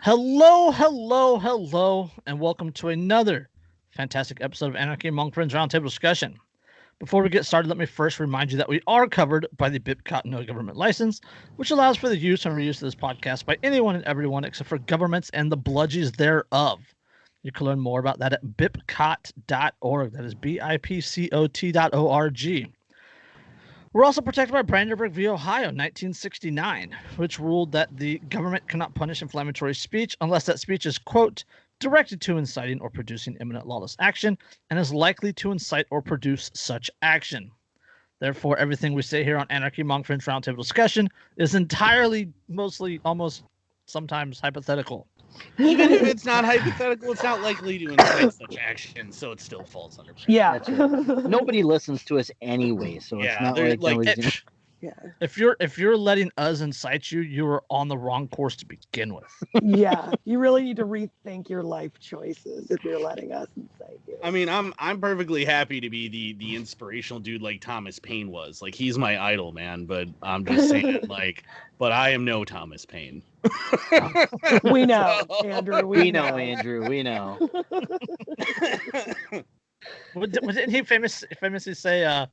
Hello, hello, hello, and welcome to another fantastic episode of Anarchy Among Friends Roundtable Discussion. Before we get started, let me first remind you that we are covered by the BIPCOT No Government License, which allows for the use and reuse of this podcast by anyone and everyone except for governments and the bludgies thereof. You can learn more about that at bipcot.org. That is B I P C O T dot O R G. We're also protected by Brandenburg v. Ohio, 1969, which ruled that the government cannot punish inflammatory speech unless that speech is, quote, directed to inciting or producing imminent lawless action and is likely to incite or produce such action. Therefore, everything we say here on Anarchy Among Friends Roundtable Discussion is entirely, mostly, almost sometimes hypothetical. Even if it's not hypothetical, it's not likely to incite such action, so it still falls under. Yeah. Right. Nobody listens to us anyway, so it's not they're like, like- nobody's Eh, gonna- yeah. If you're if you're letting us incite you, you are on the wrong course to begin with. yeah. You really need to rethink your life choices if you're letting us incite you. I mean, I'm I'm perfectly happy to be the the inspirational dude like Thomas Paine was. Like he's my idol, man. But I'm just saying, like, but I am no Thomas Paine. we know, Andrew. We, we know, Andrew. We know. But di- but didn't he famous famously say, uh,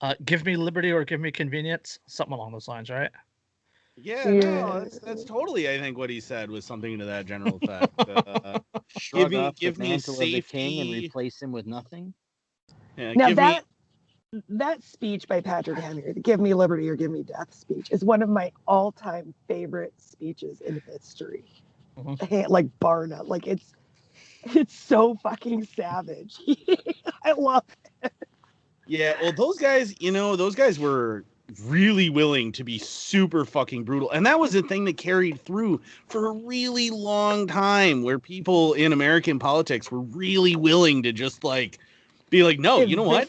uh, "Give me liberty or give me convenience"? Something along those lines, right? Yeah, Yeah. no, that's that's totally. I think what he said was something to that general effect. Uh, Shrug me- off give the me mantle of the king and replace him with nothing. yeah, Now give that me, that speech by Patrick Henry, the "Give me liberty or give me death" speech, is one of my all-time favorite speeches in history. Mhm. Ha- Like bar none. Like it's it's so fucking savage. I love yeah. Well, those guys, you know, those guys were really willing to be super fucking brutal, and that was the thing that carried through for a really long time, where people in American politics were really willing to just like be like, no, you know what?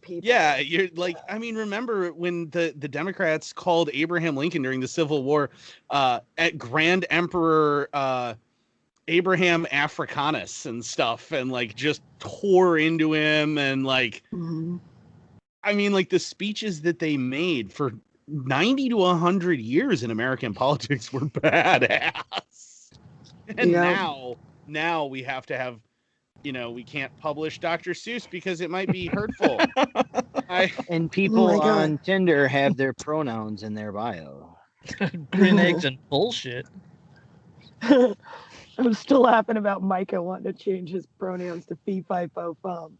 People. Yeah, you're like I mean, remember when the the Democrats called Abraham Lincoln during the Civil War uh at Grand Emperor uh Abraham Africanus and stuff and like just tore into him and like Mhm. I mean like the speeches that they made for 90 to 100 years in American politics were badass. And Yeah. now now we have to have you know, we can't publish Dr. Seuss because it might be hurtful. I And oh people my God. on Tinder have their pronouns in their bio. Green eggs and bullshit. I'm still laughing about Micah wanting to change his pronouns to fee fi fo fum.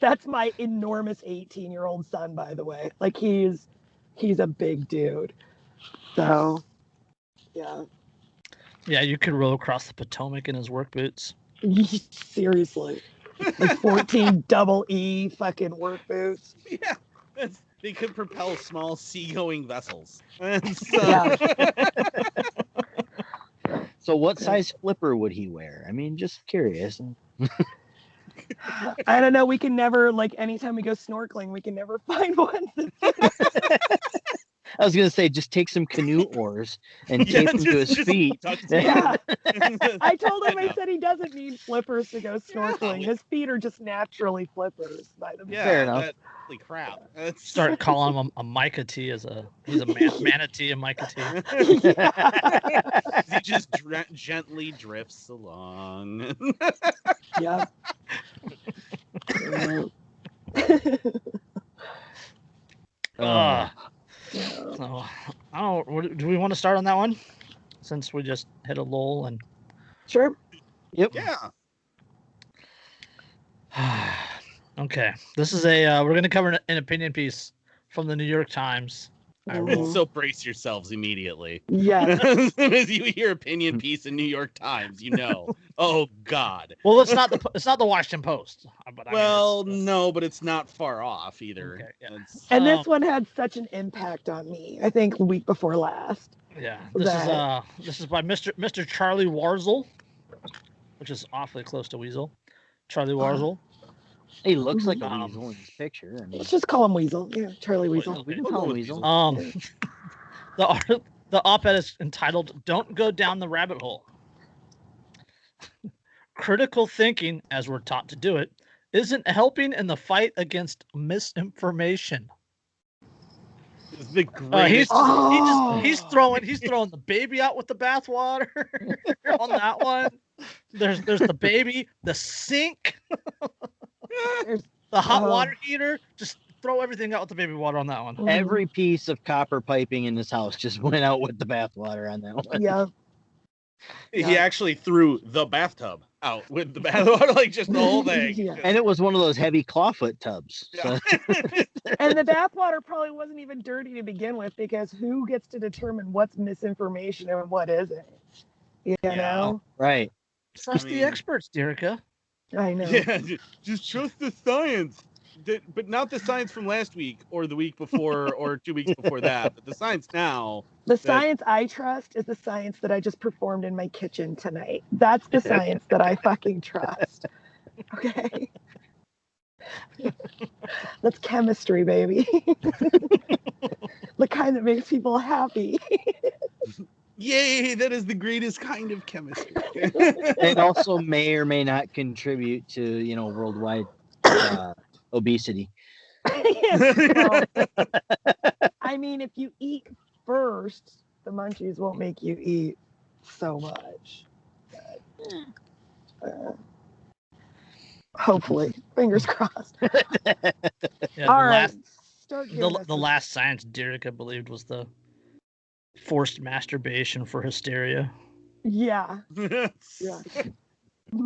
That's my enormous 18 year old son, by the way. Like he's he's a big dude. So yeah. Yeah, you could roll across the Potomac in his work boots. Seriously. Like 14 double E fucking work boots. yeah, that's, they could propel small seagoing vessels. And so, Yeah. So, what size flipper would he wear? I mean, just curious. I don't know. We can never like anytime we go snorkeling, we can never find one. I was gonna say, just take some canoe oars and Yeah, tape them to his feet. duct tape. Yeah. I told him I I, said he doesn't need flippers to go snorkeling. His feet are just naturally flippers by themselves. yeah, Fair enough. that- holy crap. That's, Start calling him a, a Micah as a he's a man, manatee and Micah T. he just dr- gently drifts along. Yeah. Yeah. Uh, so, I don't. Do we want to start on that one? Since we just hit a lull and. Sure. Yep. yeah. okay, this is a. Uh, we're going to cover an, an opinion piece from the New York Times. I Mhm. So brace yourselves immediately. Yeah. as soon as you hear opinion piece in New York Times, you know, oh God. Well, it's not the it's not the Washington Post. uh, But I mean, Well, it's- no, but it's not far off either. Okay, yeah. And Um, this one had such an impact on me. I think the week before last. Yeah, this is uh this is by Mr. Mr. Charlie Warzel, which is awfully close to Weasel. Charlie Warzel. He looks like a Um, weasel in this picture. I mean, Let's just call him Weasel. Yeah, Charlie Weasel. we can call him weasel. Um, the art, the op-ed is entitled "Don't Go Down the Rabbit Hole." Critical thinking, as we're taught to do it, isn't helping in the fight against misinformation. It's the Uh, he's greatest. he just Oh. he's throwing he's throwing the baby out with the bathwater on that one. There's there's the baby, the sink, There's- the hot Oh. water heater. Just throw everything out with the baby water on that one. Mhm. Every piece of copper piping in this house just went out with the bathwater on that one. yeah. he Yeah. actually threw the bathtub out with the bathwater, like just the whole thing. Yeah. And it was one of those heavy clawfoot tubs. Yeah. So, And the bathwater probably wasn't even dirty to begin with because who gets to determine what's misinformation and what isn't? You Yeah. know? right. Trust mean- the experts, Derica. I know. Yeah, ju- just trust the science. That- But not the science from last week or the week before or two weeks before that, but the science now. The science I trust is the science that I just performed in my kitchen tonight. That's the science that I fucking trust. Okay. That's chemistry, baby. the kind that makes people happy. Yay, that is the greatest kind of chemistry. it also may or may not contribute to, you know, worldwide uh, obesity. Well, I mean, if you eat first, the munchies won't make you eat so much. But, uh, hopefully, fingers crossed. Yeah, All the right, last start the, giving us the last science Derica believed was the forced masturbation for hysteria. Yeah, yeah.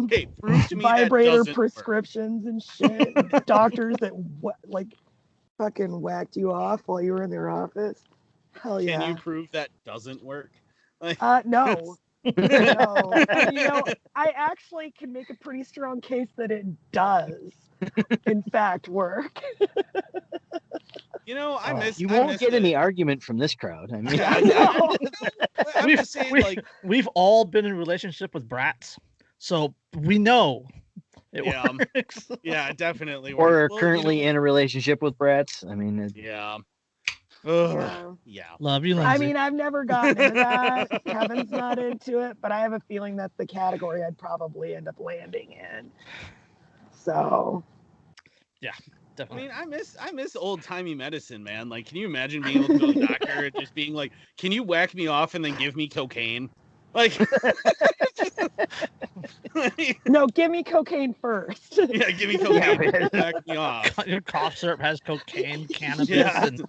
Okay, prove to me Vibrator doesn't work. prescriptions and shit. Doctors that wha- like fucking whacked you off while you were in their office. Hell yeah. Can you prove that doesn't work? Like, Uh, no. no. You know, I actually can make a pretty strong case that it does, in fact, work. You know, I Uh, miss. you I won't miss get the- any argument from this crowd. I mean, Yeah, I- No. I'm We've- just saying, we- like, We've all been in relationship with brats, so we know it Yeah. works. yeah, definitely. or are Well, you currently know- in a relationship with brats. I mean, it- Yeah. Ugh, Yeah. yeah. Love you, I mean, I've never gotten into that. Kevin's not into it, but I have a feeling that's the category I'd probably end up landing in. So, I definitely. mean, I miss I miss old timey medicine, man. Like, can you imagine being able to go to the doctor and just being like, "Can you whack me off and then give me cocaine?" Like, no, give me cocaine first. yeah, give me cocaine, and whack me off. Your cough syrup has cocaine, cannabis, Yeah. and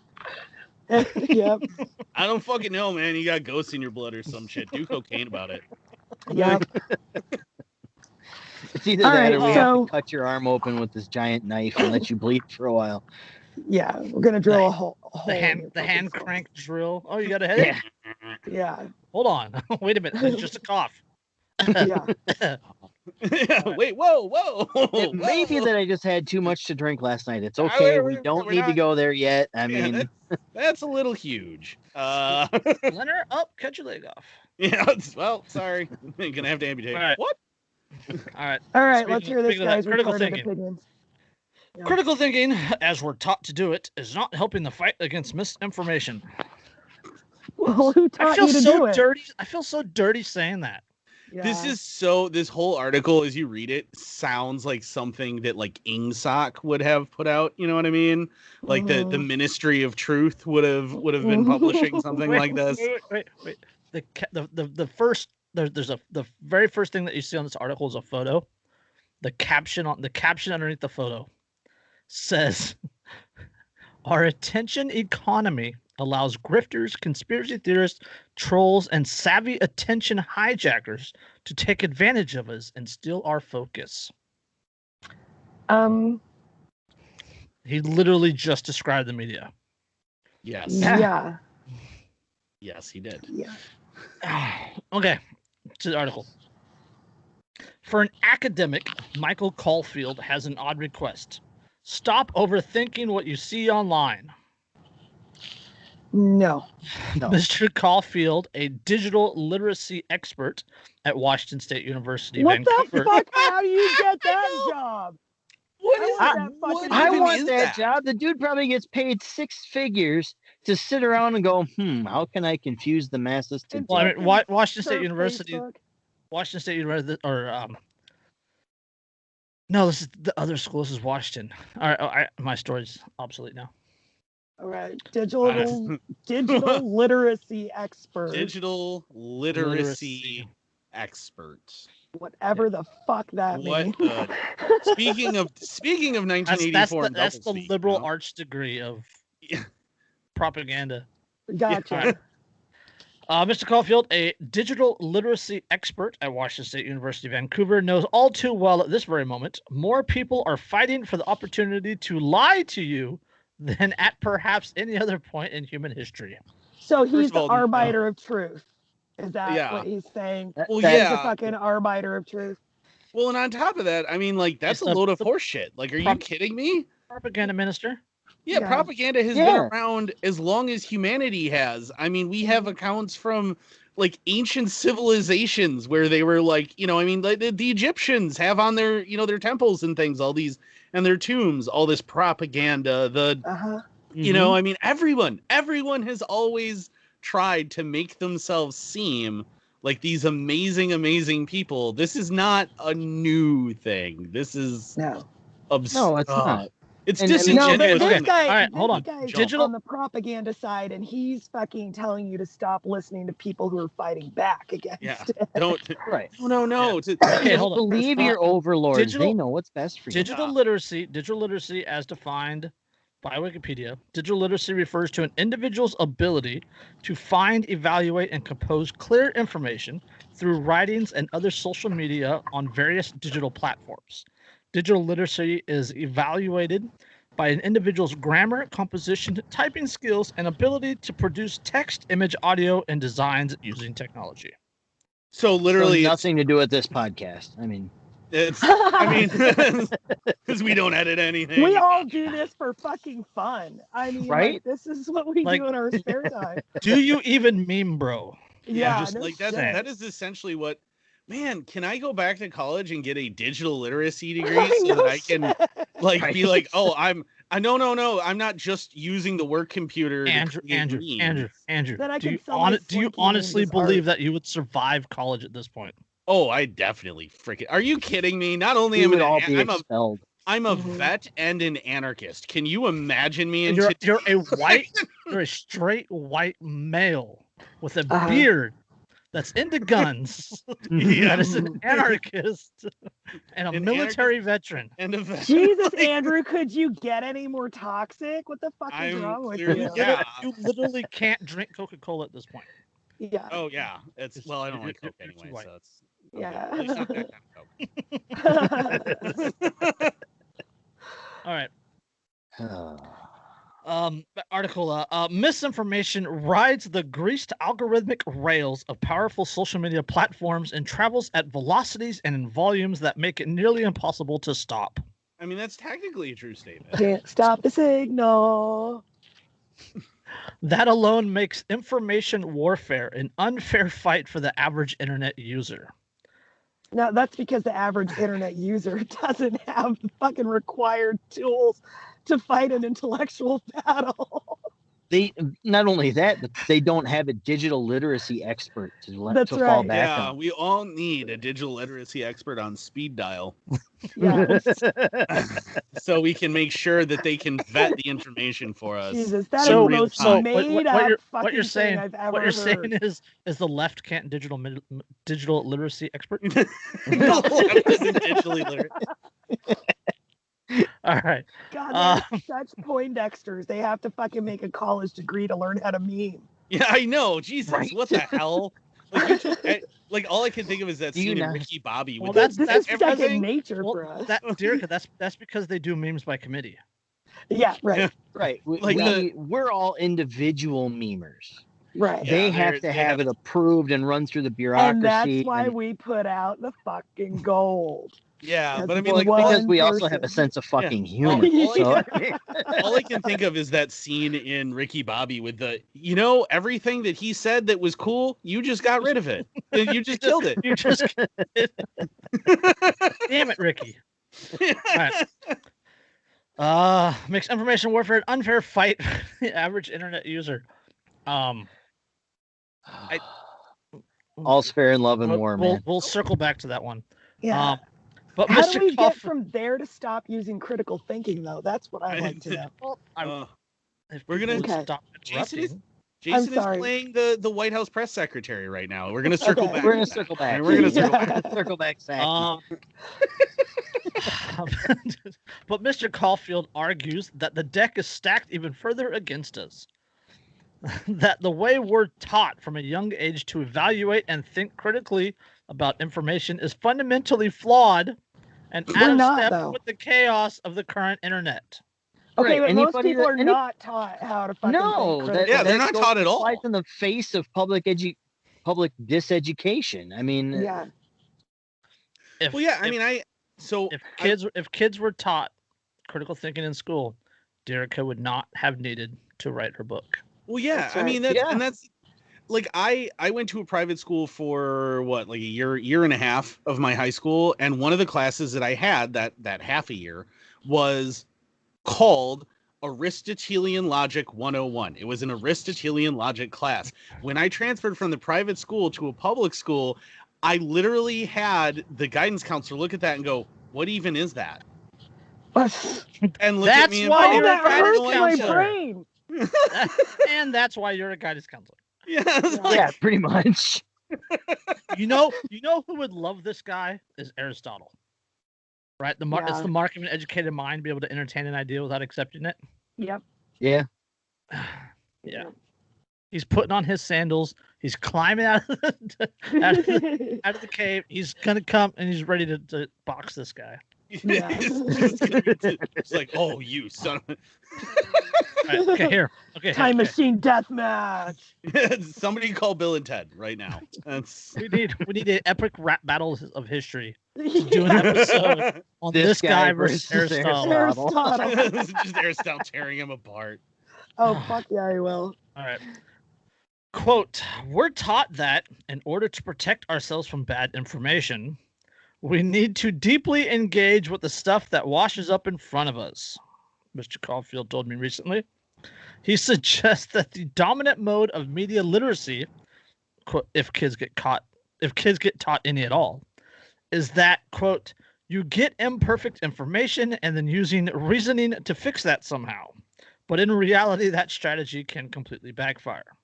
yep. I don't fucking know, man. You got ghosts in your blood or some shit. Do cocaine about it. Yep. It's either All that right, or we have so- to cut your arm open with this giant knife and let you bleed for a while. Yeah. We're going to drill a hole. a hole the hand the hand skull. crank drill. Oh, you got a headache? Yeah. Yeah. Hold on. Wait a minute. It's just a cough. Yeah. Wait, whoa, whoa. It may be that I just had too much to drink last night. It's okay. we're- don't we're need to go there yet. I Yeah, mean, that's, that's a little huge. Uh, Leonard, up, cut your leg off. yeah. it's- Well, sorry. I'm gonna have to amputate. All right. What? All right. All right. Speaking let's hear this speaking of that, guy's critical thinking. opinions. Yeah. Critical thinking, as we're taught to do it, is not helping the fight against misinformation. Well, who I taught feel you to so do it? dirty. I feel so dirty saying that. This is so. This whole article, as you read it, sounds like something that like IngSoc would have put out. You know what I mean? Like the the Mhm. Ministry of Truth would have would have been publishing something Wait, like this. Wait, wait, wait. The, the the the first there, there's a the very first thing that you see on this article is a photo. The caption on the caption underneath the photo says, "Our attention economy allows grifters, conspiracy theorists, trolls, and savvy attention hijackers to take advantage of us and steal our focus." Um. He literally just described the media. Yes, Yeah. Yeah. yes, he did. Yeah. okay, to the article. For an academic, Michael Caulfield has an odd request. Stop overthinking what you see online. No. No. Mr. Caulfield, a digital literacy expert at Washington State University, What the fuck? How do you get that know. job? What I want that? that What I want is that, job. The dude probably gets paid six figures to sit around and go, hmm, how can I confuse the masses to Well, I mean, Washington State University, Facebook. Washington State University, or um, no, this is the other school. This is Washington. All right, oh, I, my story's obsolete now. All right, digital digital literacy expert, Digital literacy, Literacy. expert. whatever the fuck that What means. the- Speaking of speaking of 1984, that's the, that's the liberal you know? arts degree of Yeah. Propaganda. Gotcha. Alright. Uh, Mr. Caulfield, a digital literacy expert at Washington State University, Vancouver, knows all too well at this very moment more people are fighting for the opportunity to lie to you than at perhaps any other point in human history. So he's of the all, arbiter of truth. Is that Yeah. what he's saying? Well, that- He's yeah. the fucking arbiter of truth. Well, and on top of that, I mean, like that's It's a the- load of horseshit. Like, are you kidding me? Propaganda minister. Yeah, Yeah. propaganda has Yeah. been around as long as humanity has. I mean, we have mm-hmm. accounts from like ancient civilizations where they were like, you know, I mean, like the, the Egyptians have on their, you know, their temples and things, all these and their tombs, all this propaganda. The, Uh huh. you know, mm-hmm. I mean, everyone, everyone has always tried to make themselves seem like these amazing, amazing people. This is not a new thing. This is No. abs- No, it's uh, not. It's And- and- disingenuous. No, but Okay, this guy, all right, this hold on. guy's Digital- on the propaganda side, and he's fucking telling you to stop listening to people who are fighting back against Yeah. it. Don't Right. no no no. To, Okay, hold on. Believe your overlords. digital- they know what's best for you. Digital Yeah. literacy, digital literacy as defined by Wikipedia, digital literacy refers to an individual's ability to find, evaluate, and compose clear information through writings and other social media on various digital platforms. Digital literacy is evaluated by an individual's grammar, composition, typing skills, and ability to produce text, image, audio, and designs using technology. so So literally, it's, nothing to do with this podcast. I mean, it's I mean, because we don't edit anything. we all do this for fucking fun. I mean, Right? like, this is what we Like- do in our spare time. Do you even meme, bro? yeah, Yeah, just no like that's shit. that is essentially what. Man, can I go back to college and get a digital literacy degree so No that I can shit. like be like, oh, I'm I no no no, I'm not just using the work computer. Andrew, create Andrew, memes. Andrew, Andrew. Then I do can you, sell my hon- do you honestly believe art. that you would survive college at this point? Oh, I definitely freaking. Are you kidding me? Not only we am would I all an, be I'm a expelled. I'm a Mhm. vet and an anarchist. Can you imagine me in You're, today- you're a white, you're a straight white male with a Uh-huh. beard that's into guns, Yeah. that is an anarchist, and a An military veteran. and a vet? Jesus, Like, Andrew, could you get any more toxic? What the fuck is I'm wrong with clearly- you? yeah. You literally can't drink Coca Cola at this point. Yeah. Oh yeah, it's It's- well, I don't like Coke anyway, so it's Yeah. At least not that kind of All right. Um, article uh, uh, misinformation rides the greased algorithmic rails of powerful social media platforms and travels at velocities and in volumes that make it nearly impossible to stop. I mean, that's technically a true statement. Can't stop the signal. That alone makes information warfare an unfair fight for the average internet user. now that's because the average internet user doesn't have the fucking required tools to fight an intellectual battle. They not only that, but they don't have a digital literacy expert to, let, That's to fall back Yeah, on. we all need a digital literacy expert on speed dial yeah. so we can make sure that they can vet the information for us. Jesus, that is So- the most so what- made what- what up you're- fucking what you're saying- thing I've ever What you're heard. saying is, is the left can't digital mid- digital literacy expert. The left isn't digitally literate. All right. God, they're uh, such Poindexters. They have to fucking make a college degree to learn how to meme. Yeah, I know. Jesus, Right. what the hell? Like, you I- like all I can think of is that Do scene in Ricky Bobby Well, with that's- this that is second nature Well, for us. that Derica, that's that's because they do memes by committee. yeah, right, Yeah. Right. We, Like we, the- we're all individual memers. Right. Yeah, they have to have have- it approved and run through the bureaucracy. and that's why and- we put out the fucking gold. Yeah, but I mean, like, one all, because we also have a sense of fucking all humor. I- so, all I can think of is that scene in Ricky Bobby with the, you know, everything that he said that was cool, you just got rid of it. You just killed it. You just damn it, Ricky. All right. Uh, makes information warfare an unfair fight the average internet user. Um, all's fair in love and we'll, war, we'll, man. we'll circle back to that one. Yeah. Um, but How Mr. do we get from there to stop using critical thinking, though? That's what I'd like to know. Well, I- Uh, We're gonna- Okay. stop Jason is- interrupting. Jason is playing the the White House press secretary right now. We're gonna circle Okay. back. We're gonna circle back. We're gonna circle Yeah. back. circle back. Um, but Mr. Caulfield argues that the deck is stacked even further against us. that the way we're taught from a young age to evaluate and think critically about information is fundamentally flawed and We're out of not, step though. with the chaos of the current internet. Okay, Right, but most people that- are any- not taught how to fucking no, think that, critically. Yeah, they're not taught at all. Flies in the face of public edu- public diseducation. I mean, uh, yeah. If, Well, yeah. I if- mean, I so if I- kids if kids were taught critical thinking in school, Derica would not have needed to write her book. Well, yeah. That's I mean, that's Yeah. and that's like I I went to a private school for what like a year year and a half of my high school, and one of the classes that I had that that half a year was called Aristotelian Logic 101. It was an Aristotelian logic class. When I transferred from the private school to a public school, I literally had the guidance counselor look at that and go, "What even is that?" And look at That's me and why oh, you're a that "I have hurts my brain. and that's why you're a guidance counselor. Yeah, like- yeah, pretty much. You know, you know who would love this guy is Aristotle. Right? The mar- it's the mark of an educated mind to be able to entertain an idea without accepting it. Yep. Yeah. Yeah. He's putting on his sandals. He's climbing out of the, out of the, out of the cave. He's gonna come and he's ready to, to box this guy. Yeah. it's, gonna be t- it's like, oh, you son of All right, okay, here. Okay, here, Time okay. machine death match. a... Somebody call Bill and Ted right now. That's We need we need an epic rap battle of history. Do an episode on this, This guy, guy versus versus Aristotle. Aristotle. Aristotle. Just Aristotle tearing him apart. Oh fuck yeah, I will. All right. Quote, we're taught that in order to protect ourselves from bad information, we need to deeply engage with the stuff that washes up in front of us. Mr. Caulfield told me recently. He suggests that the dominant mode of media literacy, quote, if kids get caught, if kids get taught any at all, is that, quote, you get imperfect information and then using reasoning to fix that somehow. But in reality, that strategy can completely backfire.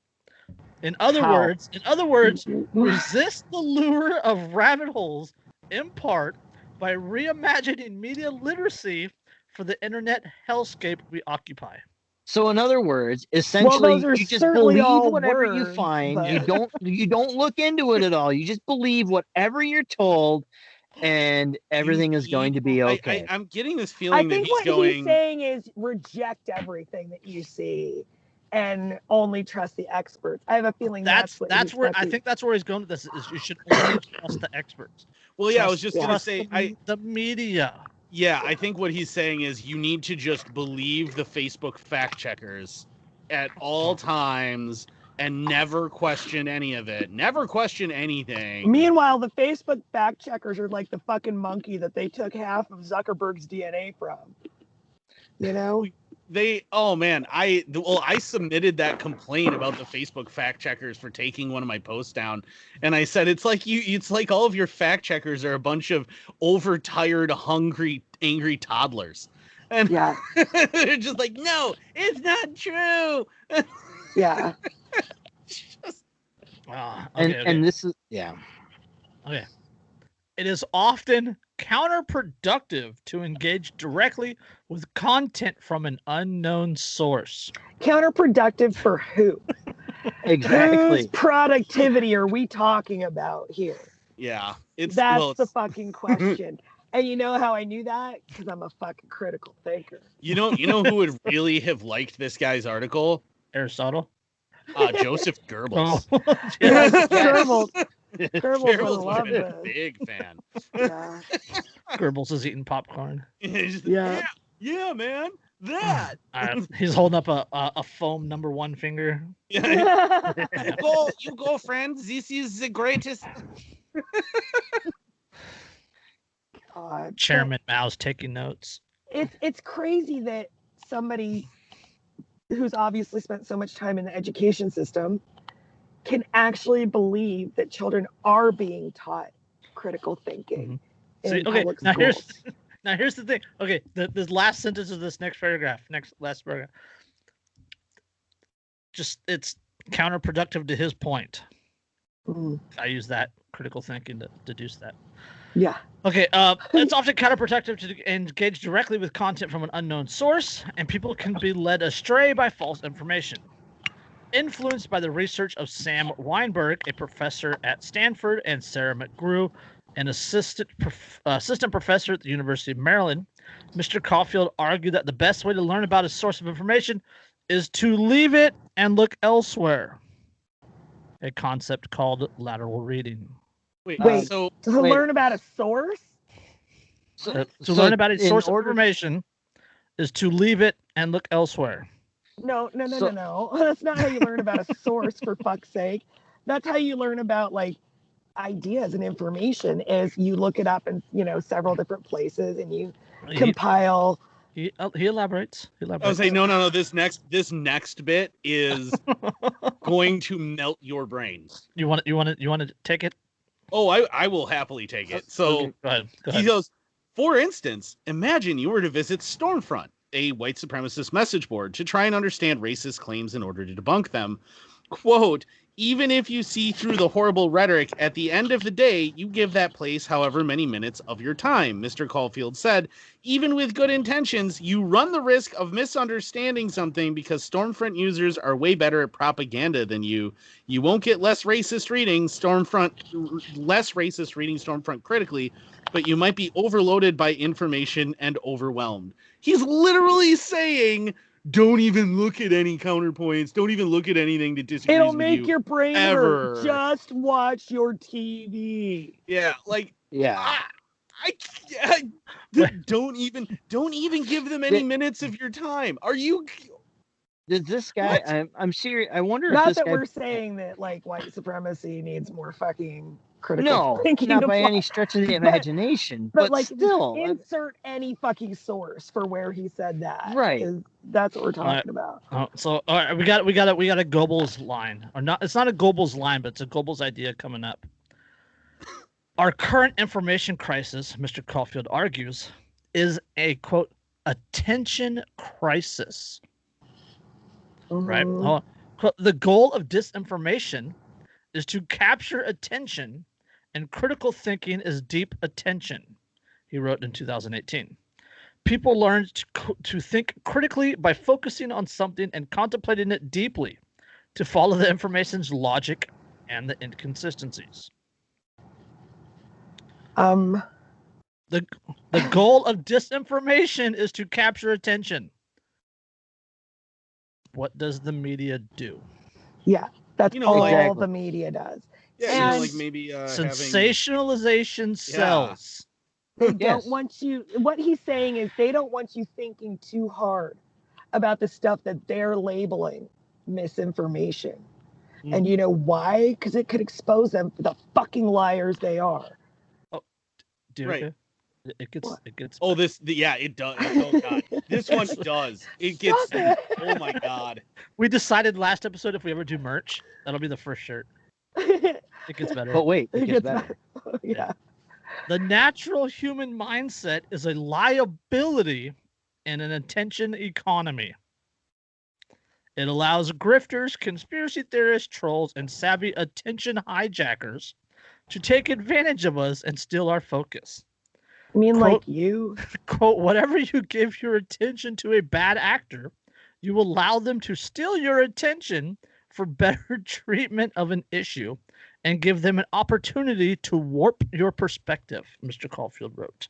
In other How? words, in other words, resist the lure of rabbit holes in part by reimagining media literacy for the internet hellscape we occupy. So in other words, essentially those are you just believe all whatever you words, find. You don't you don't look into it at all. You just believe whatever you're told and everything is going to be I- okay. I, am getting this I feeling that think he's what going. he's saying is reject everything that you see and only trust the experts. I have a feeling That's that's what that's where I think that's where he's going with this. Is you should only trust the experts. well, yeah, I was just yeah. gonna say, the, I the media. yeah, I think what he's saying is you need to just believe the Facebook fact checkers at all times and never question any of it. Never question anything. Meanwhile, the Facebook fact checkers are like the fucking monkey that they took half of Zuckerberg's DNA from. You know? They oh man i well i submitted that complaint about the facebook fact checkers for taking one of my posts down and i said it's like you it's like all of your fact checkers are a bunch of overtired hungry angry toddlers and Yeah. they're just like no it's not true Yeah. Just- Ah, and okay, okay. and this is yeah. Okay, it is often counterproductive to engage directly with content from an unknown source. Counterproductive for who? Exactly. Whose productivity are we talking about here? yeah it's That's well, the fucking question. and you know how I knew that? Because I'm a fucking critical thinker. you know you know who would really have liked this guy's article Aristotle. uh joseph goebbels Oh. Goebbels. Goebbels would love have been a this. big fan Yeah. Goebbels is eating popcorn. He's Yeah. yeah yeah man that Uh, he's holding up a, a, a foam number one finger. Yeah, you go, you go, friend. This is the greatest. God. Chairman Mao's taking notes. it's it's crazy that somebody who's obviously spent so much time in the education system can actually believe that children are being taught critical thinking See, in okay, now here's schools. now here's the thing. Okay, the this last sentence of this next paragraph, next last paragraph. just it's counterproductive to his point. Mm, I use that critical thinking to deduce that. yeah. Okay, uh, it's often counterproductive to engage directly with content from an unknown source, and people can be led astray by false information. Influenced by the research of Sam Wineburg, a professor at Stanford, and Sarah McGrew, an assistant prof- uh, assistant professor at the University of Maryland, Mr. Caulfield argued that the best way to learn about a source of information is to leave it and look elsewhere. A concept called lateral reading. Wait, Wait. so To Wait. learn about a source? So, Uh, to so learn about a in source of information is to leave it and look elsewhere. No, no, no, So- no, no. That's not how you learn about a source, for fuck's sake. That's how you learn about like ideas and information is you look it up in, you know, several different places and you He, compile. he, uh, he elaborates. He I elaborates. was saying, no, no, no. This next, this next bit is going to melt your brain. you want you want to you want to take it? Oh, I, I will happily take it. So Okay, go ahead. Go he goes, for instance, imagine you were to visit Stormfront, a white supremacist message board, to try and understand racist claims in order to debunk them. Quote, even if you see through the horrible rhetoric, at the end of the day, you give that place however many minutes of your time, Mr. Caulfield said. Even with good intentions, you run the risk of misunderstanding something because Stormfront users are way better at propaganda than you. You won't get less racist reading Stormfront, less racist reading Stormfront critically, but you might be overloaded by information and overwhelmed. He's literally saying, don't even look at any counterpoints. Don't even look at anything that disagrees It'll with make you. your brain ever. hurt. Just watch your TV. Yeah, like Yeah. I, I, I don't even don't even give them any minutes of your time. Are you? Does this guy? What? I'm, I'm serious. I wonder if Not this that guy. we're saying that like white supremacy needs more fucking critical no, thinking. not by applied. any stretch of the imagination. but, But, like still, I- insert any fucking source for where he said that. Right. 'cause That's what we're All right. talking about. Oh, so all right, we got we got a we got a Goebbels line, or not? It's not a Goebbels line, but it's a Goebbels idea coming up. Our current information crisis, Mr. Caulfield argues, is a quote attention crisis. Right? Mhm. Hold on. Quote, The goal of disinformation is to capture attention, and critical thinking is deep attention. He wrote in 2018. People learn to, to think critically by focusing on something and contemplating it deeply, to follow the information's logic and the inconsistencies. Um, The, the goal of disinformation is to capture attention. What does the media do? yeah, that's You know, all like- Exactly. the media does. Yeah, And- like maybe uh, having, Sensationalization sells. They Yes. don't want you. What he's saying is they don't want you thinking too hard about the stuff that they're labeling misinformation. Mm-hmm. And you know why? Because it could expose them for the fucking liars they are. Dude, Right. it- it gets What? it gets Oh, this the, yeah, it does. Oh god, this one does. It gets. It. Oh my god. We decided last episode if we ever do merch, that'll be the first shirt. It gets better. but wait, it It gets gets better. Oh, yeah. The natural human mindset is a liability in an attention economy. It allows grifters, conspiracy theorists, trolls, and savvy attention hijackers to take advantage of us and steal our focus. I mean, Quote- like you. Quote, whatever you give your attention to a bad actor, you allow them to steal your attention for better treatment of an issue and give them an opportunity to warp your perspective, Mr. Caulfield wrote.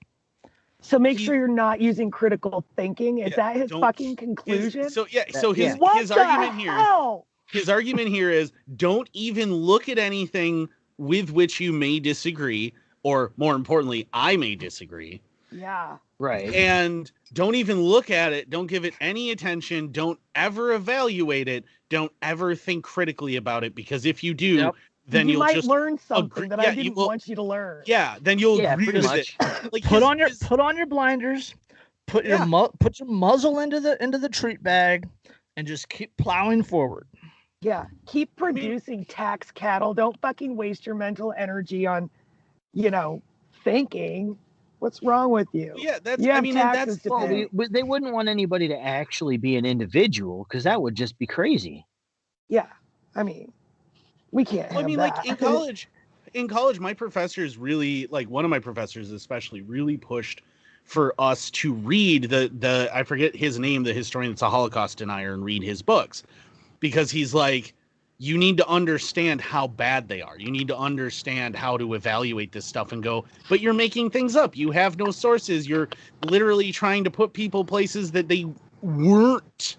So make He- sure you're not using critical thinking. Is Yeah, that his don't- fucking His- conclusion? so yeah, so his yeah. what his the argument here. hell? his argument here is don't even look at anything with which you may disagree, or more importantly, I may disagree. Yeah. Right. And don't even look at it. Don't give it any attention. Don't ever evaluate it. Don't ever think critically about it because if you do, Yep. then you you'll might just learn something agree- that yeah, I you didn't will- want you to learn. yeah, then you'll Yeah, agree pretty with much. it. Like Put his- on your his- put on your blinders, put your Yeah. mu- put your muzzle into the into the treat bag, and just keep plowing forward. Yeah. Keep producing tax cattle. Don't fucking waste your mental energy on, you know, thinking. What's wrong with you? yeah, that's You I mean, that's Well, we, we- they wouldn't want anybody to actually be an individual because that would just be crazy. Yeah, I mean, we can't. Well, I mean, like in college, in college, my professors really, like one of my professors especially, really pushed for us to read the the I forget his name, the historian that's a Holocaust denier, and read his books, because he's like, you need to understand how bad they are. You need to understand how to evaluate this stuff and go, but you're making things up. You have no sources. You're literally trying to put people places that they weren't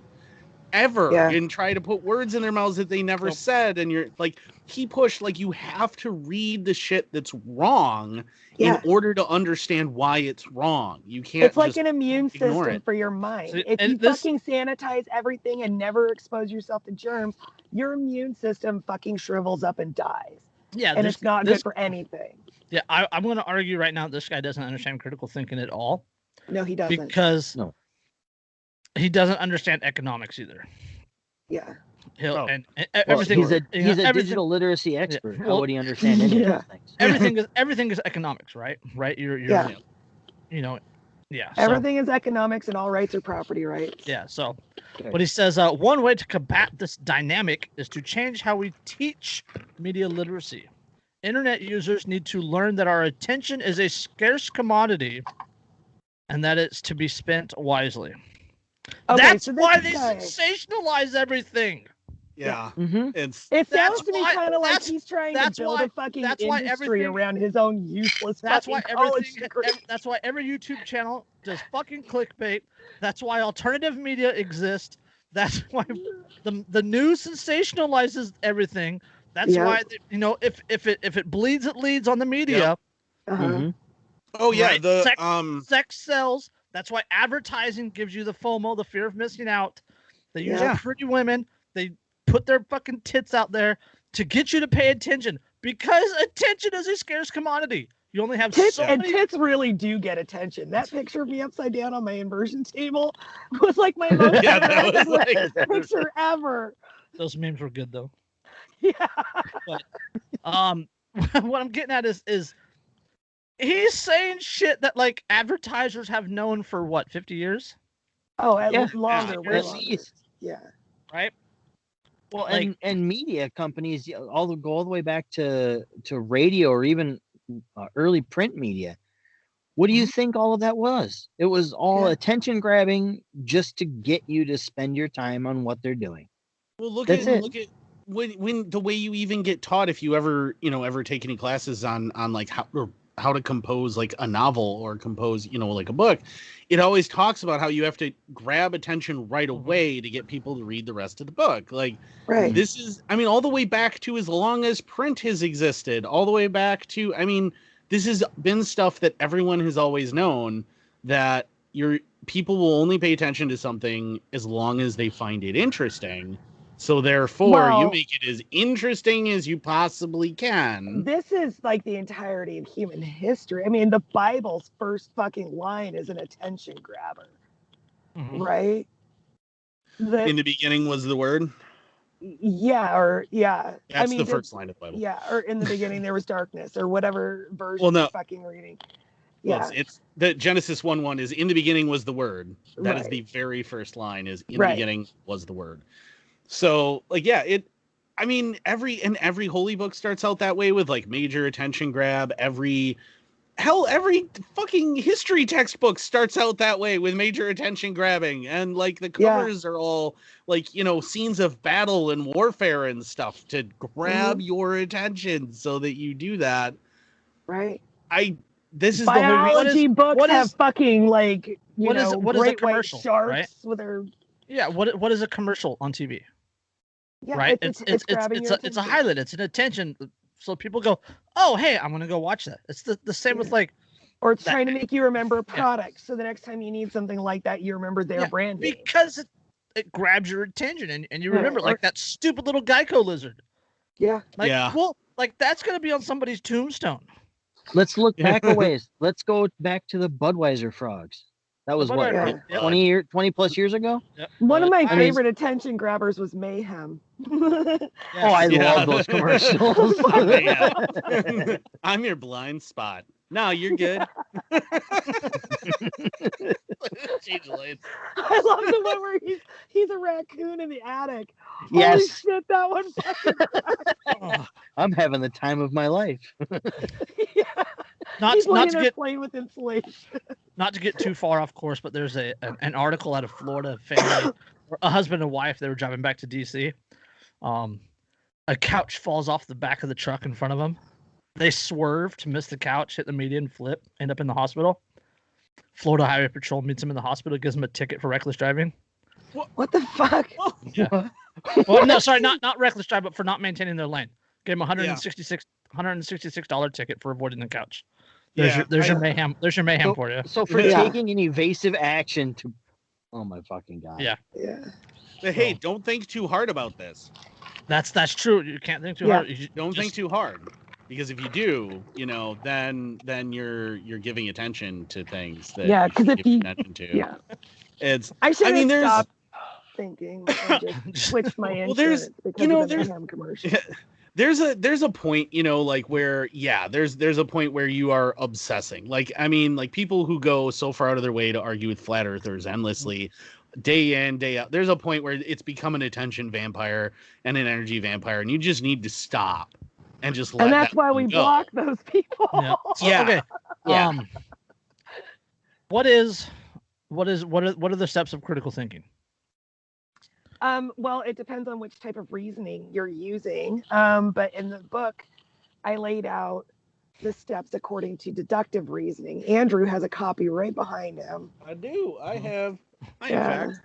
ever Yeah. and try to put words in their mouths that they never Nope. said and you're like he pushed like you have to read the shit that's wrong yeah, in order to understand why it's wrong you can't it's like an immune system it. for your mind. See, if and you this- fucking sanitize everything and never expose yourself to germs, your immune system fucking shrivels up and dies, Yeah, and this, it's not this, good for anything. yeah. I, I'm going to argue right now. This guy doesn't understand critical thinking at all No, he doesn't. because No. He doesn't understand economics either. yeah, He'll Oh. and, and Well, everything. he's a you know, he's a everything- digital literacy expert. How well, would he understand any yeah. of things? everything is everything is economics, right? Right. You're you're Yeah. you know, yeah. so- everything is economics, and all rights are property rights. Yeah. So, Okay. but he says uh, one way to combat this dynamic is to change how we teach media literacy. Internet users need to learn that our attention is a scarce commodity, and that it's to be spent wisely. Okay, That's so why they guy- sensationalize everything. yeah Mm-hmm. it's It sounds to me kind of like he's trying that's to build why- a fucking that's why industry everything- around his own useless That's why everything. degree. that's why every YouTube channel does fucking clickbait. That's why alternative media exists. That's why the the news sensationalizes everything. That's Yeah. why you know if if it if it bleeds, it leads on the media. Uh-huh. Mm-hmm. oh yeah Right. the Sex- um Sex sells. That's why advertising gives you the FOMO, the fear of missing out. They use Yeah. pretty women. They put their fucking tits out there to get you to pay attention because attention is a scarce commodity. You only have Tits so and many. tits really do get attention. That picture of me upside down on my inversion table was like my most Yeah, that was like- picture ever. Those memes were good though. Yeah. um what i'm getting at is is he's saying shit that like advertisers have known for what 50 years Oh, at Yeah. longer, way At longer. least. Yeah. right Well, Like- and and media companies all the go all the way back to to radio or even uh, early print media. What do you think all of that was? It was all Yeah. attention grabbing just to get you to spend your time on what they're doing. Well, look That's at it. look at when when the way you even get taught if you ever you know ever take any classes on on like how or how to compose like a novel or compose you know like a book, it always talks about how you have to grab attention right Mhm. away to get people to read the rest of the book. Like Right. this is I mean all the way back to as long as print has existed, all the way back to I mean this has been stuff that everyone has always known that your people will only pay attention to something as long as they find it interesting. So therefore, you make it as interesting as you possibly can. This is like the entirety of human history. I mean, the Bible's first fucking line is an attention grabber, Mhm. right? The, In the beginning was the word. yeah, or yeah. That's I mean, the the- first line of the Bible. Yeah, or in the beginning there was darkness, or whatever version Well, no. you're fucking reading. Well, Yeah, it's, it's the Genesis one one is in the beginning was the word. That is Right. the very first line. Is in Right. the beginning was the word. So like yeah, it. I mean every and every holy book starts out that way with like major attention grab. Every hell every fucking history textbook starts out that way with major attention grabbing and like the Yeah. covers are all like you know scenes of battle and warfare and stuff to grab Mm-hmm. your attention so that you do that. right. I this is the whole reason. Biology books what have is- fucking like you what is- know what is a great white commercial, sharks right? with their yeah what what is a commercial on tv yeah, right It's, it's it's it's, grabbing it's, a, it's a highlight it's an attention so people go oh hey i'm gonna go watch that it's the, the same with like or it's that- trying to make you remember a product, so the next time you need something like that, you remember their Yeah, brand name. because it, it grabs your attention and, and you Yeah, remember or- like that stupid little geico lizard Yeah, like Yeah. well like that's gonna be on somebody's tombstone Let's look back a ways. Let's go back to the Budweiser frogs. That was what Budweiser, yeah. 20 year 20 plus years ago? Yep. one of my I mean- favorite attention grabbers was Mayhem. Oh, I Yeah. love those commercials. I'm your blind spot. No, you're good. Change lanes. I love the one where he's he's a raccoon in the attic. Holy Yes, shit, that one fucking Oh, I'm having the time of my life. yeah. Not he's not to get playing with insulation. not to get too far off course, but there's a an, an article out of Florida family, a husband and wife. They were driving back to DC. Um, a couch falls off the back of the truck in front of them. They swerve to miss the couch, hit the median, flip, end up in the hospital. Florida Highway Patrol meets him in the hospital, gives him a ticket for reckless driving. What the fuck? Yeah. Well, no, sorry, not not reckless drive, but for not maintaining their lane. Gave him a 166 166 dollar ticket for avoiding the couch. There's Yeah, your there's your mayhem. There's your mayhem So- for you. So for Yeah. taking an evasive action to, oh my fucking god. Yeah. Yeah. But hey, don't think too hard about this. That's that's true. You can't think too Yeah. hard. You Don't just- think too hard. Because if you do, you know, then then you're you're giving attention to things that Yeah, you 'cause should if you- attention to. Yeah. It's I should I mean, there's- stop thinking and just switch my Well, insurance there's- because know, of the there's- Mayhem commercial. there's a there's a point you know like where yeah there's there's a point where you are obsessing like i mean like people who go so far out of their way to argue with flat earthers endlessly day in day out there's a point where it's become an attention vampire and an energy vampire and you just need to stop and just let And that's that why we go. block those people. Yeah. Yeah. Okay. Yeah. Um, what is what is what are what are the steps of critical thinking? Um, well, it depends on which type of reasoning you're using. Um, but in the book, I laid out the steps according to deductive reasoning. Andrew has a copy right behind him. i do i have i in fact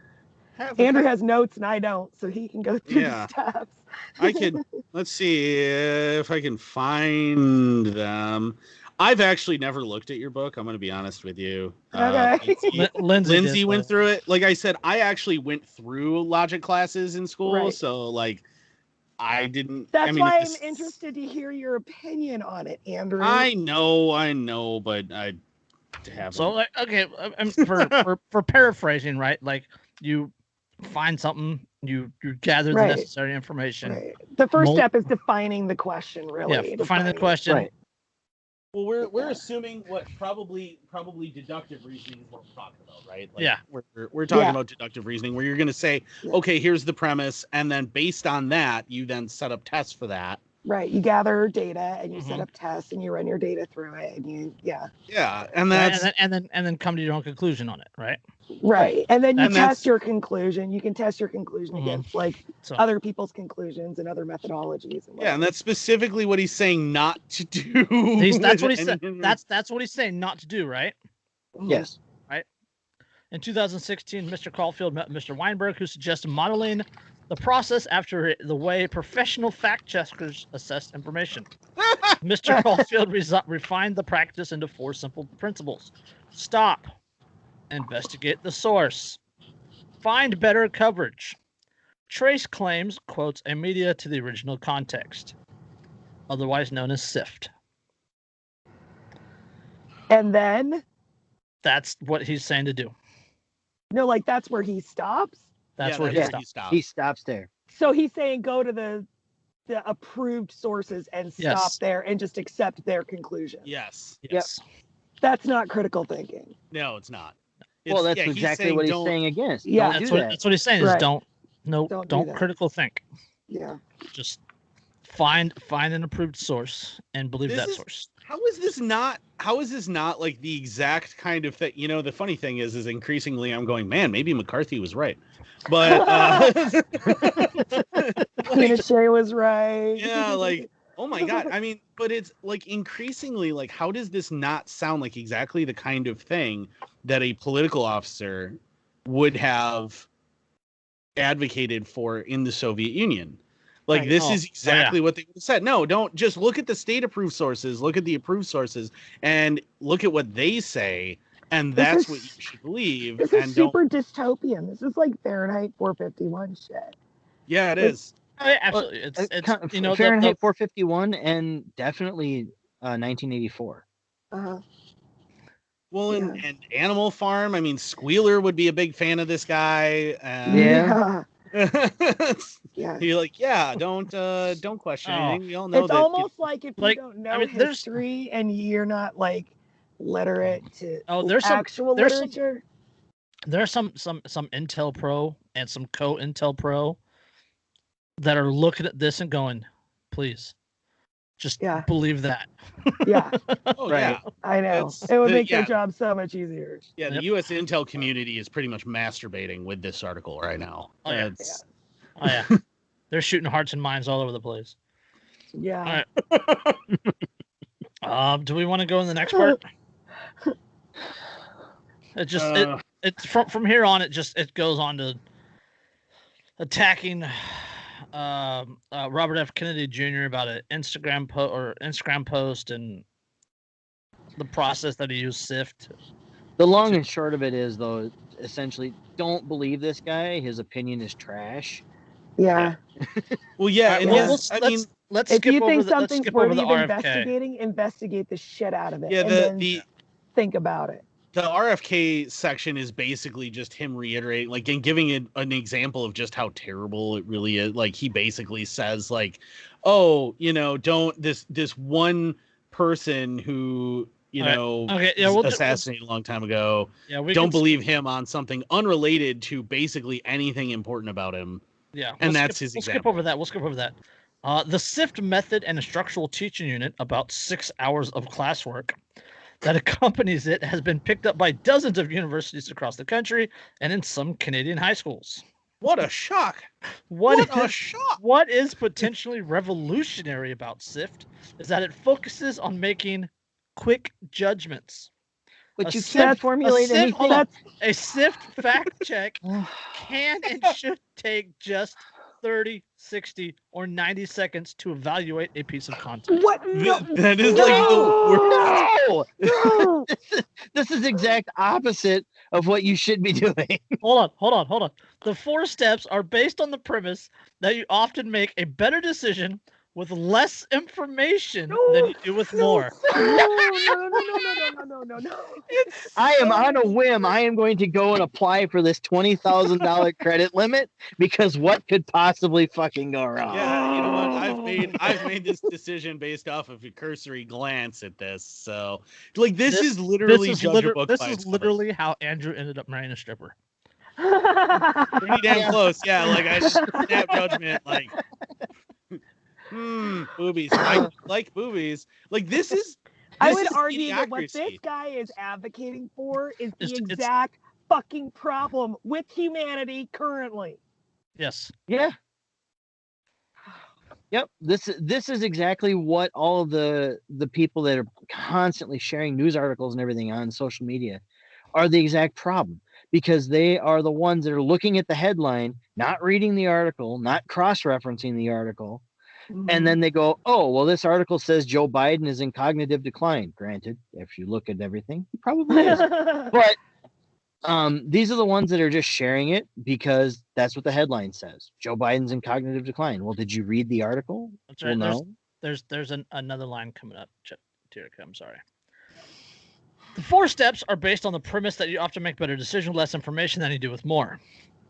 have Andrew has notes and I don't, so he can go through Yeah. the steps. I can let's see if I can find them. I've actually never looked at your book. I'm going to be honest with you. Uh, Okay. Lindsay, Lin- Lindsay, Lindsay went though. through it. Like I said, I actually went through logic classes in school, Right. so like I didn't. That's I mean, why I'm this- interested to hear your opinion on it, Andrew. I know, I know, but I haven't. So like okay, I- I'm- for, for for paraphrasing, right? Like you find something, you you gather Right. the necessary information. Right. The first Mul- step is defining the question, really. Yeah, defining the question. Right. Well, we're we're assuming what probably probably deductive reasoning is what we're talking about, right? Like, Yeah. we're we're, we're talking Yeah. about deductive reasoning, where you're going to say, okay, here's the premise, and then based on that, you then set up tests for that. Right. You gather data and you set Mhm. up tests and you run your data through it and you yeah. Yeah, and that's and then and then and then come to your own conclusion on it, right? Right. And then you And test your conclusion. You can test your conclusion Mhm. against like So other people's conclusions and other methodologies. And yeah, and that's specifically what he's saying not to do. he's, that's what he with said. That's that's what he's saying not to do, right? Yes. Right. In 2016, Mr. Caulfield met Mr. Wineburg, who suggested modeling the process after the way professional fact checkers assess information. Mr. Caulfield resi- refined the practice into four simple principles stop, investigate the source, find better coverage, trace claims, quotes, a media to the original context, otherwise known as SIFT. And then That's what he's saying to do. no, like that's where he stops. That's Yeah, where he that's stops. stopped. He stops there. So he's saying go to the the approved sources and stop Yes. there and just accept their conclusion. Yes. Yes. That's not critical thinking. No, it's not. Well, that's yeah, he's exactly what he's saying against. Yeah. Don't That's do what, that. that's what he's saying is Right. don't no Don't don't, do that. critical think. Yeah. Just find find an approved source and believe This that is- source. How is this not? How is this not like the exact kind of thing? You know, the funny thing is, is increasingly I'm going, man, maybe McCarthy was right, but uh, Tina like, Shay was right. yeah, like oh my god. I mean, but it's like increasingly like, how does this not sound like exactly the kind of thing that a political officer would have advocated for in the Soviet Union? Like Right. this Oh, is oh, yeah. exactly what they said. No, don't just look at the state approved sources, look at the approved sources, and look at what they say, and This that's is- what you should believe. This and is don't super dystopian. This is like Fahrenheit 451 shit. yeah, it Like, is. Oh, absolutely. It's Uh, it's you know the- Fahrenheit the, 451 and definitely uh, 1984. Uh-huh. Well, and, and Animal Farm, I mean, Squealer would be a big fan of this guy. And Yeah. Yeah. You're like, yeah, don't uh don't question Oh. anything. We all know It's that almost like if like, you don't know I mean, there's- history and you're not like literate to Oh, there's some- actual there's some- literature. there are some some some Intel Pro and some COINTELPRO that are looking at this and going, please, just Yeah. believe that. Yeah, Oh Right. yeah, I know. It's- It would the- make yeah. their job so much easier. yeah. The Yep. U.S. Intel community is pretty much masturbating with this article right now. Oh, yeah. It's- Oh yeah, they're shooting hearts and minds all over the place. Yeah. Alright. Um, do we want to go in the next part? It just it, uh, it's from from here on. It just it goes on to attacking um, uh, Robert F. Kennedy Jr. about an Instagram post or Instagram post and the process that he used Sift. The long and short of it is, though, essentially, don't believe this guy. His opinion is trash. Yeah. well, yeah, and well, yes, let's, I let's, mean, let's If skip you think the, something's skip worthy of investigating, investigate the shit out of it. yeah, and the then the think about it. The RFK section is basically just him reiterating, like, and giving it an example of just how terrible it really is. Like, he basically says, like, "Oh, you know, don't this this one person who you Alright, know Okay, yeah, we'll, assassinated a long time ago. yeah, we don't believe him on something unrelated to basically anything important about him." Yeah, And we'll that's skip, his We'll skip over that. We'll skip over that. Uh, the SIFT method and instructional teaching unit, about six hours of classwork that accompanies it, has been picked up by dozens of universities across the country and in some Canadian high schools. What a shock! What What a is- shock! what is potentially revolutionary about SIFT is that it focuses on making quick judgments. But A you sieve- can't formulate sieve- hold anything. on. A SIFT fact check can and should take just 30, 60, or 90 seconds to evaluate a piece of content. What? Th- No. like the worst. No! no. this, is, this is exact opposite of what you should be doing. Hold on, hold on, hold on. The four steps are based on the premise that you often make a better decision with less information than you do with no, more. No, no, no, no, no, no, no, no, no, no. I am on a whim. I am going to go and apply for this twenty thousand dollar credit limit because what could possibly fucking go wrong? Yeah, you know what? I've made I've made this decision based off of a cursory glance at this. So, like, this, This- is literally This is, judge a liter- book this by is its cover. literally how Andrew ended up marrying a stripper. pretty damn Yeah. close. Yeah, like I just snap judgment. Like, hmm, boobies. I like boobies. Like this is. I this would is argue that what this guy is advocating for is the It's- it's- exact fucking problem with humanity currently. Yes. Yeah. Yep. This this is exactly what all the the people that are constantly sharing news articles and everything on social media are the exact problem because they are the ones that are looking at the headline, not reading the article, not cross-referencing the article, Mm-hmm. and then they go, "Oh, well this article says Joe Biden is in cognitive decline." Granted, if you look at everything, he probably is. but um, these are the ones that are just sharing it because that's what the headline says. Joe Biden's in cognitive decline. Well, did you read the article? That's Well, right. There's, no. there's there's an, another line coming up. Ch- Tirika, I'm sorry. The four steps are based on the premise that you often make better decisions with less information than you do with more.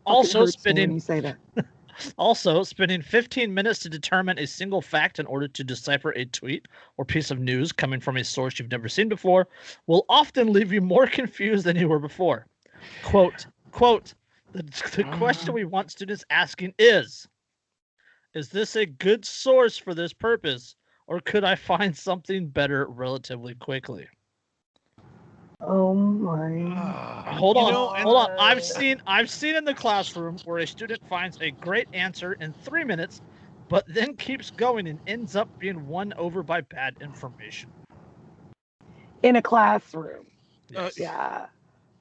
Also, hurts me when spending you say that. also spending 15 minutes to determine a single fact in order to decipher a tweet or piece of news coming from a source you've never seen before will often leave you more confused than you were before. Quote, quote, the, the uh-huh. question we want students asking is Is this a good source for this purpose, or could I find something better relatively quickly? Oh my. Hold You on, know, hold on. I've seen I've seen in the classroom where a student finds a great answer in three minutes, but then keeps going and ends up being won over by bad information. In a classroom. Uh, Yeah.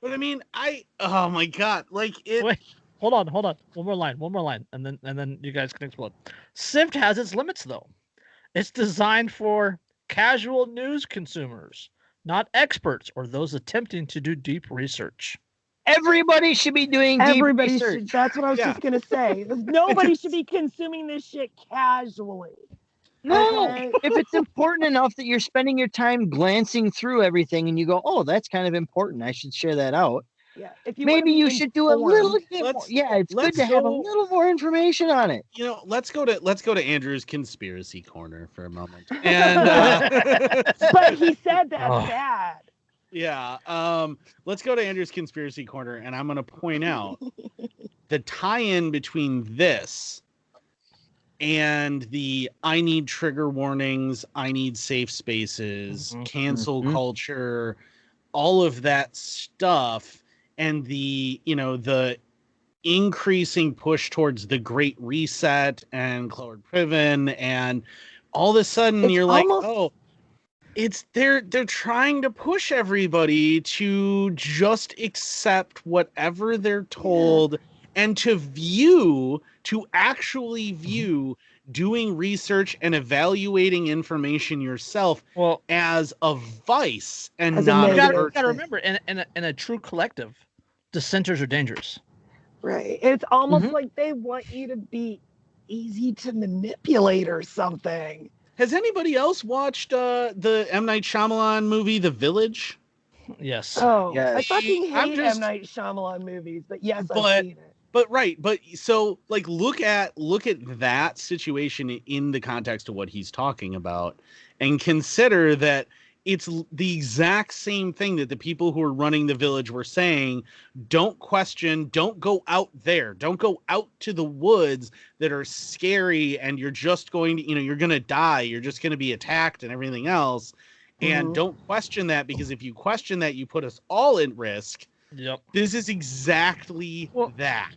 But I mean, I oh my god, like it. Wait. Hold on, hold on. One more line, one more line, and then and then you guys can explode. SIFT has its limits though. It's designed for casual news consumers, not experts or those attempting to do deep research. Everybody should be doing deep Everybody research. should. That's what I was Yeah. just gonna say. Nobody should be consuming this shit casually. No, Okay? if it's important enough that you're spending your time glancing through everything and you go, "Oh, that's kind of important. I should share that out." Yeah. If you Maybe you should do a little bit more. Yeah, it's good let's to have a little more information on it. You know, let's go to let's go to Andrew's conspiracy corner for a moment. And uh, But he said that's Oh. bad. Yeah. Um, let's go to Andrew's conspiracy corner, and I'm going to point out the tie-in between this and the I need trigger warnings, I need safe spaces, Mhm. cancel Mhm. culture, all of that stuff, and the you know the increasing push towards the Great Reset and Cloward-Piven, and all of a sudden It's you're like, oh, it's they're they're trying to push everybody to just accept whatever they're told and to view to actually Mm-hmm. view doing research and evaluating information yourself Well, as a vice and As a not you a gotta, you gotta remember, in, in, a, in a true collective, dissenters are dangerous. Right. It's almost Mhm. like they want you to be easy to manipulate or something. Has anybody else watched uh, the M Night Shyamalan movie The Village? Yes. Oh, I Yes. fucking I'm hate just- M Night Shyamalan movies, but yes, But- I've seen it. but right but so like look at look at that situation in the context of what he's talking about and consider that it's the exact same thing that the people who are running the village were saying don't question don't go out there don't go out to the woods that are scary and you're just going to you know you're going to die you're just going to be attacked and everything else and Mhm. don't question that because if you question that you put us all at risk Yep. this is exactly Well, that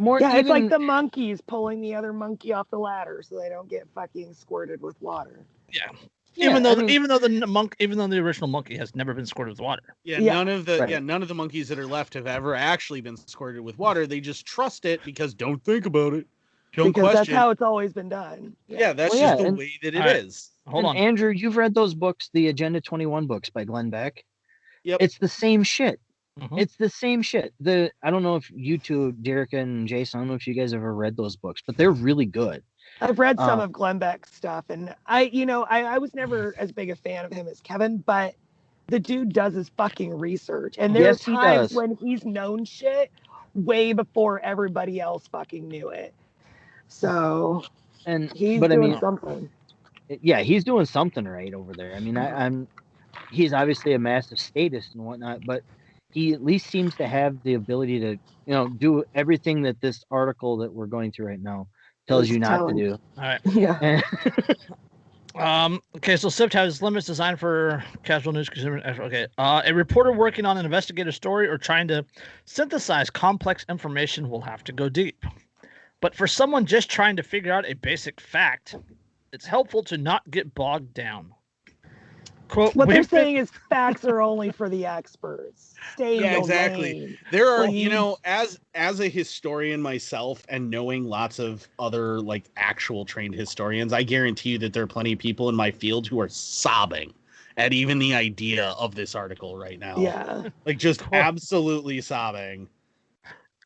More Yeah, it's like the monkeys pulling the other monkey off the ladder so they don't get fucking squirted with water. Yeah. Yeah, even though I the, mean- even though the monk even though the original monkey has never been squirted with water. Yeah, Yeah. none of the Right. yeah none of the monkeys that are left have ever actually been squirted with water. They just trust it because don't think about it, don't because question. that's how it's always been done. yeah, that's Well, just yeah, the and- way that it is. All right, Hold and on. Andrew, you've read those books, the Agenda 21 books by Glenn Beck. Yep. It's the same shit. Mhm. It's the same shit. The I don't know if you two, Derek and Jason, I don't know if you guys ever read those books, but they're really good. I've read some Uh, of Glenn Beck's stuff, and I, you know, I, I was never as big a fan of him as Kevin, but the dude does his fucking research, and there's Yes, times when he's known shit way before everybody else fucking knew it. So And he's but I doing mean, something. yeah, he's doing something right over there. I mean, I, I'm he's obviously a massive statist and whatnot, but he at least seems to have the ability to, you know, do everything that this article that we're going through right now tells you not telling- to do. All right. Yeah. Um, okay, so SIFT has limits designed for casual news consumer. Okay, uh, a reporter working on an investigative story or trying to synthesize complex information will have to go deep. But for someone just trying to figure out a basic fact, it's helpful to not get bogged down. Quote: What they're saying is facts are only for the experts. Stay Yeah, exactly. lane. There are, Please. you know, as as a historian myself and knowing lots of other like actual trained historians, I guarantee you that there are plenty of people in my field who are sobbing at even the idea of this article right now. Yeah. Like just Cool. absolutely sobbing.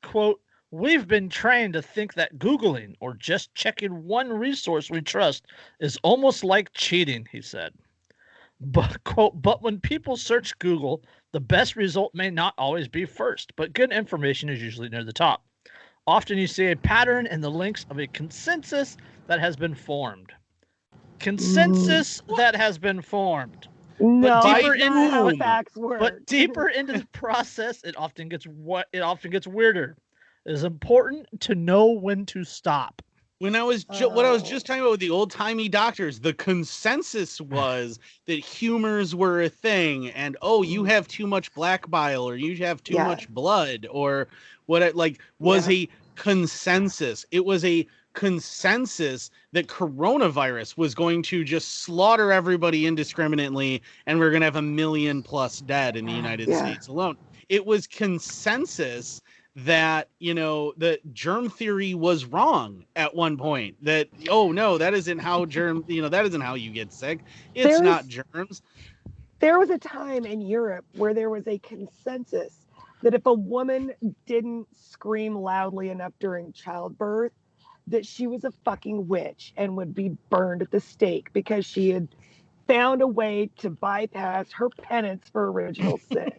quote we've been trained to think that googling or just checking one resource we trust is almost like cheating he said but quote but when people search google the best result may not always be first but good information is usually near the top often you see a pattern in the links of a consensus that has been formed consensus mm. that has been formed No, deeper that's not how facts work. but deeper into the process, it often gets what it often gets weirder. It is important to know when to stop. When I was ju- what I was Oh. just talking about with the old timey doctors, the consensus was that humors were a thing, and oh, you mm. have too much black bile, or you have too Yeah. much blood, or what? It, like was a consensus. It was a consensus that coronavirus was going to just slaughter everybody indiscriminately, and we're going to have a million plus dead in the United Yeah. States alone. It was consensus that you know the germ theory was wrong at one point that oh no that isn't how germ you know that isn't how you get sick it's There's- not germs there was a time in Europe where there was a consensus that if a woman didn't scream loudly enough during childbirth, that she was a fucking witch and would be burned at the stake because she had found a way to bypass her penance for original sin.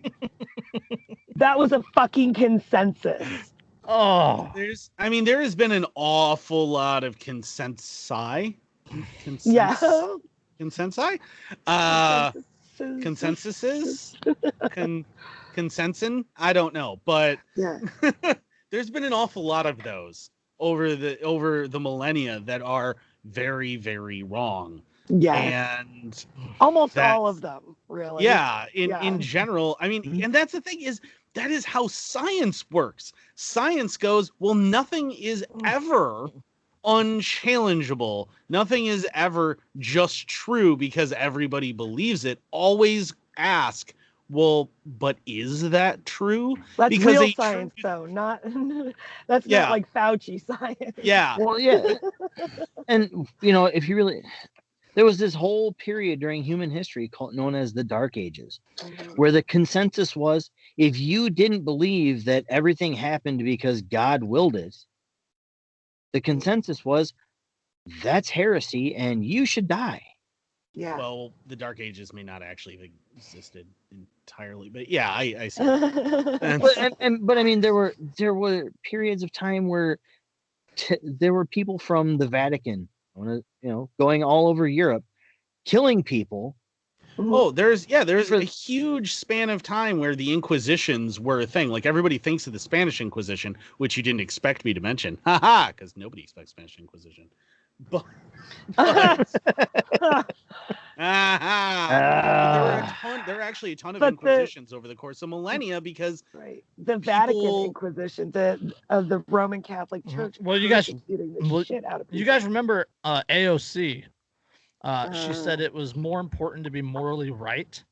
that was a fucking consensus. Oh, there's i mean there has been an awful lot of consensi Consens- Yeah. consensi uh consensuses, con, consensus. I don't know, but Yeah. there's been an awful lot of those over the over the millennia that are very very wrong. Yeah. And Almost all of them, really. yeah, in Yeah. in general, I mean, Mhm. and that's the thing is that is how science works. Science goes, well, nothing is mm. ever unchallengeable. Nothing is ever just true because everybody believes it. Always ask, well, but is that true? That's because real science, tr- though. Not that's Yeah. not like Fauci science. Yeah. Well, yeah, and you know, if you really, there was this whole period during human history called known as the Dark Ages, mm-hmm. where the consensus was if you didn't believe that everything happened because God willed it, the consensus was that's heresy and you should die. Yeah. Well, the Dark Ages may not actually have existed entirely, but yeah, I, I see. And- But and, and but I mean there were there were periods of time where t- there were people from the Vatican, you know, going all over Europe, killing people. Oh, there's yeah, there's a huge span of time where the Inquisitions were a thing. Like everybody thinks of the Spanish Inquisition, which you didn't expect me to mention. Haha, because nobody expects Spanish Inquisition. But aha, there were a Ah. ton. There were actually a ton of But the- Inquisitions over the course of millennia because right. The Vatican People- Inquisition, the of the Roman Catholic Mhm. Church. Well, you guys- well, shit out of You guys remember uh, AOC? Uh, she said it was more important to be morally right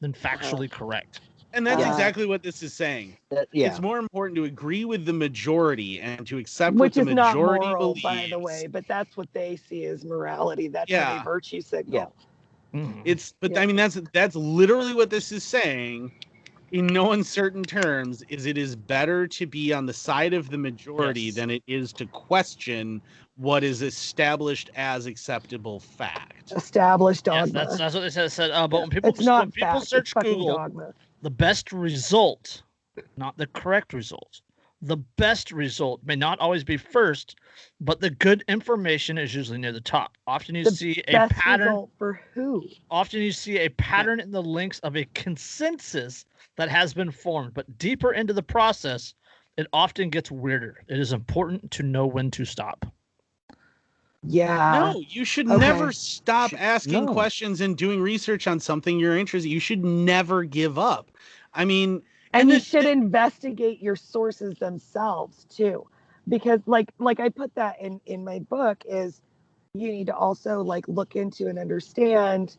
than factually correct. and that's Yeah. exactly what this is saying. That- yeah. It's more important to agree with the majority and to accept which what is the not majority moral, believes. by the way, but that's what they see as morality. That's yeah. Yeah. a virtue signal. Mhm. It's but Yeah. I mean that's that's literally what this is saying in no uncertain terms is it is better to be on the side of the majority Yes. than it is to question what is established as acceptable fact. Established Yes, dogma. that's that's what they said. It said, uh, but when people it's not when people fact, it's search fucking Google, dogma. the best result, not the correct result. The best result may not always be first, but the good information is usually near the top. Often you The see a Best pattern. result for who? Often you see a pattern in the links of a consensus that has been formed, but deeper into the process, it often gets weirder. It is important to know when to stop. Yeah. no, you should okay. never stop Should- asking no. questions and doing research on something you're interested. You should never give up. I mean, and and you the- should investigate your sources themselves too because like like i put that in in my book is you need to also like look into and understand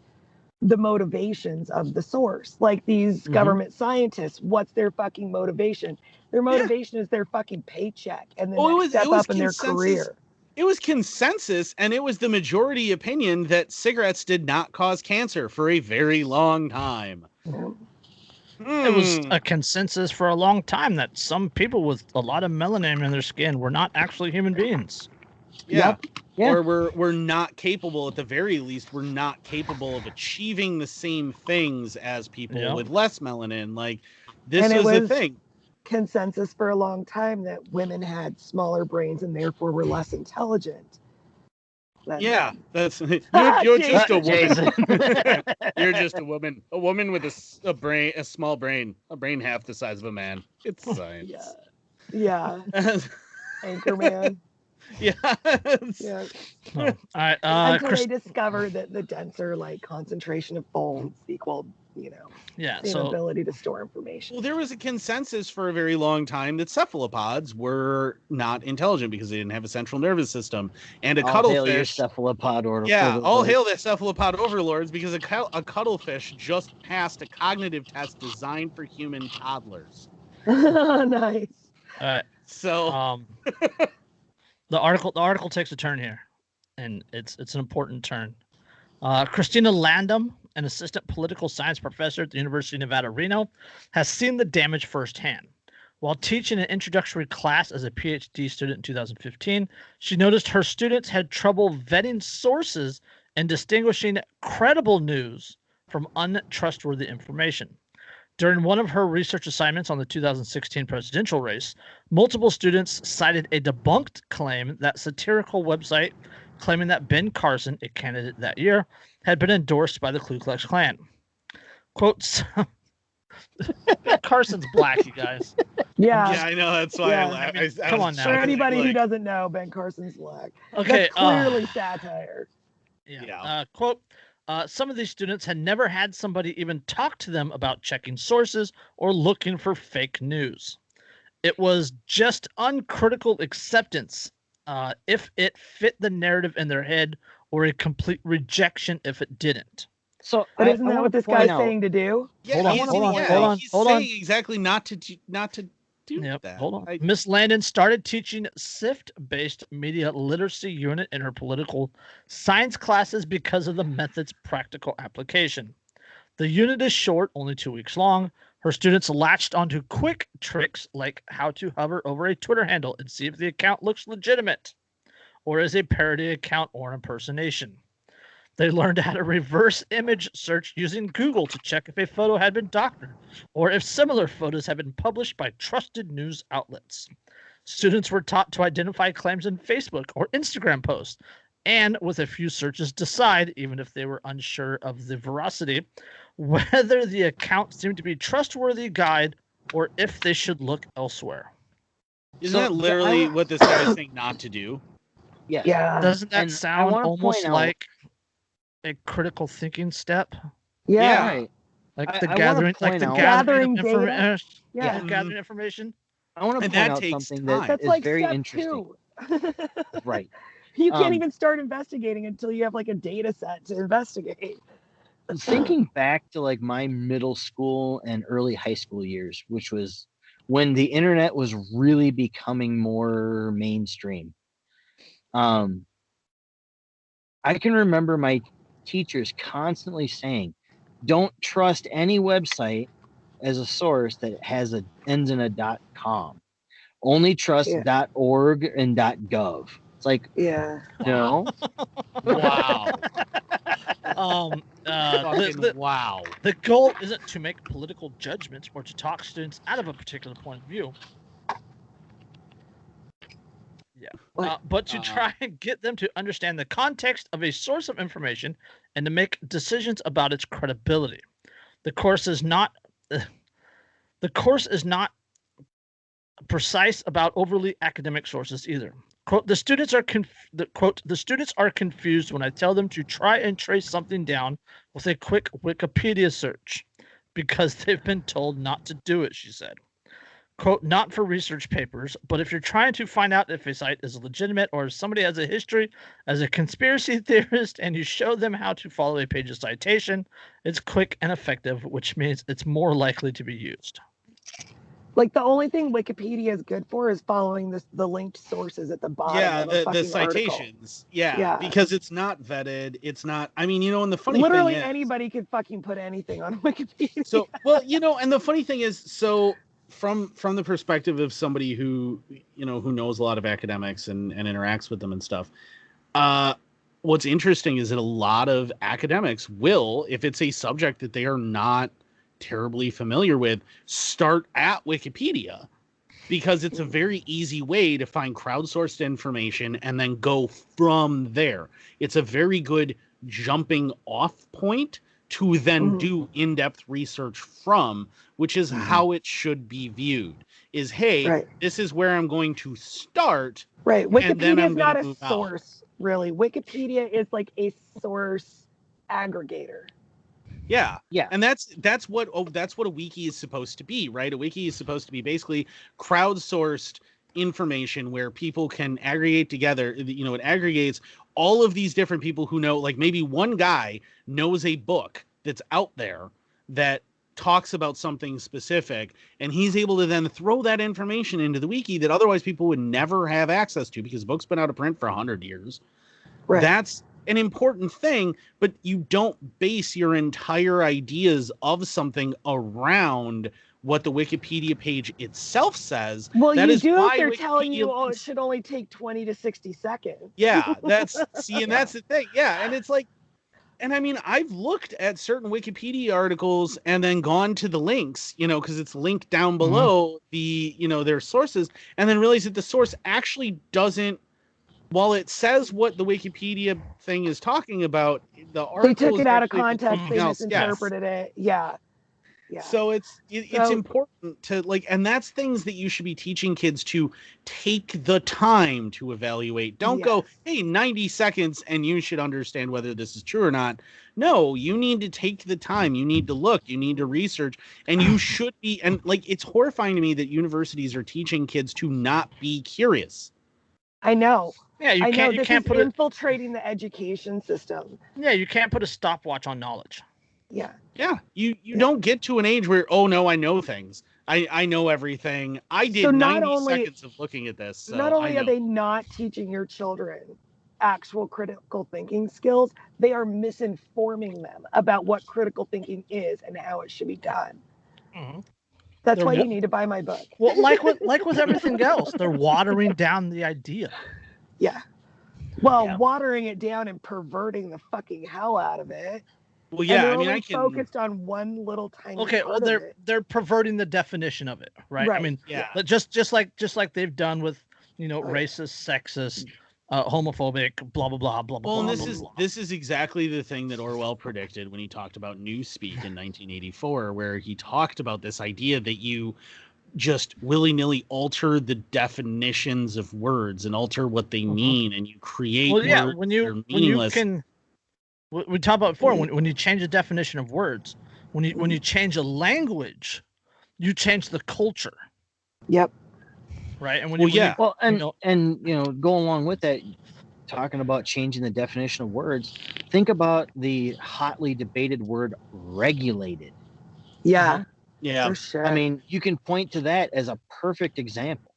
the motivations of the source like these Mm-hmm. Mhm. government scientists what's their fucking motivation their motivation is their fucking paycheck and the Oh, was- step was up in their career it was consensus and it was the majority opinion that cigarettes did not cause cancer for a very long time. It was Hmm. a consensus for a long time that some people with a lot of melanin in their skin were not actually human beings. yeah. Yeah. Or we're we're not capable at the very least we're not capable of achieving the same things as people Yeah. with less melanin. Like this And it was, the thing. Consensus for a long time that women had smaller brains and therefore were less intelligent than Yeah, that's you're, you're just a Uh, woman. You're just a woman. A woman with a, s- a brain, a small brain, a brain half the size of a man. It's science. yeah anchorman yeah. yeah Oh, all right, uh, until Chris, they discover that the denser like concentration of bones equal you know yeah. the So ability to store information Well, there was a consensus for a very long time that cephalopods were not intelligent because they didn't have a central nervous system. And a All hail your cuttlefish. cephalopod or Yeah, or- all hail the cephalopod overlords because a, a cuttlefish just passed a cognitive test designed for human toddlers. nice all right, So, um, the article the article takes a turn here, and it's it's an important turn. Uh, Christina Landum, an assistant political science professor at the University of Nevada, Reno, has seen the damage firsthand. While teaching an introductory class as a PhD student in 2015, she noticed her students had trouble vetting sources and distinguishing credible news from untrustworthy information. During one of her research assignments on the 2016 presidential race, multiple students cited a debunked claim that satirical website claiming that Ben Carson, a candidate that year, had been endorsed by the Ku Klux Klan. Quotes. Carson's black, you guys. Yeah. yeah, I know. That's why Yeah. I, la- I mean, I, I come was on now. For chuckling, anybody who doesn't know, Ben Carson's black. Okay. That's uh, clearly satire. Yeah. Yeah. Uh, quote uh, Some of these students had never had somebody even talk to them about checking sources or looking for fake news. It was just uncritical acceptance uh, if it fit the narrative in their head, or a complete rejection if it didn't. So, But I- isn't I that wanna what this guy's out- saying to do? Yeah, Hold on, he's, hold on, yeah, hold on, he's hold saying on. exactly not to do- not to do Yep. that. Hold on. Miss Landon started teaching SIFT based media literacy unit in her political science classes because of the method's practical application. The unit is short, only two weeks long. Her students latched onto quick tricks like how to hover over a Twitter handle and see if the account looks legitimate or is a parody account or impersonation. They learned how to reverse image search using Google to check if a photo had been doctored or if similar photos have been published by trusted news outlets. Students were taught to identify claims in Facebook or Instagram posts and, with a few searches, decide, even if they were unsure of the veracity, whether the account seemed to be trustworthy guide or if they should look elsewhere. Isn't So, that the- I literally what this guy is saying not to do? Yeah. Yeah. Doesn't that and sound almost point out- like a critical thinking step? Yeah. Yeah. Right. Like I- the I wanna gathering, like the out- gathering, Gathering data. information. Yeah. Yeah, gathering information. I want to And point that out something that That's is like very step interesting. two. Right. You can't Um, even start investigating until you have like a data set to investigate. Thinking back to like my middle school and early high school years, which was when the internet was really becoming more mainstream. Um, I can remember my teachers constantly saying, "Don't trust any website as a source that has a ends in a dot com. Only trust Yeah. dot org and dot gov." It's like Yeah. no, Wow. Um, uh, the, the, wow. the goal isn't to make political judgments or to talk students out of a particular point of view. Yeah, uh, but to Uh, try and get them to understand the context of a source of information and to make decisions about its credibility. The course is not. the course is not precise about overly academic sources either. Quote, the students are conf- the, quote, the students are confused when I tell them to try and trace something down with a quick Wikipedia search because they've been told not to do it, she said. Quote, not for research papers, but if you're trying to find out if a site is legitimate or if somebody has a history as a conspiracy theorist and you show them how to follow a page's citation, it's quick and effective, which means it's more likely to be used. Like the only thing Wikipedia is good for is following the the linked sources at the bottom. Yeah, of the, the citations. Yeah, Yeah. because it's not vetted. It's not. I mean, you know, and the funny Literally thing is, anybody could fucking put anything on Wikipedia. so well you know and the funny thing is so from from the perspective of somebody who you know who knows a lot of academics and and interacts with them and stuff uh what's interesting is that a lot of academics will if it's a subject that they are not terribly familiar with start at wikipedia because it's a very easy way to find crowdsourced information and then go from there it's a very good jumping off point to then Mhm. do in-depth research from which is Mhm. how it should be viewed is hey Right. this is where i'm going to start Right. Wikipedia is not a move out. source, really. Wikipedia is like a source aggregator. Yeah Yeah. and that's that's what oh, that's what a wiki is supposed to be right a wiki is supposed to be basically crowdsourced information where people can aggregate together uh, you know it aggregates all of these different people who know like maybe one guy knows a book that's out there that talks about something specific and he's able to then throw that information into the wiki that otherwise people would never have access to because the book's been out of print for 100 years Right. that's an important thing but you don't base your entire ideas of something around what the wikipedia page itself says. Well, that you is do why if they're telling you, oh, it should only take 20 to 60 seconds. yeah that's see and that's the thing. Yeah and it's like and i mean i've looked at certain wikipedia articles and then gone to the links you know because it's linked down mm-hmm. below the you know their sources and then realize that the source actually doesn't while it says what the wikipedia thing is talking about the article They took it out of context. They else, yes. misinterpreted it. Yeah. Yeah. So it's it, it's So- important to like, and that's things that you should be teaching kids to take the time to evaluate. Don't go, hey, 90 seconds, and you should understand whether this is true or not. No, you need to take the time. You need to look. You need to research, and you should be. And like, it's horrifying to me that universities are teaching kids to not be curious. I know. Yeah, you I can't you this can't is put a infiltrating the education system. yeah you can't put a stopwatch on knowledge. Yeah. Yeah, you you Yeah. don't get to an age where oh no, I know things. I I know everything. I did So not 90 only- seconds of looking at this. So not only are they not teaching your children actual critical thinking skills, they are misinforming them about what critical thinking is and how it should be done. Mhm. That's They're why wa- you need to buy my book. Well, like with like with everything else, they're watering down the idea. Yeah. Well, Yeah. watering it down and perverting the fucking hell out of it. well, yeah. they're I mean, I can. focused on one little tiny. Okay, part well they're it. they're perverting the definition of it, right? right. I mean, Yeah. but just just like just like they've done with you know Oh, yeah. racist, sexist, uh, homophobic, blah blah blah blah blah. Well, and this blah, is blah. this is exactly the thing that Orwell predicted when he talked about newspeak in 1984, where he talked about this idea that you just willy nilly alter the definitions of words and alter what they Mhm. mean, and you create well, yeah. words When you are when you meaningless. can, we we talked about before when when you change the definition of words, when you when you change a language, you change the culture, Yep. right? And when Well, you, when you- yeah. Well, and you know- and you know, go along with that, talking about changing the definition of words. Think about the hotly debated word regulated. Yeah. Yeah, For sure. I mean, you can point to that as a perfect example.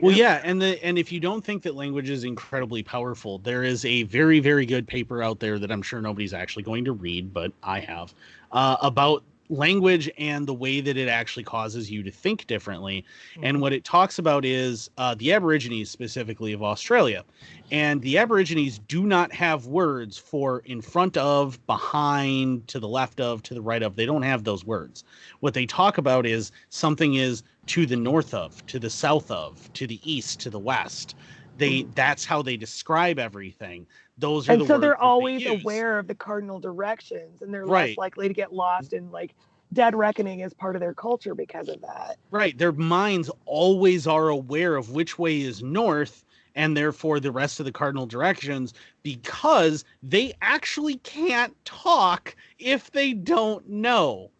Well, yeah, and the and if you don't think that language is incredibly powerful, there is a very very good paper out there that I'm sure nobody's actually going to read, but I have uh, about language and the way that it actually causes you to think differently. And what it talks about is uh, the Aborigines specifically of Australia, and the Aborigines do not have words for in front of, behind, to the left of, to the right of. They don't have those words. What they talk about is something is to the north of, to the south of, to the east, to the west. They that's how they describe everything. Those are and the so words they're that they always aware of the cardinal directions and they're Right. less likely to get lost in like dead reckoning as part of their culture because of that. Right. Their minds always are aware of which way is north and therefore the rest of the cardinal directions because they actually can't talk if they don't know.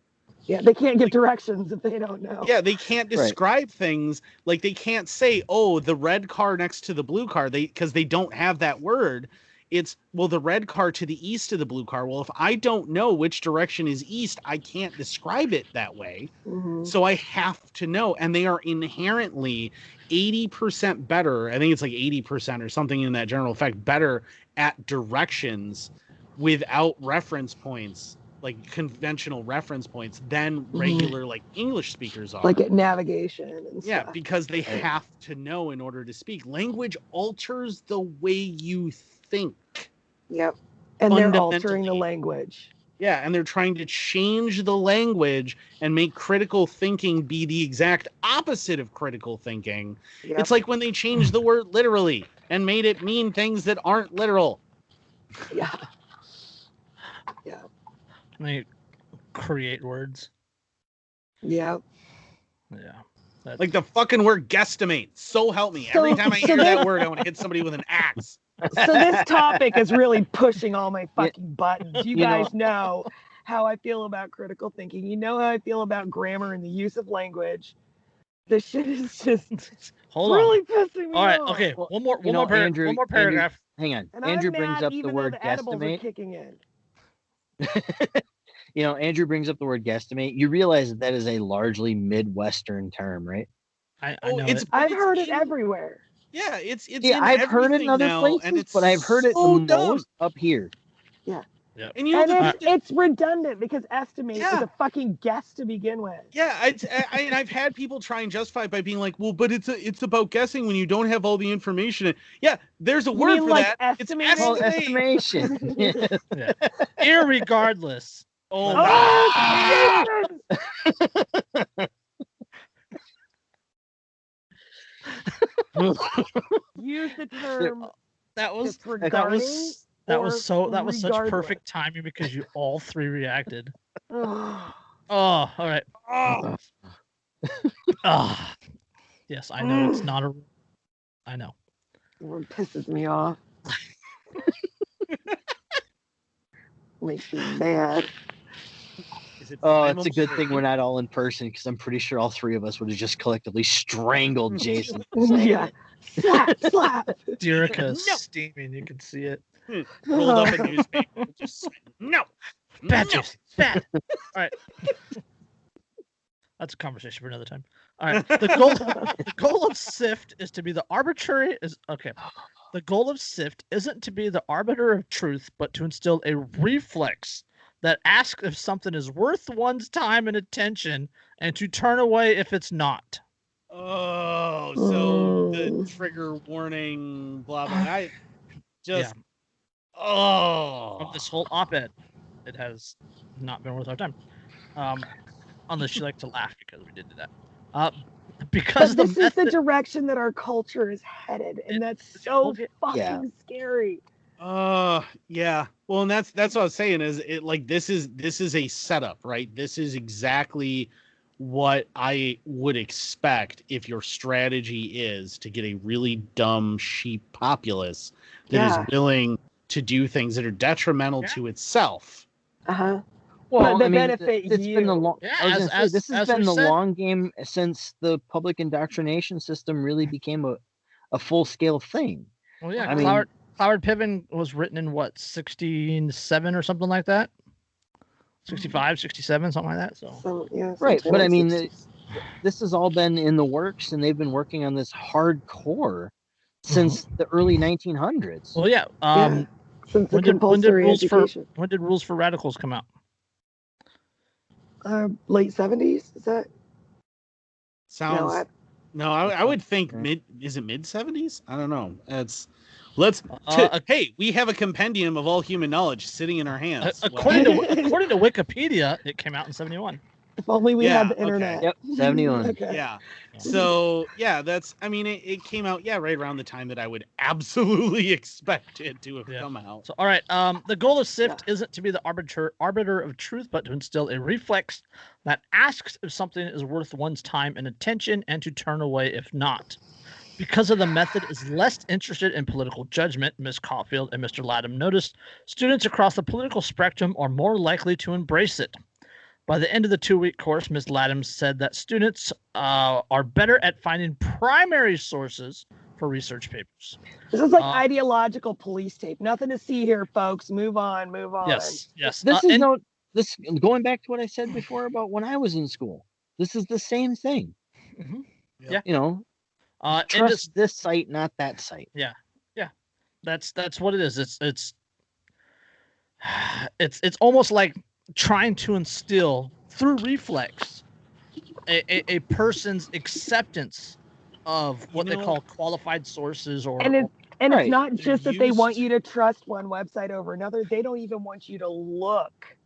Yeah, they can't give directions if they don't know. Yeah, they can't Right. describe things like they can't say, "Oh, the red car next to the blue car." They because they don't have that word. It's well, the red car to the east of the blue car. Well, if I don't know which direction is east, I can't describe it that way. Mhm. So I have to know, and they are inherently 80% better. I think it's like 80% or something in that general effect, better at directions without reference points, like conventional reference points, than regular like English speakers are. Like at navigation and yeah, stuff. because they Right. have to know in order to speak. Language alters the way you think. Yep. And they're altering the language. Yeah, and they're trying to change the language and make critical thinking be the exact opposite of critical thinking. Yep. It's like when they changed the word literally and made it mean things that aren't literal. yeah. Yeah. They create words. Yeah. Yeah. That's, Like the fucking word guesstimate. So help me. Every time I so hear they- that word, I want to hit somebody with an axe. So this topic is really pushing all my fucking buttons. You, You guys know how I feel about critical thinking. You know how I feel about grammar and the use of language. This shit is just hold on. really pissing me All right. off. Okay. Well, one more. you One more. know, par- Andrew- one more Andrew- paragraph. Hang on. And Andrew I'm brings mad up the even though word the guesstimate. kicking in. you know, Andrew brings up the word guesstimate. You realize that that is a largely Midwestern term, right? I, I Oh, know it's it. I've it's heard it everywhere. Yeah, it's it's yeah, in I've heard it in other now, places, and it's but I've heard it the dumb. most up here. And you know, And the, it's, it's redundant because estimate is a fucking guess to begin with. Yeah, I, I, and I've had people try and justify it by being like, "Well, but it's a, it's about guessing when you don't have all the information." Yeah, there's a You word mean for like that. It's estimating? Well, estimate. estimation. Yeah. Irregardless. Oh, Oh, Use the term That was that was That was so. That was such perfect timing because you all three reacted. Oh, oh, all right. Oh, oh. yes, I know it's not a. I know. It pisses me off. Makes me mad. Is it Oh, it's a good thing we're not all in person because I'm pretty sure all three of us would have just collectively strangled Jason. yeah. Slap, slap. Derica No. steaming. You can see it. Hmm. rolled up a newspaper. Just no. Bad no. juice. Bad. All right. That's a conversation for another time. All right. The goal the goal of SIFT is to be the arbitrary is okay. The goal of SIFT isn't to be the arbiter of truth, but to instill a reflex that ask if something is worth one's time and attention and to turn away if it's not. Oh, so the Mm. trigger warning, blah blah. I just yeah. oh. Of this whole op-ed, it has not been worth our time. Um, unless you like to laugh because we did do that. Uh, because But the this is the direction that our culture is headed, and It- that's so fucking Yeah. scary. Uh yeah. Well, and that's that's what I was saying is it like this is this is a setup, right? This is exactly what I would expect if your strategy is to get a really dumb sheep populace that is Yeah. willing to do things that are detrimental Yeah. to itself. Uh huh. Well, they I mean, th- benefit it's been the you. long. Yeah, as- say, as- this has as been the said- long game since the public indoctrination system really became a, a full scale thing. well, yeah, I mean- Cloward, Cloward Piven was written in what 67 or something like that. 65, 67, something like that. So So yeah. Right, but I mean, 60s. This has all been in the works, and they've been working on this hardcore since the early 1900s. well, yeah. Um, since the when did, when did compulsory rules for education, when did rules for radicals come out? uh, late seventies. Is that Sounds no? I, No, I, I would think Okay. mid is it mid seventies? I don't know. It's let's Uh, hey, we have a compendium of all human knowledge sitting in our a- hands. according to according to Wikipedia, it came out in 71. if only we Yeah, had the okay. internet. Yep, 71. okay. yeah. So yeah, that's I mean it, it came out yeah right around the time that I would absolutely expect it to have Yeah. come out. So, all right. Um, the goal of SIFT isn't to be the arbiter arbiter of truth, but to instill a reflex that asks if something is worth one's time and attention, and to turn away if not. Because of the method is less interested in political judgment, Ms. Caulfield and Mr. Latham noticed students across the political spectrum are more likely to embrace it. By the end of the two-week course, Ms. Latham said that students uh, are better at finding primary sources for research papers. This is like Uh, ideological police tape. Nothing to see here, folks. Move on. Move on. Yes, yes. This uh, is and- no this going back to what I said before about when I was in school. This is the same thing. Mhm. Yeah. You know, uh, and trust just- this site, not that site. Yeah, yeah, that's that's what it is it's it's it's it's almost like trying to instill through reflex a, a, a person's acceptance of what they know- call qualified sources or And it, and Right. it's not just that they want you to trust one website over another. They don't even want you to look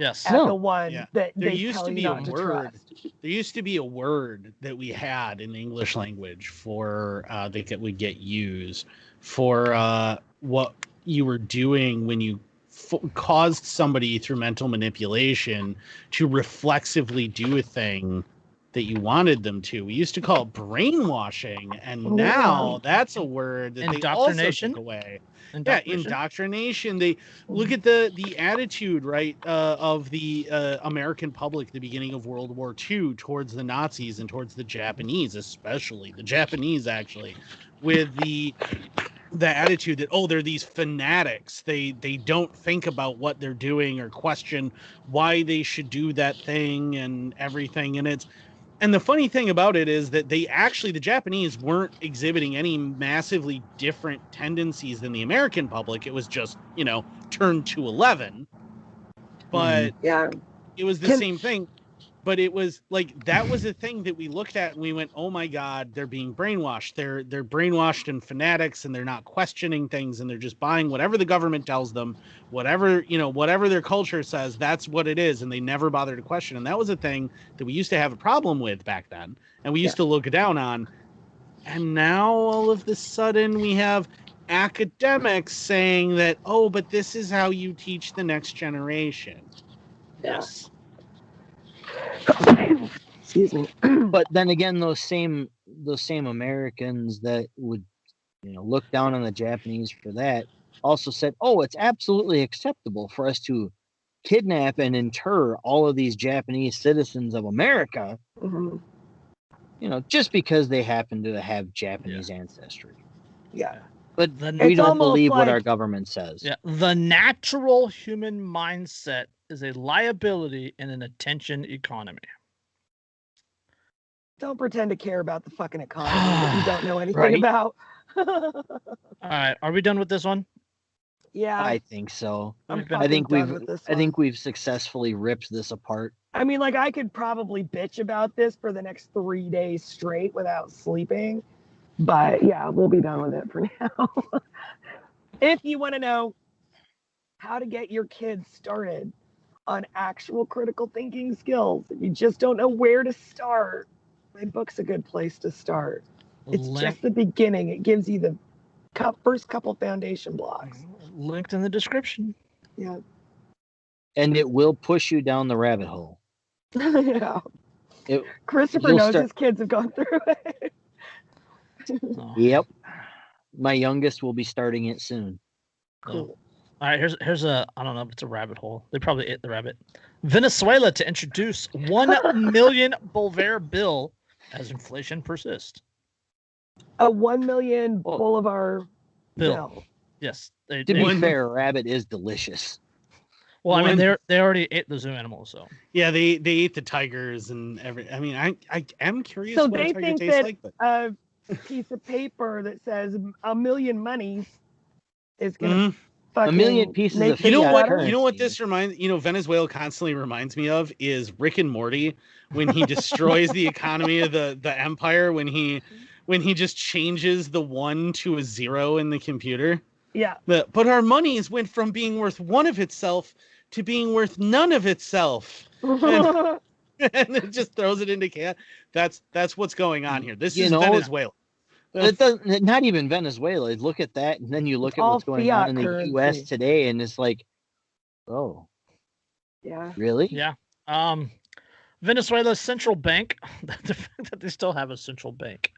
yes at No. the one Yeah. that There they used tell to be a not to word. trust. There used to be a word that we had in the English language for uh, that get- would get used for uh, what you were doing when you f- caused somebody through mental manipulation to reflexively do a thing that you wanted them to. We used to call it brainwashing, and Oh, now yeah. that's a word that they also Indoctrination? took away yeah indoctrination. indoctrination they look at the the attitude right uh, of the uh, american public at the beginning of world war ii towards the nazis and towards the japanese especially the japanese actually with the the attitude that oh they're these fanatics they they don't think about what they're doing or question why they should do that thing and everything and it's and the funny thing about it is that they actually the japanese weren't exhibiting any massively different tendencies than the american public. It was just you know turned to 11 but mm-hmm. Yeah. it was the Can- same thing but it was like that was a thing that we looked at and we went oh my god they're being brainwashed. They're they're brainwashed and fanatics and they're not questioning things and they're just buying whatever the government tells them whatever you know whatever their culture says that's what it is and they never bother to question. And that was a thing that we used to have a problem with back then and we used to look down on. And now all of the sudden we have academics saying that, oh, but this is how you teach the next generation. Yes. Excuse me. but then again those same those same americans that would you know look down on the japanese for that also said oh it's absolutely acceptable for us to kidnap and inter all of these japanese citizens of america Mhm. you know just because they happen to have japanese ancestry Yeah. but The- we don't almost believe what our government says Yeah, the natural human mindset is a liability in an attention economy. Don't pretend to care about the fucking economy that you don't know anything Right. about. All right, are we done with this one? yeah. i think so I'm We've think done we've with this i one. think we've successfully ripped this apart I mean, like I could probably bitch about this for the next three days straight without sleeping. But yeah, we'll be done with it for now. if you want to know how to get your kids started on actual critical thinking skills, if you just don't know where to start, my book's a good place to start. It's Link- just the beginning. It gives you the cou- first couple foundation blocks. linked in the description. Yeah. and it will push you down the rabbit hole yeah. It- Christopher knows start- his kids have gone through it. Oh, Yep. My youngest will be starting it soon. oh. Cool. All right, here's here's a I don't know if it's a rabbit hole. They probably ate the rabbit. Venezuela to introduce one million Bolivar bill as inflation persists. A one million Bolivar Bill. bill. Yes, they. To they- be fair, rabbit is delicious. well, I mean one- they they already ate the zoo animals, so Yeah, they they ate the tigers and every. I mean, I I am curious So what they a tiger think tastes that- like, but A piece of paper that says a million monies is gonna Mhm. Fucking million pieces make of you know what? better. You know what this reminds? You know, Venezuela constantly reminds me of is Rick and Morty when he destroys the economy of the the empire when he when he just changes the one to a zero in the computer. Yeah. The, but our monies went from being worth one of itself to being worth none of itself. and it just throws it into chaos. That's that's what's going on here. This You is know, Venezuela. It doesn't, not even Venezuela. Look at that, and then you look at what's going on in the currency. U.S. today, and it's like, oh, yeah. really? yeah. Um, Venezuela's central bank, the fact that they still have a central bank,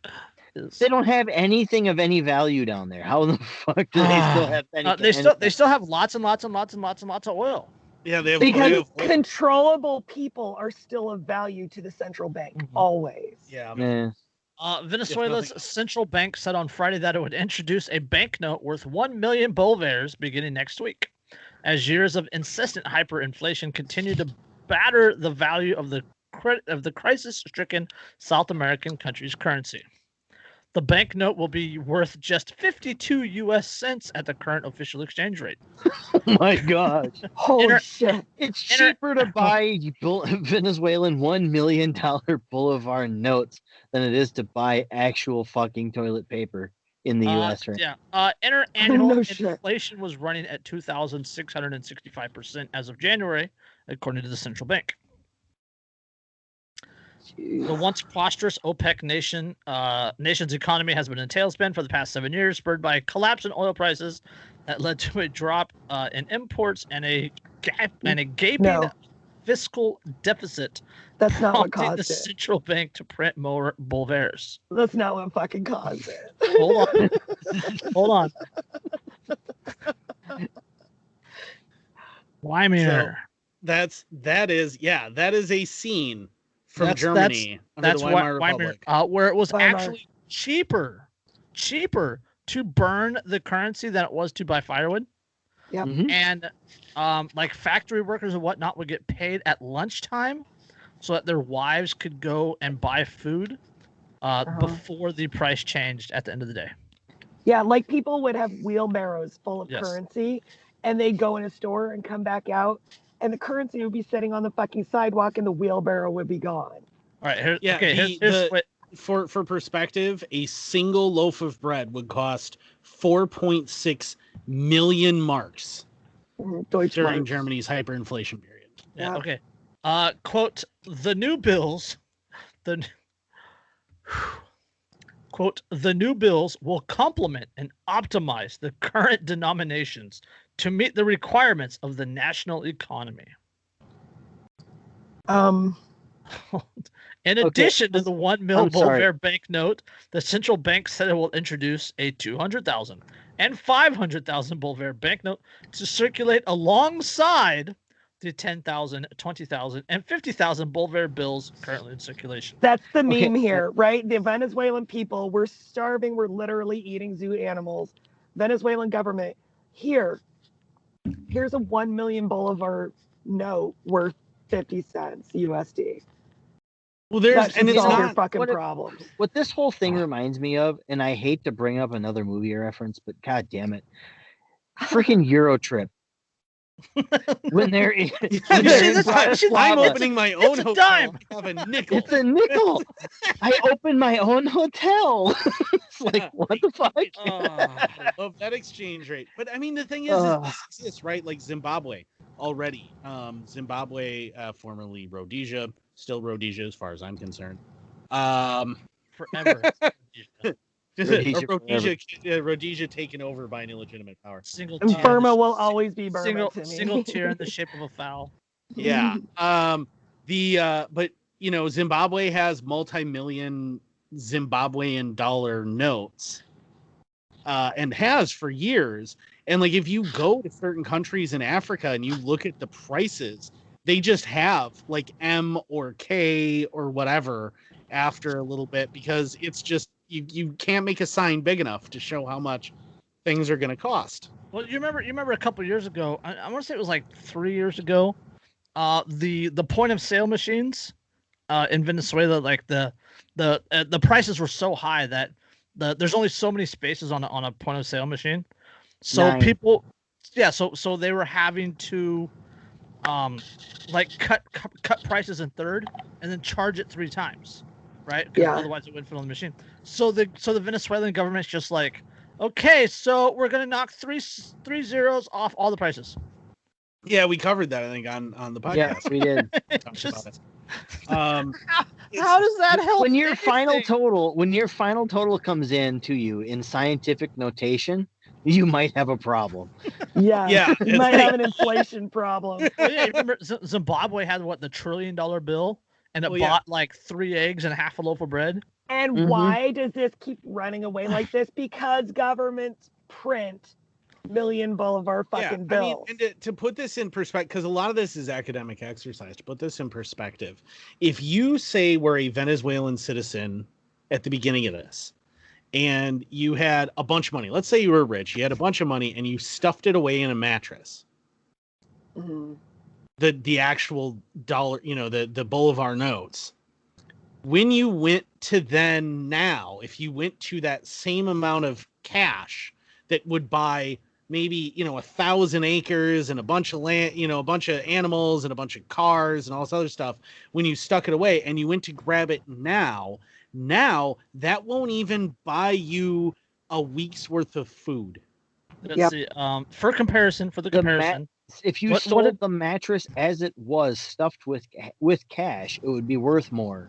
is They don't have anything of any value down there. How the fuck do they still have any? uh, they still they still have lots and lots and lots and lots and lots of oil. Yeah, they have they Because have- controllable people are still of value to the central bank, Mhm. always. yeah. Eh, Uh, Venezuela's central bank said on Friday that it would introduce a banknote worth 1 million bolivars beginning next week, as years of insistent hyperinflation continue to batter the value of the credit of the crisis-stricken South American country's currency. The banknote will be worth just 52 U.S. cents at the current official exchange rate. oh my gosh. Holy Inter- shit. It's Inter- cheaper to buy Venezuelan one million dollar Boulevard notes than it is to buy actual fucking toilet paper in the Uh, U.S. right Yeah. Uh, interannual No shit. inflation was running at 2,665% as of January, according to the central bank. The once prosperous OPEC nation uh, nation's economy has been in tailspin for the past seven years, spurred by a collapse in oil prices that led to a drop uh, in imports and a gap and a gaping No. fiscal deficit, That's not what prompting the caused it. central bank to print more bolivars. That's not what fucking caused it. Hold on, hold on. Why, Weimar. That's that is yeah, that is a scene from That's- that's- Germany under That's the why Weimar Weimar, uh, where it was Weimar. actually cheaper, cheaper to burn the currency than it was to buy firewood. Yep. Mhm. And um, like factory workers and whatnot would get paid at lunchtime, so that their wives could go and buy food uh, Uh-huh. before the price changed at the end of the day. Yeah, like people would have wheelbarrows full of Yes. currency and they'd go in a store and come back out and the currency would be sitting on the fucking sidewalk and the wheelbarrow would be gone. All right, here, Yeah, okay, the- here's the- what- For for perspective, a single loaf of bread would cost 4.6 million marks Mhm, Deutsche during Mark. Germany's hyperinflation period. Yeah, Yeah. okay. Uh, quote: The new bills, the quote, the new bills will complement and optimize the current denominations to meet the requirements of the national economy. Um, In Okay, addition to the one mil I'm sorry. Bolivar banknote, the central bank said it will introduce a 200,000 and 500,000 Bolivar banknote to circulate alongside the 10,000, 20,000, and 50,000 Bolivar bills currently in circulation. that's the Okay, meme uh, here, right? The Venezuelan people, we're starving, we're literally eating zoo animals. Venezuelan government, here, here's a 1 million Bolivar note worth 50 cents USD. Well, there's and it's solve your not. fucking what it- problems. What this whole thing reminds me of, and I hate to bring up another movie reference, but god damn it. Freaking Euro Trip. When they're in, when You see, in this- I'm shit- Bratislava. opening my own a hotel. dime. I have a nickel. It's a nickel. I opened my own hotel. it's like, what the fuck? I love that exchange rate. But I mean, the thing is, is Ugh. this exists, right? Like Zimbabwe already. Um, Zimbabwe, uh, formerly Rhodesia, still Rhodesia as far as I'm concerned. Um, Forever. Rhodesia Rhodesia, uh, Rhodesia taken over by an illegitimate power. single And tier. Burma will always be Burma single, to me. single tier in the shape of a foul. Yeah. Um, the uh, but you know, Zimbabwe has multi-million Zimbabwean dollar notes, uh, and has for years. And like, if you go to certain countries in Africa and you look at the prices, they just have like M or K or whatever after a little bit because it's just you you can't make a sign big enough to show how much things are going to cost. Well, you remember you remember a couple years ago. I, I want to say it was like three years ago. Uh, the the point of sale machines, uh, in Venezuela, like the the uh, the prices were so high that the there's only so many spaces on a, on a point of sale machine. So Nine. people, yeah. So so they were having to, um, like cut cut, cut prices in third and then charge it three times, right? 'Cause Yeah. Otherwise, it wouldn't fit on the machine. So the so the Venezuelan government's just like, okay, so we're gonna knock three three zeros off all the prices. Yeah, we covered that I think on on the podcast. Yeah, we did. talked Just- about it. Um, How does that help? when your final total when your final total comes in to you in scientific notation, you might have a problem. Yeah. yeah, You might like- have an inflation problem. Yeah, remember Z- Zimbabwe had what the trillion dollar bill, and it yeah. bought like three eggs and half a loaf of bread. And Mhm. why does this keep running away like this? Because governments print million Bolivar fucking yeah, bills. I mean, and to, to put this in perspective, because a lot of this is academic exercise. To put this in perspective, if you say we're a Venezuelan citizen at the beginning of this, and you had a bunch of money, let's say you were rich, you had a bunch of money, and you stuffed it away in a mattress, Mhm. The the actual dollar, you know, the the Bolivar notes. When you went to then now, if you went to that same amount of cash that would buy maybe you know a thousand acres and a bunch of land, you know, a bunch of animals and a bunch of cars and all this other stuff, when you stuck it away and you went to grab it now, now that won't even buy you a week's worth of food. Let's Yep. see. Um, for comparison, for the The comparison, If you What- what sold did- the mattress as it was stuffed with with cash, it would be worth more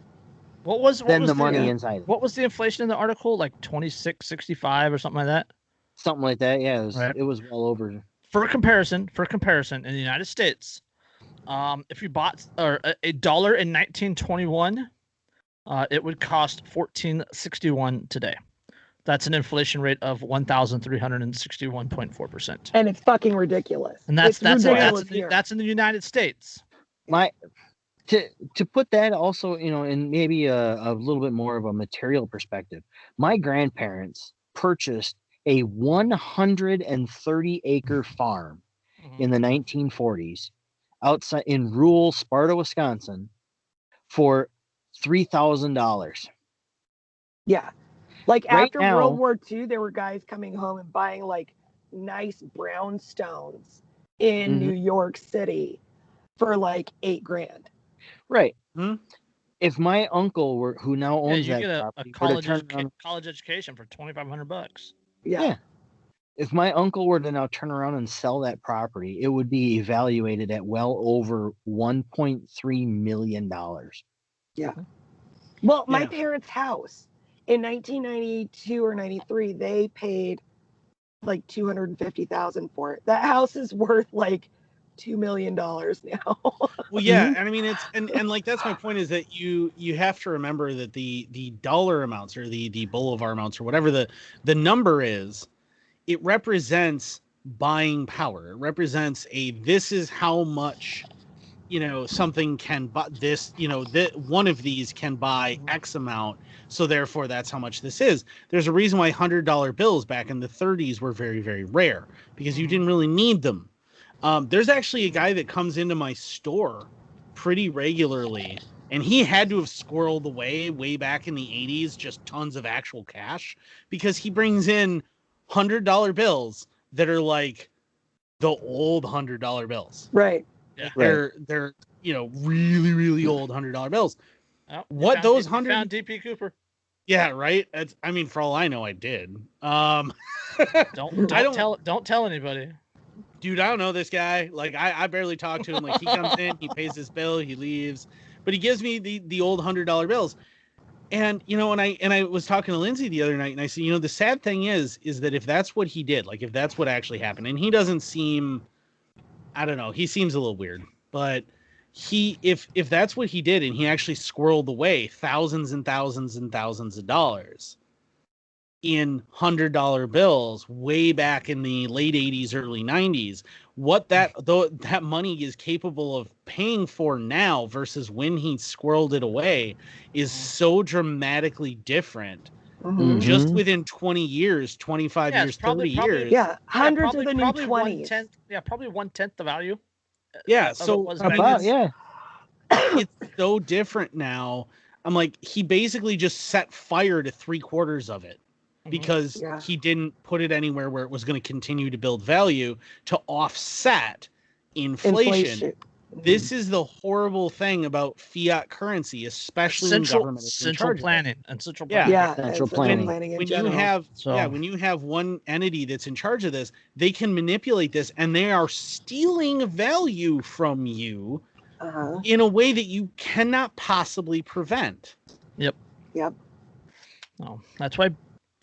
what was what than was the money uh, inside. it. What was the inflation in the article? Like twenty six sixty five or something like that. Something like that. Yeah, it was, Right. it was well over. For comparison, for comparison, in the United States, um, if you bought or a, a dollar in nineteen twenty one, uh, it would cost fourteen sixty one today. That's an inflation rate of one thousand three hundred and sixty one point four percent. And it's fucking ridiculous. And that's it's that's ridiculous that's, here. that's in the United States. my to to put that also you know in maybe a, a little bit more of a material perspective my grandparents purchased a 130 acre farm mm-hmm. in the 1940s outside in rural sparta wisconsin for $3000 Yeah. Like Right after now- World War II, there were guys coming home and buying like nice brownstones in Mhm. New York City for like eight grand. right Hmm. if my uncle were who now Yeah, owns you that get a, a property were to college turn educa- around- college education for twenty five hundred bucks. Yeah. Yeah. if my uncle were to now turn around and sell that property, it would be evaluated at well over 1.3 million dollars. Yeah. Well, my Yeah. parents' house in 1992 or 93, they paid like 250,000 for it. That house is worth like two million dollars now. Well, yeah, mm-hmm. and I mean it's and and like that's my point is that you you have to remember that the the dollar amounts or the the boulevard amounts or whatever the the number is, it represents buying power. It represents a this is how much you know something can buy this you know that one of these can buy x amount so therefore that's how much this is there's a reason why hundred dollar bills back in the 30s were very very rare because you didn't really need them um, there's actually a guy that comes into my store pretty regularly and he had to have squirreled away way back in the 80s just tons of actual cash because he brings in hundred dollar bills that are like the old hundred dollar bills right. Yeah. they're they're you know really really old hundred dollar bills Oh, What found- those 100 found DB Cooper. Yeah right? That's, i mean for all i know i did. Um Don't don't, don't- tell don't tell anybody. dude i don't know this guy. Like i, I barely talk to him. Like he comes in he pays his bill he leaves but he gives me the the old hundred dollar bills. And you know and i and i was talking to lindsay the other night and i said you know the sad thing is is that if that's what he did like if that's what actually happened and he doesn't seem i don't know he seems a little weird but he if if that's what he did and he actually squirreled away thousands and thousands and thousands of dollars in hundred dollar bills way back in the late 80s early 90s what that though that money is capable of paying for now versus when he squirreled it away is so dramatically different Mhm. just Mhm. within 20 years 25 Yeah, years probably- 30 probably- years Yeah, Yeah, hundreds probably, of the new probably one twenties. tenth. Yeah, probably one tenth the value. Yeah, of it so was I back mean, then. About yeah. it's so different now i'm like he basically just set fire to three quarters of it Mhm. because Yeah. he didn't put it anywhere where it was going to continue to build value to offset inflation. Inflation. This is the horrible thing about fiat currency, especially when central government is central charge planning and central Yeah. planning. Yeah, Central and central planning. planning When you have So yeah, when you have one entity that's in charge of this, they can manipulate this and they are stealing value from you uh-huh. in a way that you cannot possibly prevent. Yep. Yep. Oh, that's why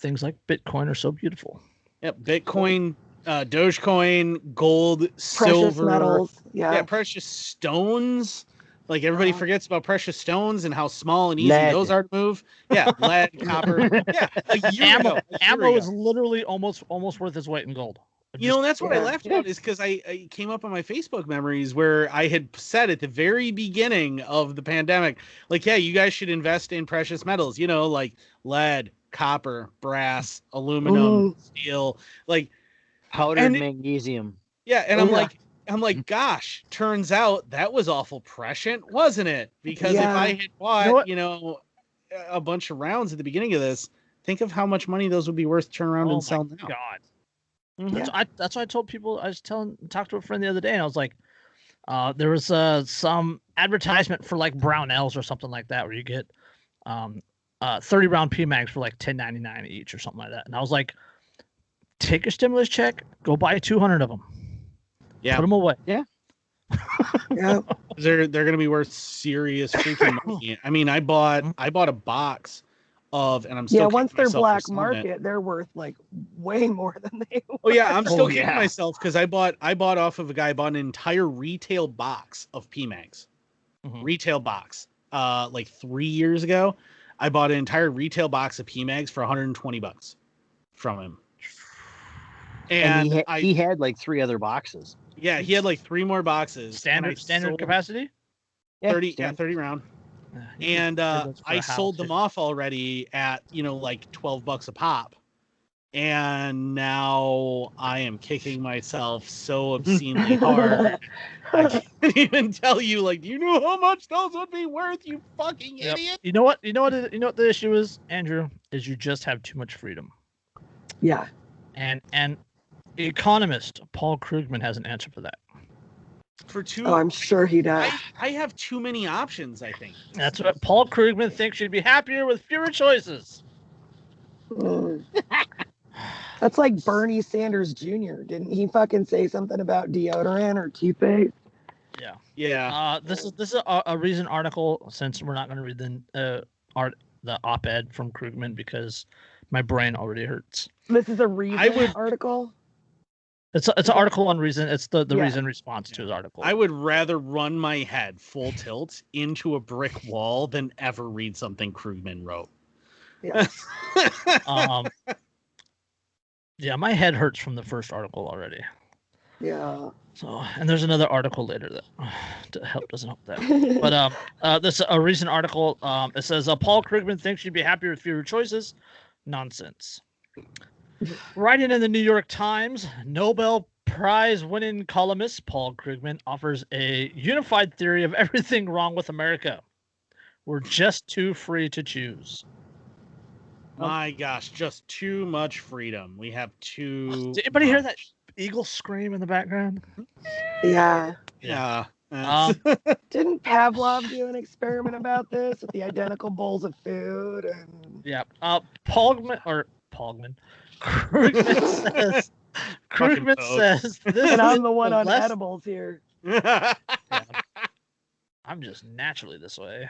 things like Bitcoin are so beautiful. Yep, Bitcoin, uh, Dogecoin, gold, precious silver, metals. yeah. Yeah. precious stones. Like everybody Uh-huh. forgets about precious stones and how small and easy Lead. those are to move. Yeah, lead, copper. Yeah, a year Ammo, ago, a ammo ago. is literally almost almost worth its weight in gold. You know, that's what I Yeah. laughed Yeah. about is because I, I came up on my Facebook memories where I had said at the very beginning of the pandemic, like, yeah, you guys should invest in precious metals, you know, like lead, copper, brass, aluminum, steel. Like, powdered And it- magnesium. yeah, and I'm yeah. like, I'm like, gosh, turns out that was awful prescient, wasn't it? Because if I had bought, what? you know, a- a bunch of rounds at the beginning of this, think of how much money those would be worth to turn around Oh and my sell now. God. Mhm. That's, I, that's what I told people. I was telling, talked to a friend the other day, and I was like, uh, there was uh, some advertisement for like Brownells or something like that, where you get um, uh, 30 round PMags for like 10.99 each or something like that. And I was like, take a stimulus check, go buy 200 of them, Yeah. put them away. Yeah. yeah. they're they're gonna be worth serious freaking money. I mean, I bought. I bought a box of, and I'm still Yeah. Once they're black selling it. market, they're worth like way more than they were. Oh yeah, I'm still Oh, kicking yeah. myself because I bought I bought off of a guy I bought an entire retail box of PMags, Mhm. retail box. Uh, like three years ago, I bought an entire retail box of PMags for 120 bucks from him. And, And, he, ha- I he had like three other boxes. yeah, he had like three more boxes. Standard standard capacity. Yeah, 30 yeah, stand- 30 round. Yeah, you can and get uh, those for sold house. them off already at you know like twelve bucks a pop, and now I am kicking myself so obscenely hard. I can't even tell you. Like, do you know how much those would be worth? You fucking Yep. idiot! You know what? You know what? You know what the issue is, Andrew? Is you just have too much freedom. yeah. And and economist Paul Krugman has an answer for that. For two, Oh, I'm sure he does. I, I have too many options. I think. That's what Paul Krugman thinks you'd be happier with fewer choices. Mm. That's like Bernie Sanders Jr. Didn't he fucking say something about deodorant or toothpaste? Yeah. Yeah. Uh, this is this is a, a recent article. Since we're not going to read the uh, art the op-ed from Krugman because my brain already hurts. This is a reason would- article. It's a, it's an article on reason. It's the the Yeah. reason response to his article. I would rather run my head full tilt into a brick wall than ever read something Krugman wrote. Yeah. um, yeah, my head hurts from the first article already. Yeah. So, and there's another article later that to help doesn't help that. But um, uh, this a recent article. Um, it says uh, Paul Krugman thinks you'd be happier with fewer choices. Nonsense. Writing in the New York Times, Nobel Prize winning columnist Paul Krugman offers a unified theory of everything wrong with America. We're just too free to choose. My gosh, just too much freedom. We have too. Did anybody hear that eagle scream in the background? yeah. Yeah. Um, Didn't Pavlov do an experiment about this with the identical bowls of food? And Yeah. Uh, Paulman or Paulman, Krugman says. Krugman says this. and I'm the one on less- edibles here. I'm just naturally this way.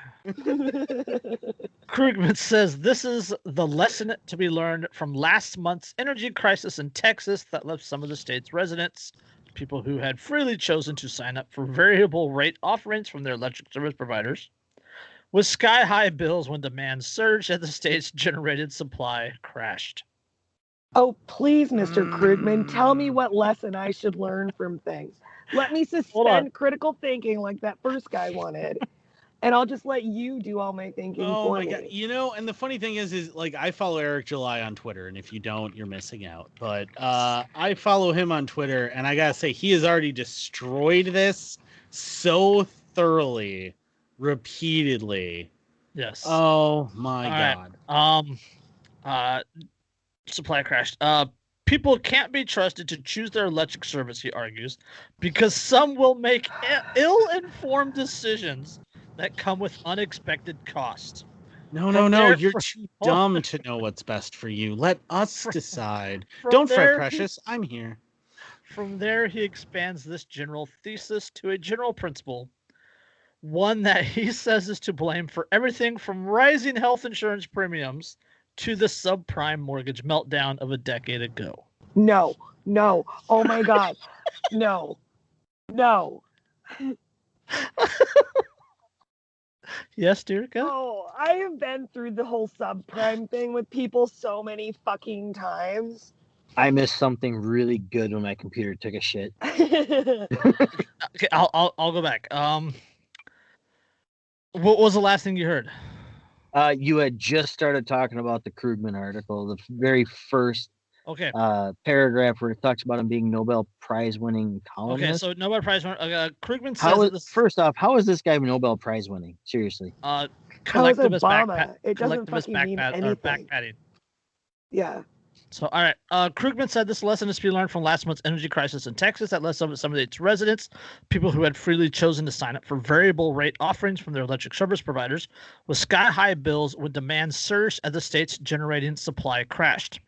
Krugman says this is the lesson to be learned from last month's energy crisis in Texas that left some of the state's residents, people who had freely chosen to sign up for variable rate offerings from their electric service providers, with sky high bills when demand surged and the state's generated supply crashed. Oh, please, Mr. Krugman, tell me Mm. what lesson I should learn from things. Let me suspend critical thinking like that first guy wanted. and I'll just let you do all my thinking Oh for my me. god! You know, and the funny thing is, is like I follow Eric July on Twitter, and if you don't, you're missing out. But uh, I follow him on Twitter, and I gotta say, he has already destroyed this so thoroughly, repeatedly. Yes. Oh my All right. god! Um, uh, supply crashed. Uh, people can't be trusted to choose their electric service, he argues, because some will make ill-informed decisions that come with unexpected costs. No, no, no! You're too dumb to know what's best for you. Let us decide. Don't fret, there, he- precious. I'm here. From there, he expands this general thesis to a general principle, one that he says is to blame for everything from rising health insurance premiums to the subprime mortgage meltdown of a decade ago. No, no. Oh my God. no, no. Yes, Derica? Oh, I have been through the whole subprime thing with people so many fucking times. I missed something really good when my computer took a shit. Okay, I'll, I'll I'll go back. Um, what was the last thing you heard? Uh, you had just started talking about the Krugman article, the very first Okay, uh, paragraph where it talks about him being Nobel Prize winning columnist. okay. So Nobel Prize. winner- Uh, Krugman says how that is, this first off, how is this guy Nobel Prize winning? Seriously. uh, How is collectivist Obama? backpat, It doesn't collectivist fucking mean backpat, or anything. backpatting. Yeah. So, all right. Uh, Krugman said this lesson is to be learned from last month's energy crisis in Texas that left some, some of its residents, people who had freely chosen to sign up for variable rate offerings from their electric service providers, with sky high bills when demand surged as the state's generating supply crashed.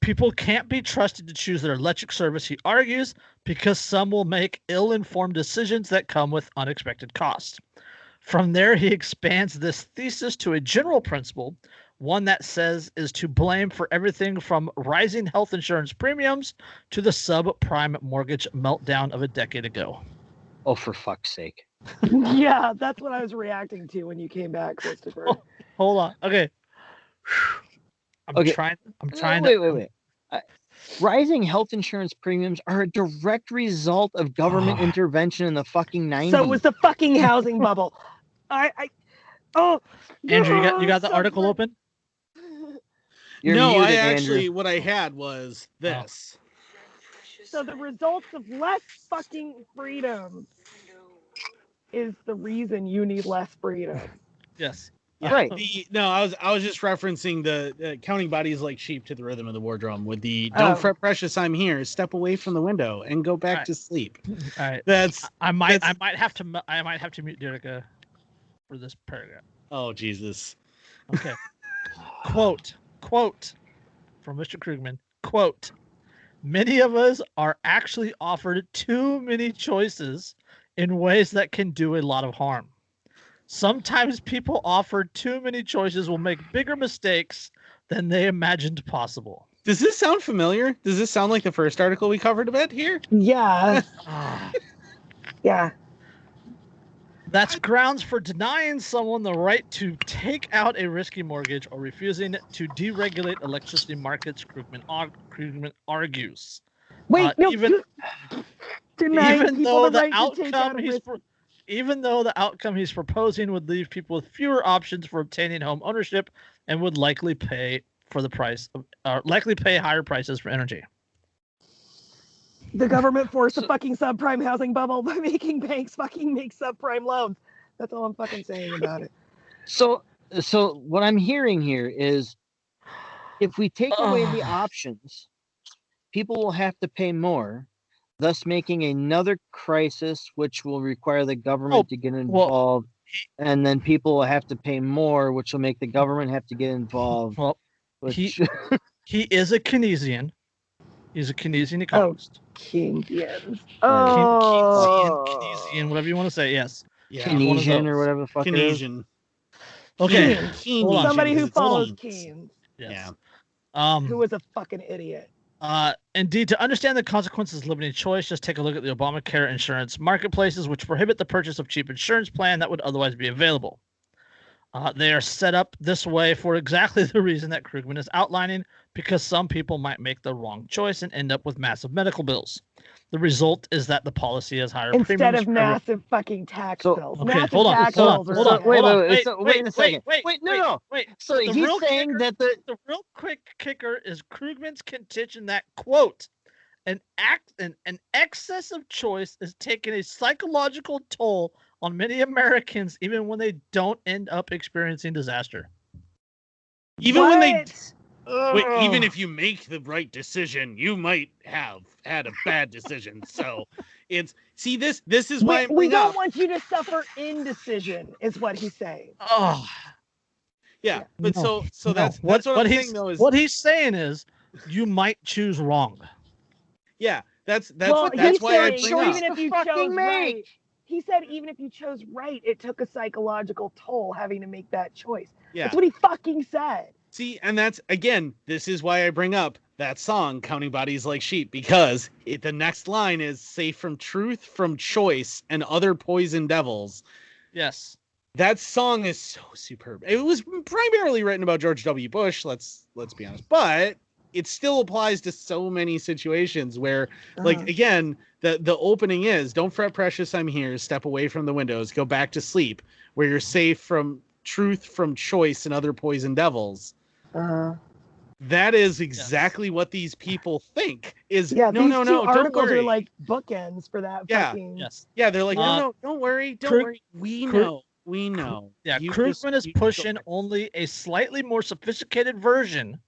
People can't be trusted to choose their electric service, he argues, because some will make ill informed decisions that come with unexpected costs. From there, he expands this thesis to a general principle one that says is to blame for everything from rising health insurance premiums to the subprime mortgage meltdown of a decade ago. Oh, for fuck's sake. yeah, that's what I was reacting to when you came back, Christopher. Hold on. Okay. I'm Okay. trying I'm trying wait, to wait, wait. Uh, rising health insurance premiums are a direct result of government Oh. intervention in the fucking 90s. so it was the fucking housing bubble. I, I, oh. Andrew, you got you got the so article good. open? You're no, muted, I Andrew. actually what I had was this. So the results of less fucking freedom is the reason you need less freedom. Yes. Yeah, Right. The, no, I was I was just referencing the uh, counting bodies like sheep to the rhythm of the war drum with the don't Oh. fret precious I'm here step away from the window and go back Right. to sleep. All right. That's I might I might have to I might have to mute Derica for this paragraph. oh Jesus. Okay. quote, quote from Mr. Krugman, quote, many of us are actually offered too many choices in ways that can do a lot of harm. Sometimes people offered too many choices will make bigger mistakes than they imagined possible. Does this sound familiar? Does this sound like the first article we covered a bit here? Yeah, Ah, yeah. That's grounds for denying someone the right to take out a risky mortgage or refusing to deregulate electricity markets, Krugman, Krugman argues. Wait, Uh, no. even- denying even though the right to take out outcome he's pro- even though the outcome he's proposing would leave people with fewer options for obtaining home ownership and would likely pay for the price of uh, likely pay higher prices for energy. The government forced a So- fucking subprime housing bubble by making banks fucking make subprime loans. That's all I'm fucking saying about it. So, so what I'm hearing here is, if we take away the options, people will have to pay more, thus making another crisis, which will require the government Oh, to get well, involved, and then people will have to pay more, which will make the government have to get involved. Well, Which, he- He is a Keynesian. He's a Keynesian Oh, economist. Keynesians. Keyn- Oh, Keynesian, Keynesian, whatever you want to say. Yes. Yeah. one Keynesian or whatever the fuck it is. Keynesian. Okay. Keynes. Keynesian, Somebody who follows Keynes. Keynes, Yes. Yeah. Um. who was a fucking idiot. Uh, indeed, to understand the consequences of limiting choice, just take a look at the Obamacare insurance marketplaces, which prohibit the purchase of cheap insurance plan that would otherwise be available. Uh, they are set up this way for exactly the reason that Krugman is outlining, because some people might make the wrong choice and end up with massive medical bills. The result is that the policy has higher Instead premiums of for every- massive fucking tax So- bills. Okay, massive hold on, tax hold on, bills are hold so- on, sad. wait, hold on. wait, Wait, so- wait wait, a second. Wait, Wait, no, wait, no. wait. So The he's real saying kicker- that the the real quick kicker is Krugman's contention that quote an act an, an excess of choice is taking a psychological toll on many Americans even when they don't end up experiencing disaster. Even when they What? Wait, even if you make the right decision, you might have had a bad decision. So it's see this this is why we, we don't up. want you to suffer indecision, is what he's saying. Oh, Yeah, but No, so so no. that's what, that's what, what I'm he's saying though is what he's saying is you might choose wrong. yeah that's that's well, that's he's why I saying bring up. even if you chose make. right, he said even if you chose right, it took a psychological toll having to make that choice. Yeah, That's what he fucking said. see, and that's again, this is why I bring up that song "Counting Bodies Like Sheep" because it, the next line is "safe from truth, from choice, and other poison devils." Yes. that song is so superb. It was primarily written about George W. Bush. Let's let's be honest, but it still applies to so many situations where, like Uh-huh. again, the the opening is "Don't fret, precious, I'm here. Step away from the windows. Go back to sleep, where you're safe from truth, from choice, and other poison devils." Uh-huh. That is exactly what these people think. Is Yeah, no, these no, two no. Don't articles worry. are like bookends for that Yeah, fucking. Yes. yeah, they're like, no, Uh, no, don't worry, don't Krug- worry. We Krug- know, we know. Yeah, You Krugman just- is pushing only a slightly more sophisticated version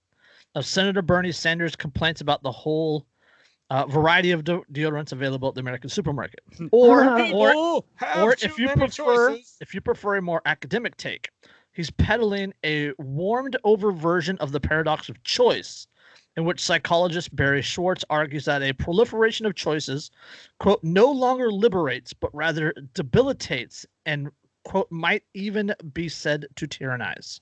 of Senator Bernie Sanders' complaints about the whole uh, variety of de- deodorants available at the American supermarket. Or, or, or if you prefer, choices. if you prefer a more academic take, he's peddling a warmed over version of the paradox of choice, in which psychologist Barry Schwartz argues that a proliferation of choices, quote, no longer liberates, but rather debilitates and, quote, might even be said to tyrannize.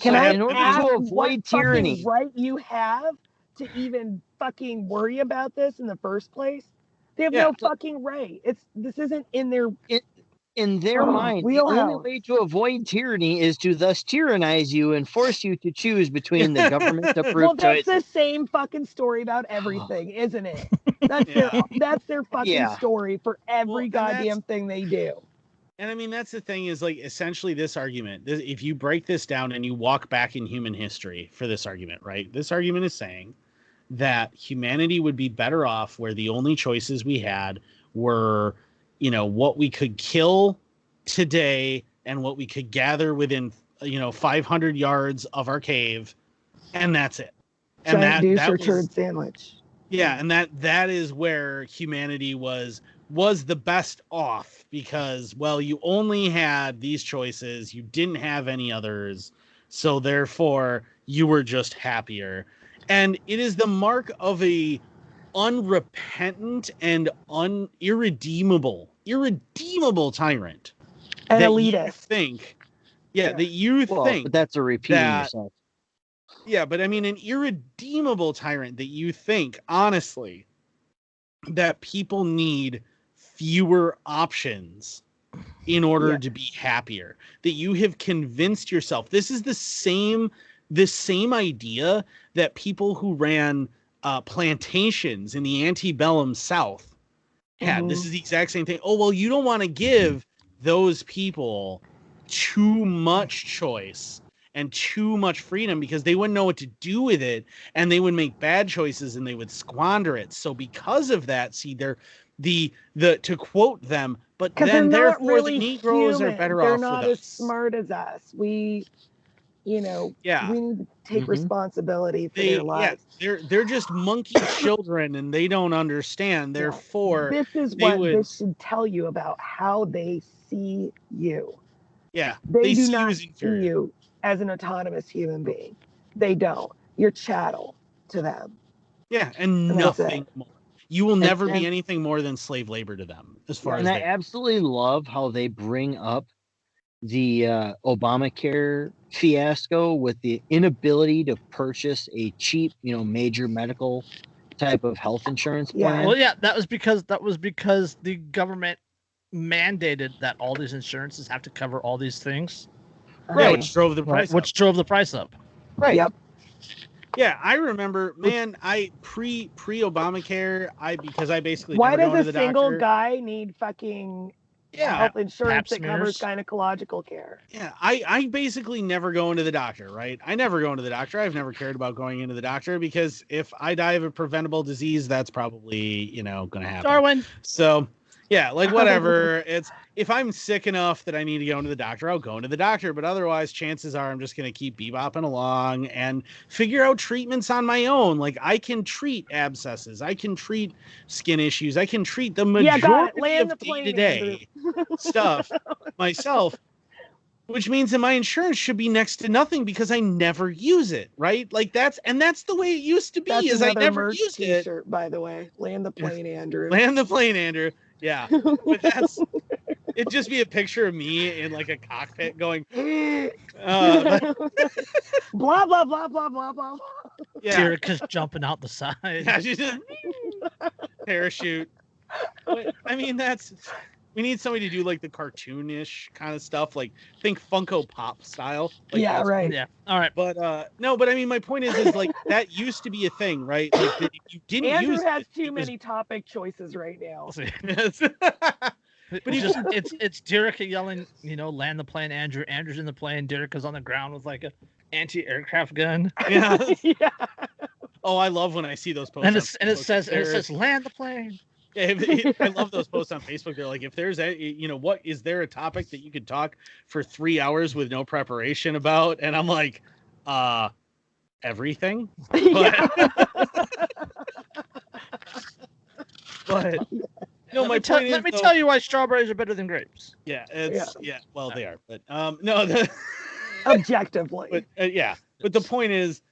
Can So I in order to avoid what tyranny- right you have to even fucking worry about this in the first place? They have Yeah. no fucking right. It's this isn't in their in their Oh, mind, the only wheelhouse. way to avoid tyranny is to thus tyrannize you and force you to choose between the government's government well. approved That's choices. the same fucking story about everything, isn't it? That's Yeah. their that's their fucking Yeah. story for every and that's- goddamn thing they do. And I mean, that's the thing is like essentially this argument. This, if you break this down and you walk back in human history for this argument, right? This argument is saying that humanity would be better off where the only choices we had were, you know, what we could kill today and what we could gather within, you know, 500 yards of our cave, and that's it. And Giant that, douche that or was, turd sandwich. yeah, and that that is where humanity was was the best off because well, you only had these choices, you didn't have any others, so therefore you were just happier. And it is the mark of a unrepentant and un irredeemable, irredeemable tyrant And that you elitist. think, yeah, Yeah. that you Well, think but that's a repeating that- yourself. Yeah, but I mean, an irredeemable tyrant that you think, honestly, that people need fewer options in order Yeah. to be happier. That you have convinced yourself. This is the same, the same idea that people who ran uh, plantations in the antebellum South had. This Mhm. is the exact same thing. Oh well, you don't want to give those people too much choice and too much freedom because they wouldn't know what to do with it and they would make bad choices and they would squander it so because of that see they're the the to quote them but Because they're then not therefore really the negroes human. are better they're off not with as us smart as us. We, you know, yeah we need to take Mhm. responsibility for they their yeah they're they're just monkey children and they don't understand therefore this is what would- this should tell you about how they see you. yeah They, do see not as see you as an autonomous human being. They don't. You're chattel to them. yeah and And nothing more you will never and- be anything more than slave labor to them as far and as I absolutely love how they bring up the uh, Obamacare fiasco with the inability to purchase a cheap, you know, major medical type of health insurance plan Yeah. plan. Well, yeah, that was because that was because the government mandated that all these insurances have to cover all these things, yeah, Right. which drove the price up. which drove the price up. right. Yep. Yeah, I remember, man. I pre pre Obamacare. I because I basically Why never does to a the single doctor. guy need fucking Yeah, health insurance pap that covers gynecological care? yeah. I I basically never go into the doctor. Right. I never go into the doctor. I've never cared about going into the doctor because if I die of a preventable disease, that's probably you know going to happen. Darwin, So yeah, like whatever. it's if I'm sick enough that I need to go into the doctor, I'll go into the doctor. But otherwise, chances are I'm just gonna keep bebopping along and figure out treatments on my own. Like I can treat abscesses, I can treat skin issues, I can treat the Yeah, majority. Land of the plane, day to day stuff myself. Which means that my insurance should be next to nothing because I never use it, right? Like that's and that's the way it used to be. That's is I never used it. by the way. Land the plane, Andrew. Land the plane, Andrew. Yeah. but that's it'd just be a picture of me in like a cockpit going uh, blah blah blah blah blah blah. yeah, Jerica's jumping out the side. yeah she's just parachute but, i mean that's we need somebody to do like the cartoonish kind of stuff like think funko pop style like yeah, that's- right. Yeah. All right. but uh no but i mean my point is is like that used to be a thing right like that you didn't Andrew use has it, too it was- many topic choices right now. But But he just it's it's Derica yelling, you know, land the plane, Andrew. Andrew's in the plane. Derica's on the ground with like a anti-aircraft gun, yeah yeah. oh i love when i see those posts and it's and it says and it says land the plane. Yeah, I love those posts on Facebook. They're like, if there's a, you know, what is there a topic that you could talk for three hours with no preparation about? And I'm like, uh, everything. yeah. But no, let my me, tell, point is, let me though- tell you why strawberries are better than grapes. Yeah, it's yeah. Well, they are, but um, no, the, Objectively. but uh, yeah, but the point is,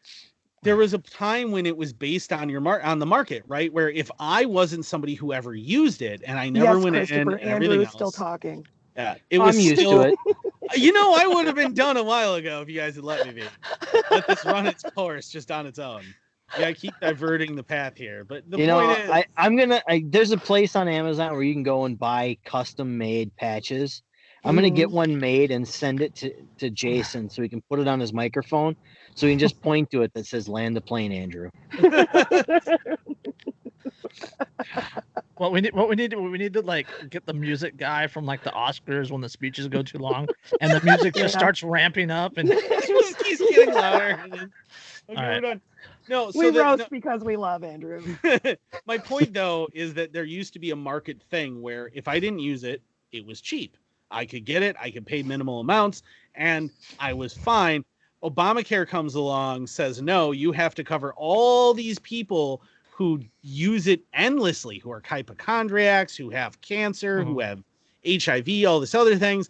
there was a time when it was based on your mar- on the market, right? Where if I wasn't somebody who ever used it, and I never yes, went in Christopher. and everything Andrew is else, still talking. yeah, it I'm used still, to it. You know, I would have been done a while ago if you guys had let me be. Let this run its course just on its own. Yeah, I keep diverting the path here, but the you know, point is, I, I'm gonna. I, there's a place on Amazon where you can go and buy custom made patches. I'm gonna get mm-hmm. one made and send it to, to Jason so he can put it on his microphone, so he can just point to it that says "Land the plane, Andrew." What we need, what we need, to, we need to like get the music guy from like the Oscars when the speeches go too long, and the music just starts ramping up, and it just keeps getting louder. Okay, All right. we're done. No, so we the- roast because we love Andrew. my point though is that there used to be a market thing where if I didn't use it, it was cheap. I could get it, I could pay minimal amounts, and I was fine. Obamacare comes along, says no, you have to cover all these people who use it endlessly, who are hypochondriacs, who have cancer, who mm-hmm. have HIV, all this other things.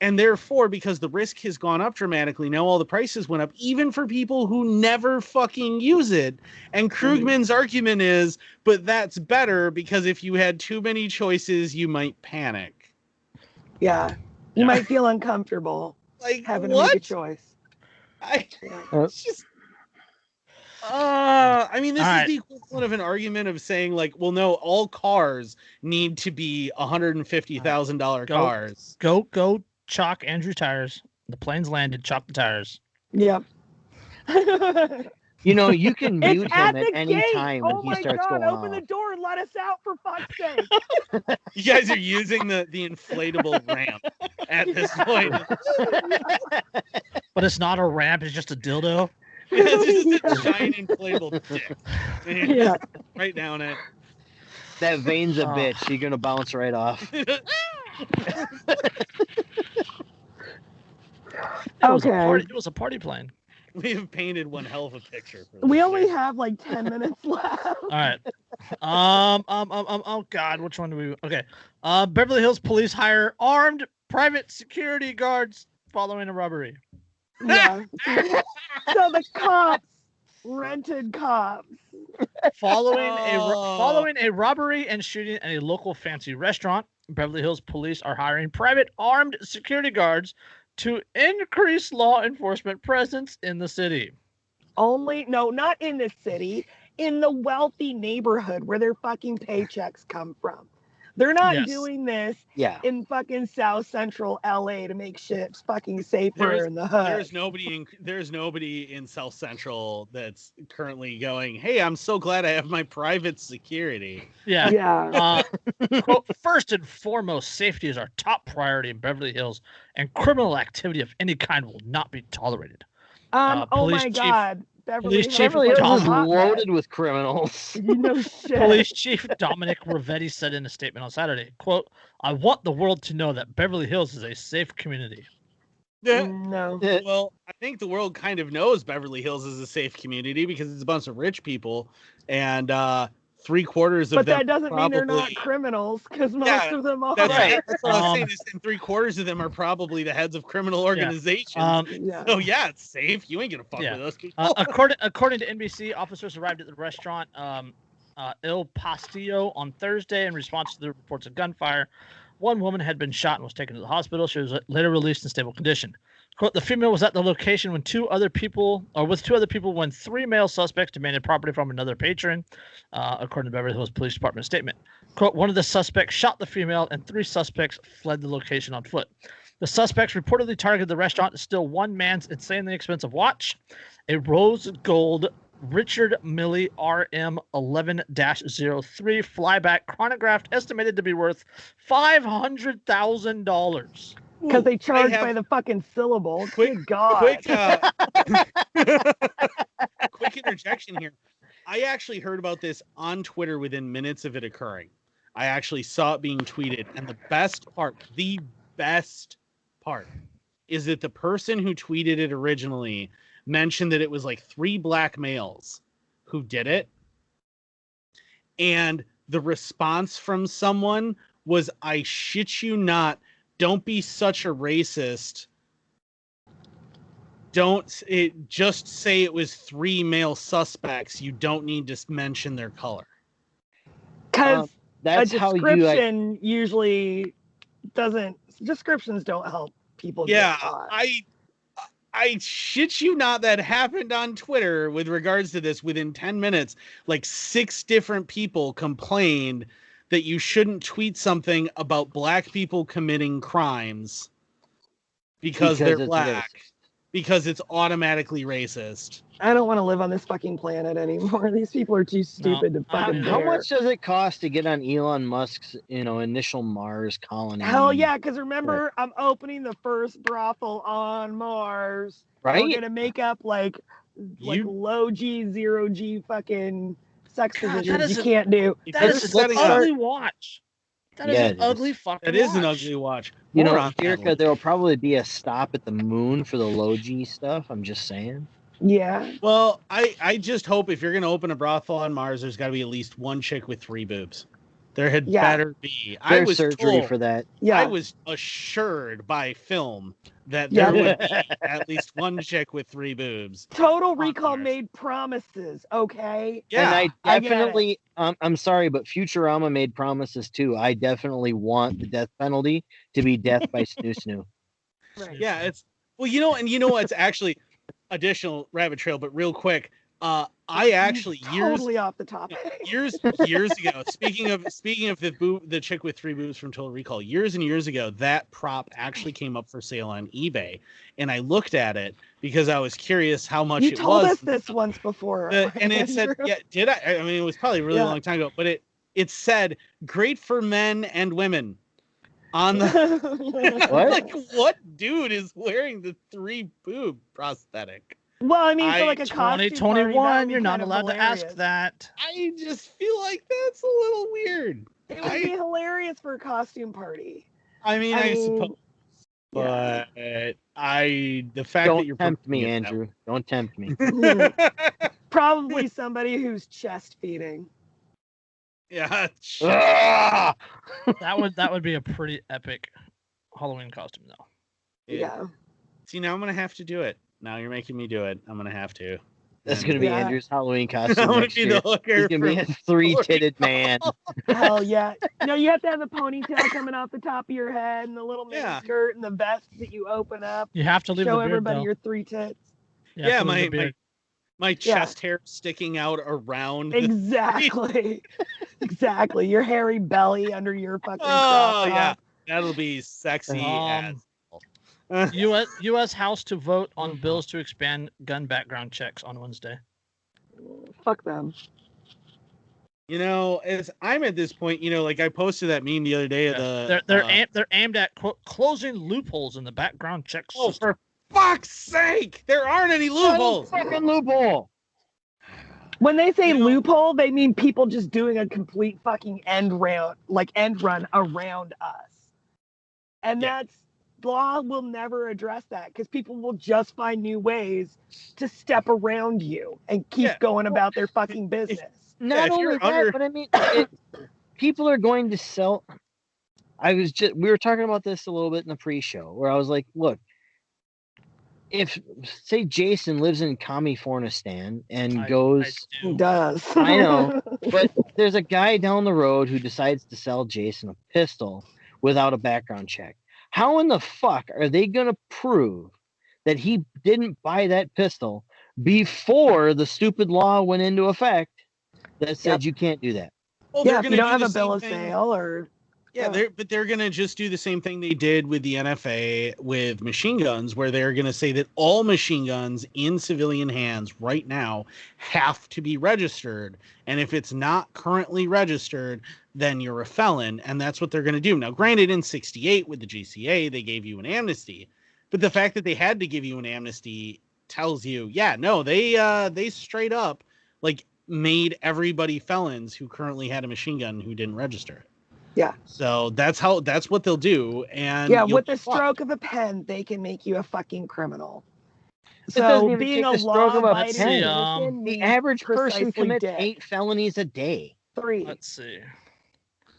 And therefore, because the risk has gone up dramatically, now all the prices went up, even for people who never fucking use it. And Krugman's argument is, but that's better because if you had too many choices, you might panic. Yeah. You Yeah. might feel uncomfortable Like having to make a choice. I, it's just. Uh, I mean, this All is right. the equivalent of an argument of saying, like, well, no, all cars need to be hundred and fifty thousand dollar cars. Go go chalk Andrew tires. The plane's landed. Chalk the tires. Yep. You know, you can mute him at the any gate. time when oh he my starts god! going Open the door and let us out for fuck's sake. You guys are using the the inflatable ramp at this point. But it's not a ramp. It's just a dildo. it's just a giant inflatable dick. yeah. right down it. That vein's a Oh. bitch. You're gonna bounce right off. It was a Okay. party. It was a party plane. We have painted one hell of a picture. For We only shit. have like 10 minutes left. All right. Um, um, um, um, oh God, which one do we? Okay. Uh, Beverly Hills police hire armed private security guards following a robbery. Yeah. so the cops rented cops. Following a ro- Oh. following a robbery and shooting at a local fancy restaurant, Beverly Hills police are hiring private armed security guards to increase law enforcement presence in the city. Only, no, not in the city, in the wealthy neighborhood where their fucking paychecks come from. They're not Yes. doing this Yeah. in fucking South Central LA to make ships fucking safer There's- in the hood. There's nobody in there's nobody in South Central that's currently going, Hey, I'm so glad I have my private security. Yeah. yeah. Uh, quote, first and foremost, safety is our top priority in Beverly Hills, and criminal activity of any kind will not be tolerated. Um, uh, oh my chief- God. Beverly police Hills chief is Beverly like a Hills is hotbed. loaded with criminals. You know shit. Police Chief Dominick Rivetti said in a statement on Saturday, quote, I want the world to know that Beverly Hills is a safe community. No. Uh, Well, I think the world kind of knows Beverly Hills is a safe community because it's a bunch of rich people and uh three quarters of But them that doesn't mean they're not criminals because most Yeah, of them are. That's, Right. that's what I was Um, saying. Is and three quarters of them are probably the heads of criminal organizations. Um, Yeah. oh yeah, it's safe. You ain't gonna fuck Yeah. with us. people. uh, according, according to NBC, officers arrived at the restaurant um, uh, Il Pastillo on Thursday in response to the reports of gunfire. One woman had been shot and was taken to the hospital. She was later released in stable condition. Quote, the female was at the location when two other people, or with two other people, when three male suspects demanded property from another patron, uh, according to Beverly Hills Police Department statement. Quote, one of the suspects shot the female and three suspects fled the location on foot. The suspects reportedly targeted the restaurant to steal one man's insanely expensive watch, a rose gold Richard Mille RM 11 03 flyback chronograph estimated to be worth $500,000. Because they charge have- by the fucking syllable. Quick- Good God. quick uh, quick interjection here i actually heard about this on twitter within minutes of it occurring i actually saw it being tweeted and the best part the best part is that the person who tweeted it originally mentioned that it was like three black males who did it and the response from someone was i shit you not don't be such a racist don't it just say it was three male suspects you don't need to mention their color Because Um, That's a how you. Like, description usually doesn't, descriptions don't help people. yeah caught. i i shit you not that happened on twitter with regards to this within 10 minutes like six different people complained that you shouldn't tweet something about black people committing crimes because, Because they're black racist. because it's automatically racist I don't want to live on this fucking planet anymore. These people are too stupid to I fucking don't How much does it cost to get on Elon Musk's, you know, initial Mars colony? Hell yeah! Because remember, I'm opening the first brothel on Mars. Right. We're gonna make up like like You- low G, zero G fucking sex God, positions you a- can't do. That You're is an setting up- ugly watch. That is Yeah, an it is. ugly fucking that is an watch. ugly watch You More know, on that Erica, one. there will probably be a stop at the moon for the low G stuff. I'm just saying. Yeah. Well, I I just hope if you're gonna open a brothel on Mars, there's got to be at least one chick with three boobs. There had Yeah. better be. I There's was surgery told, for that. Yeah. I was assured by film that Yeah. there would be at least one chick with three boobs. Total Recall there. made promises, okay? Yeah, and I definitely. I get definitely, um, I'm sorry, but Futurama made promises too. I definitely want the death penalty to be death by snu snu. Right. yeah. It's well, you know, and you know what's actually additional rabbit trail, but real quick, uh, I actually years totally off the topic. years years ago speaking of speaking of the boob the chick with three boobs from total recall years and years ago that prop actually came up for sale on ebay and i looked at it because i was curious how much you it told was us this once before. The- and it said yeah did i i mean it was probably a really Yeah. long time ago but it it said great for men and women on the What? like what dude is wearing the three boob prosthetic well, I mean, I- for like a costume party, 2021, you're not kind of allowed to ask that. i just feel like that's a little weird It would I- be hilarious for a costume party. i mean I i, mean, suppose yeah. but I the fact that Don't you're tempt me, promoting it that Andrew. Don't tempt me. Probably somebody who's chest feeding. yeah, Ah! That would that would be a pretty epic Halloween costume though. Yeah. See, now I'm gonna have to do it. Now you're making me do it. I'm gonna have to. That's And- gonna be Yeah. Andrew's Halloween I'm costume gonna next be year. the hooker. He's gonna be a three-titted man. Hell yeah. No, you have to have the ponytail coming off the top of your head and the little mini Yeah. skirt and the vest that you open up. You have to leave Show the beard everybody though. your three tits. You yeah, to leave my, my beard. my Yeah. chest hair sticking out around. Exactly. exactly. Your hairy belly under your fucking oh yeah, top. that'll be sexy Um, as. U.S. U.S. House to vote on bills to expand gun background checks on Wednesday. Fuck them. You know, as I'm at this point, you know, like I posted that meme the other day of Yeah. the. they're they're uh, aim, they're aimed at quote, closing loopholes in the background checks. oh, system. for fuck's sake! There aren't any loopholes. Fucking loophole. When they say You know- loophole, they mean people just doing a complete fucking end round, like end run around us. And Yeah. that's law will never address that because people will just find new ways to step around you and keep Yeah. going about their fucking business. Not if only that, under- but I mean, it, people are going to sell. I was just we were talking about this a little bit in the pre-show where I was like, look, if say Jason lives in Kamifornistan and I- I goes, do. Does? I know. but there's a guy down the road who decides to sell Jason a pistol without a background check. How in the fuck are they going to prove that he didn't buy that pistol before the stupid law went into effect that said Yep. you can't do that? Well, yeah, they're if you gonna don't do have the a bill same of thing- sale or Yeah, Yeah. they're but they're gonna just do the same thing they did with the NFA with machine guns, where they're gonna say that all machine guns in civilian hands right now have to be registered, and if it's not currently registered, then you're a felon, and that's what they're gonna do. Now, granted, in '68 with the GCA, they gave you an amnesty, but the fact that they had to give you an amnesty tells you, yeah, no, they uh they straight up like made everybody felons who currently had a machine gun who didn't register. Yeah. So that's how that's what they'll do. And yeah, with the be fucked. stroke of a pen, they can make you a fucking criminal. doesn't So being a the stroke of a pen. citizen Um, The average person precisely commits dick. eight felonies a day. three. Let's see.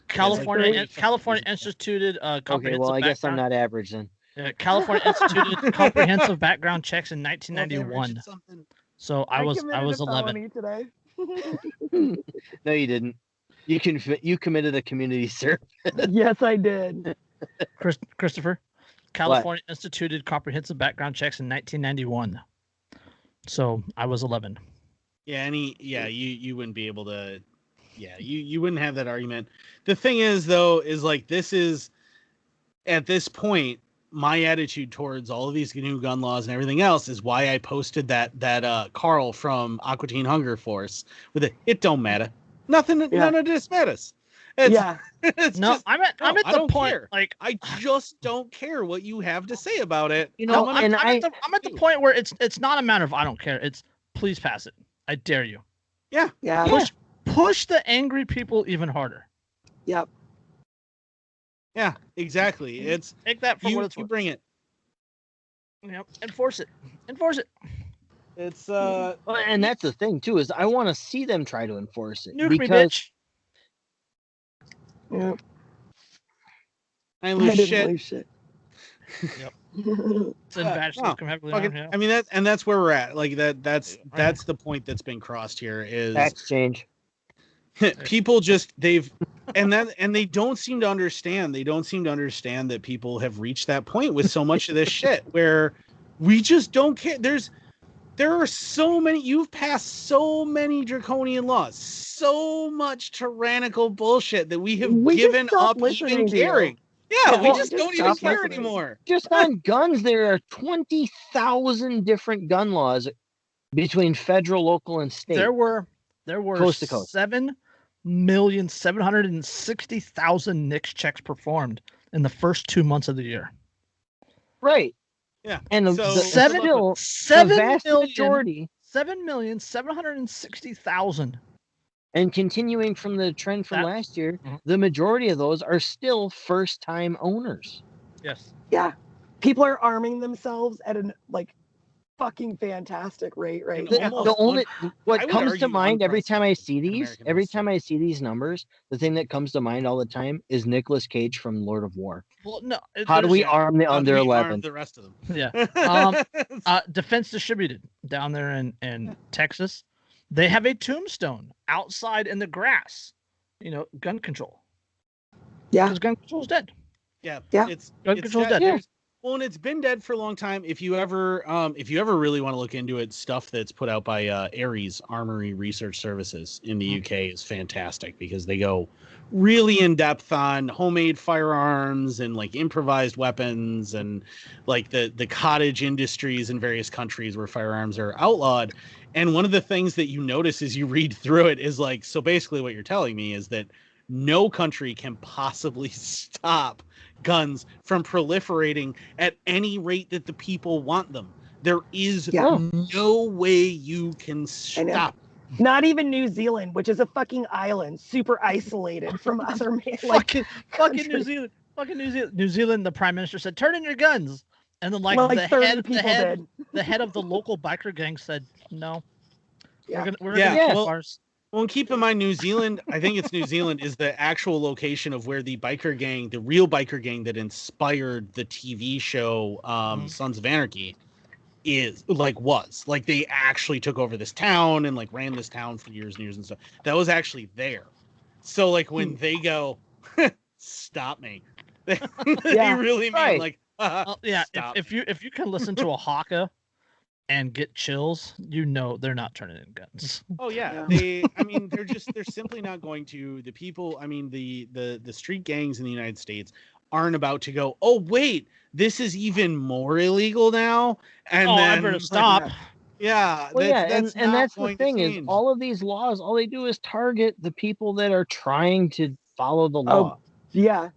California three. California instituted uh, Okay, comprehensive well, I guess I'm background- not average then. Yeah, California instituted comprehensive background checks in 1991. arranged. So I was I was 11. today. No, you didn't. You can you committed a community service. yes, I did. Chris, Christopher, California instituted comprehensive background checks in 1991. So I was 11. Yeah, any yeah, you you wouldn't be able to yeah, you you wouldn't have that argument. The thing is though is like this is at this point my attitude towards all of these new gun laws and everything else is why I posted that that uh Carl from Aqua Teen Hunger Force with it it don't matter. Nothing Yeah. none of this matters. It's, yeah, it's No, just I'm at I'm at the point care. like I just don't care what you have to say about it. You know, I'm I'm, and I'm I- at the, I'm at the point where it's it's not a matter of I don't care. It's please pass it. I dare you. yeah, Push push the angry people even harder. yep. Yeah, exactly. It's Take that for you, what it's you worth. bring it. Yep. Enforce it. Enforce it. It's uh Well, and that's the thing too is I want to see them try to enforce it Nuke me, because bitch. Yeah. I I lose didn't shit. lose shit. Yep. Yep. It's in Uh, bachelors no, Fucking- Yeah. I mean that, and that's where we're at. Like that. That's Right. that's the point that's been crossed here. Is Tax change. people just they've and that and they don't seem to understand they don't seem to understand that people have reached that point with so much of this shit where we just don't care there's there are so many you've passed so many draconian laws so much tyrannical bullshit that we have We given up even caring yeah, Yeah, we well, just just don't even care listening. anymore Just on guns, there are 20,000 different gun laws between federal, local, and state. There were there were Coast to coast. seven million seven hundred and sixty thousand NICS checks performed in the first two months of the year. right. Yeah, And the, so- the, Seven- still, the Seven vast million majority, seven million seven hundred and sixty thousand. and continuing from the trend from That- last year, Mhm. the majority of those are still first time owners. Yes. Yeah. People are arming themselves at an like fucking fantastic rate right The, now. the only what would comes to mind every time I see these, American every time I see these numbers, the thing that comes to mind all the time is Nicolas Cage from Lord of War. Well, no. How do there's- we arm the under 11? the rest of them Yeah. Um, uh, Defense Distributed down there in, in Texas, they have a tombstone outside in the grass. You know, gun control. Yeah. Because gun control's dead. Yeah, Yeah. It's, Gun it's control's dead. dead. Yeah. There's- Well, and it's been dead for a long time. If you ever, um, if you ever really want to look into it, stuff that's put out by uh, Ares Armament Research Services in the Mhm. UK is fantastic because they go really in depth on homemade firearms and like improvised weapons and like the the cottage industries in various countries where firearms are outlawed. And one of the things that you notice as you read through it is like, so basically, what you're telling me is that no country can possibly stop guns from proliferating at any rate that the people want them. There is Yeah. Oh. no way you can I know. stop. Not even New Zealand, which is a fucking island, super isolated from other man, like fucking fucking New. Zealand. Fucking New Zealand. New Zealand, the prime minister said, turn in your guns. And then like, like, the head the head did. the head of the local biker gang said, No. Yeah. We're gonna we're Yeah, gonna keep well- ours." Well, and keep in mind, New Zealand, I think it's New Zealand, is the actual location of where the biker gang, the real biker gang that inspired the TV show um, Mhm. Sons of Anarchy, is like was. Like they actually took over this town and like ran this town for years and years and stuff. That was actually there. So, like, when they go, stop me, they Yeah, really mean right. like, Oh, yeah, if, if you if you can listen to a haka and get chills, you know they're not turning in guns. Mm-hmm. Oh yeah, Yeah. they. I mean, they're just they're simply not going to. The people. I mean, the the the street gangs in the United States aren't about to go. Oh wait, this is even more illegal now. And oh, then I better like, stop. Yeah, Well, that's, yeah, that's and, and that's the thing is all of these laws, all they do is target the people that are trying to follow the Oh, law. Yeah.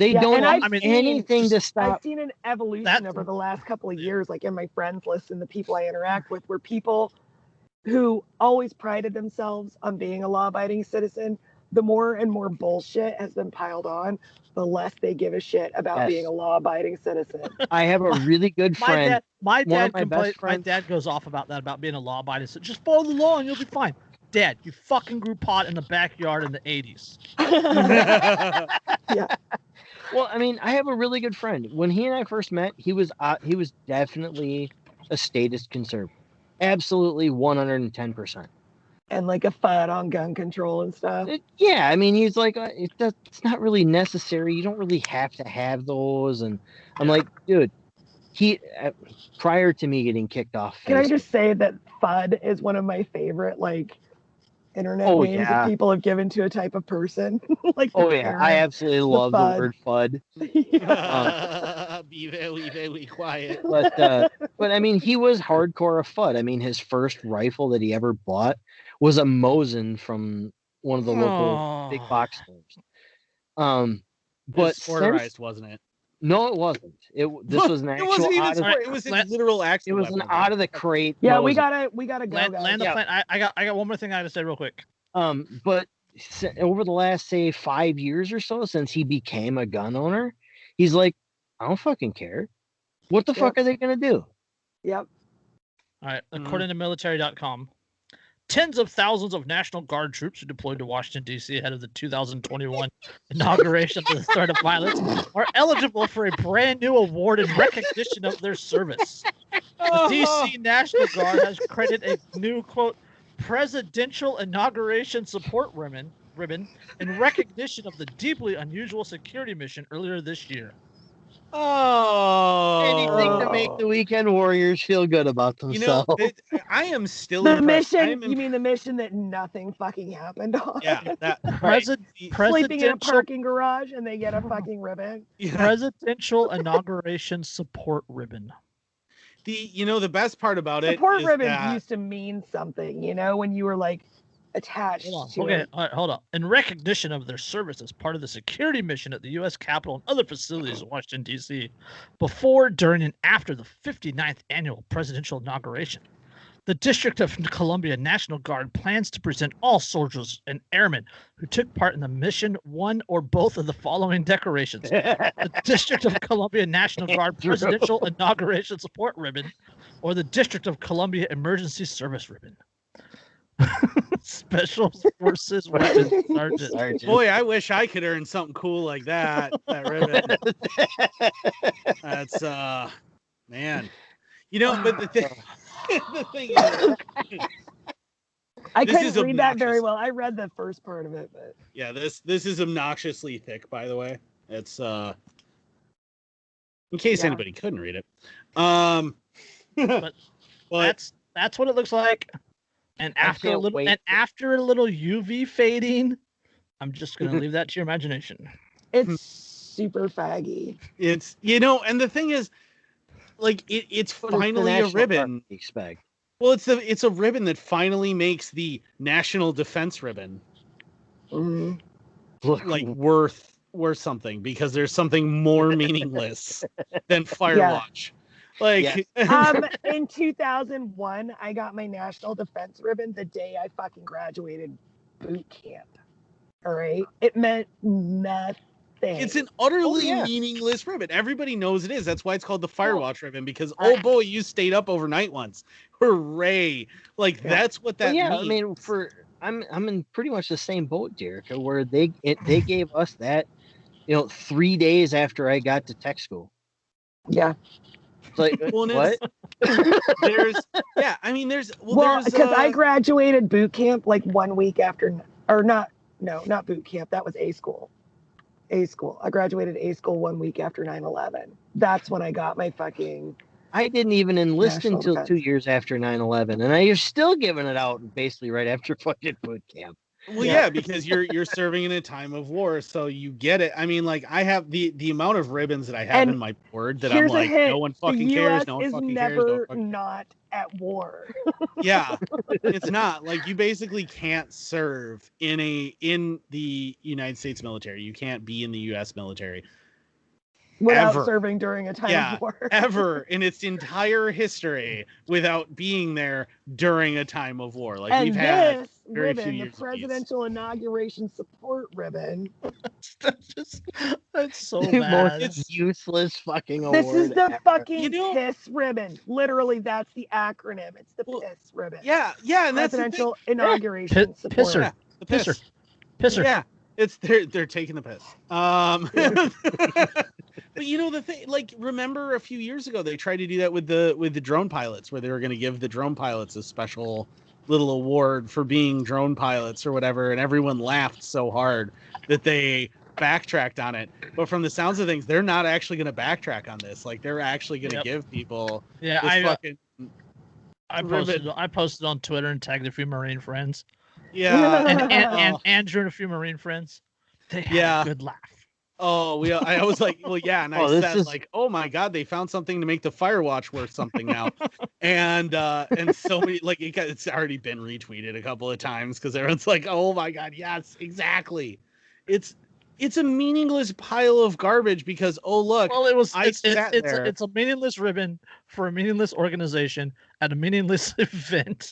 They yeah, don't I've I mean, anything to I've seen an evolution That- over the last couple of years, like in my friends list and the people I interact with, where people who always prided themselves on being a law abiding citizen, the more and more bullshit has been piled on, the less they give a shit about Yes. being a law abiding citizen. I have a really good friend. dad, my dad, my best complain, my dad goes off about that about being a law abiding. citizen. just follow the law and you'll be fine. Dad, you fucking grew pot in the backyard in the '80s. Well, I mean, I have a really good friend. When he and I first met, he was uh, he was definitely a statist conservative, absolutely one hundred and ten percent. and like a fud on gun control and stuff. Yeah, I mean, he's like, uh, it, it's not really necessary. You don't really have to have those. And I'm like, dude, he uh, prior to me getting kicked off. Can I just say that FUD is one of my favorite like internet Oh, names yeah. that people have given to a type of person? like Oh yeah, I parent. absolutely love the FUD. word FUD. Yeah. Be very, very quiet. But uh, but I mean, he was hardcore a FUD. I mean, his first rifle that he ever bought was a Mosin from one of the local big Oh. box stores. Um, It but was since, motorized, wasn't it? No, it wasn't. It this was an It wasn't even. out of, it was a literal actual. it was an out of the crate. yeah, we gotta we gotta go. Land, land the Yeah. plane. I, I got I got one more thing I got to say real quick. Um, but over the last say five years or so, since he became a gun owner, he's like, I don't fucking care. What the Yep. fuck are they gonna do? Yep. All right. Mhm. According to military.com, tens of thousands of National Guard troops who deployed to Washington, D.C. ahead of the 2021 inauguration of the startup violence are eligible for a brand new award in recognition of their service. The DC National Guard has credited a new quote presidential inauguration support ribbon ribbon in recognition of the deeply unusual security mission earlier this year. Oh, Anything to make the oh. weekend warriors feel good about you know, themselves. it- I am still The impressed. Mission, am you mean the mission that nothing fucking happened on? yeah, that Presi- the- Sleeping in a parking garage and they get a fucking ribbon. yeah, presidential inauguration support ribbon. the you know the best part about it Support is ribbons that- used to mean something, you know, when you were like attached Hold on. to Okay, it. all right, hold on. In recognition of their service as part of the security mission at the U.S. Capitol and other facilities in Washington, D.C., before, during, and after the 59th annual presidential inauguration, the District of Columbia National Guard plans to present all soldiers and airmen who took part in the mission one or both of the following decorations the District of Columbia National Guard Presidential Inauguration Support Ribbon or the District of Columbia Emergency Service Ribbon. Special Forces Weapons Sergeant. Sergeant. Boy, I wish I could earn something cool like that. That ribbon. That's uh, man. You know, but the thing, the thing is, I This couldn't is read that very well. I read the first part of it, but yeah, this this is obnoxiously thick. By the way, it's uh, in case Yeah. anybody couldn't read it. Um, But but That's that's what it looks like. And after a little wait and after a little UV fading, I'm just gonna leave that to your imagination. it's super faggy. it's you know, and the thing is, like it, it's What finally a ribbon. Expect. Well, it's a it's a ribbon that finally makes the national defense ribbon Mhm. Like worth worth something because there's something more meaningless than Firewatch. Like um, in 2001, I got my national defense ribbon the day I fucking graduated boot camp. All right, it meant nothing. it's an utterly yeah. meaningless ribbon. Everybody knows it is. That's why it's called the Firewatch ribbon because oh boy, you stayed up overnight once. Hooray! Like Yeah. that's what that Well, yeah, means. I mean, for I'm I'm in pretty much the same boat, Jericho, where they it, they gave us that, you know, three days after I got to tech school. yeah. It's like Well, what? there's yeah, I mean there's well, Well, there's, because I uh, graduated boot camp like one week after, or not, no, not boot camp. That was A school. A school. I graduated A school one week after 9 11. That's when I got my fucking. I didn't even enlist until defense. two years after 9-11, and I you're still giving it out basically right after fucking boot camp. Well, Yeah. yeah. because you're you're serving in a time of war, so you get it. I mean, like I have the the amount of ribbons that I have And in my board that I'm like, no one fucking cares. No one is fucking cares. No fucking... not at war. Yeah, it's not like you basically can't serve in a in the United States military. You can't be in the U.S. military without Ever. serving during a time Yeah, of war. ever in its entire history without being there during a time of war. Like and we've had. this very few ribbon, the years of presidential inauguration support ribbon, that's just that's so The bad. most useless fucking award. this is the ever. fucking You know- piss ribbon. Literally, that's the acronym. It's the Well, piss ribbon. Yeah, yeah, and that's the presidential inauguration Pi- support. pisser. Yeah, the piss. Pisser. Pisser. Yeah, it's they're they're taking the piss. Um, but you know the thing, like remember a few years ago they tried to do that with the with the drone pilots, where they were going to give the drone pilots a special little award for being drone pilots or whatever, and everyone laughed so hard that they backtracked on it. But from the sounds of things, they're not actually going to backtrack on this. Like they're actually going to Yep. give people Yeah, this I uh, fucking I ribbon. posted I posted on Twitter and tagged a few Marine friends. Yeah. And and, and. Andrew and a few Marine friends. They had Yeah. a good laugh. Oh, we. I was like, well, yeah, and I Oh, this said is- like, oh my god, they found something to make the Firewatch worth something now, and uh and so many like it got, it's already been retweeted a couple of times because everyone's like, oh my god, yes, exactly. It's it's a meaningless pile of garbage because oh look, Well, it was I it's, it's, sat it's, there. a, it's a meaningless ribbon for a meaningless organization at a meaningless event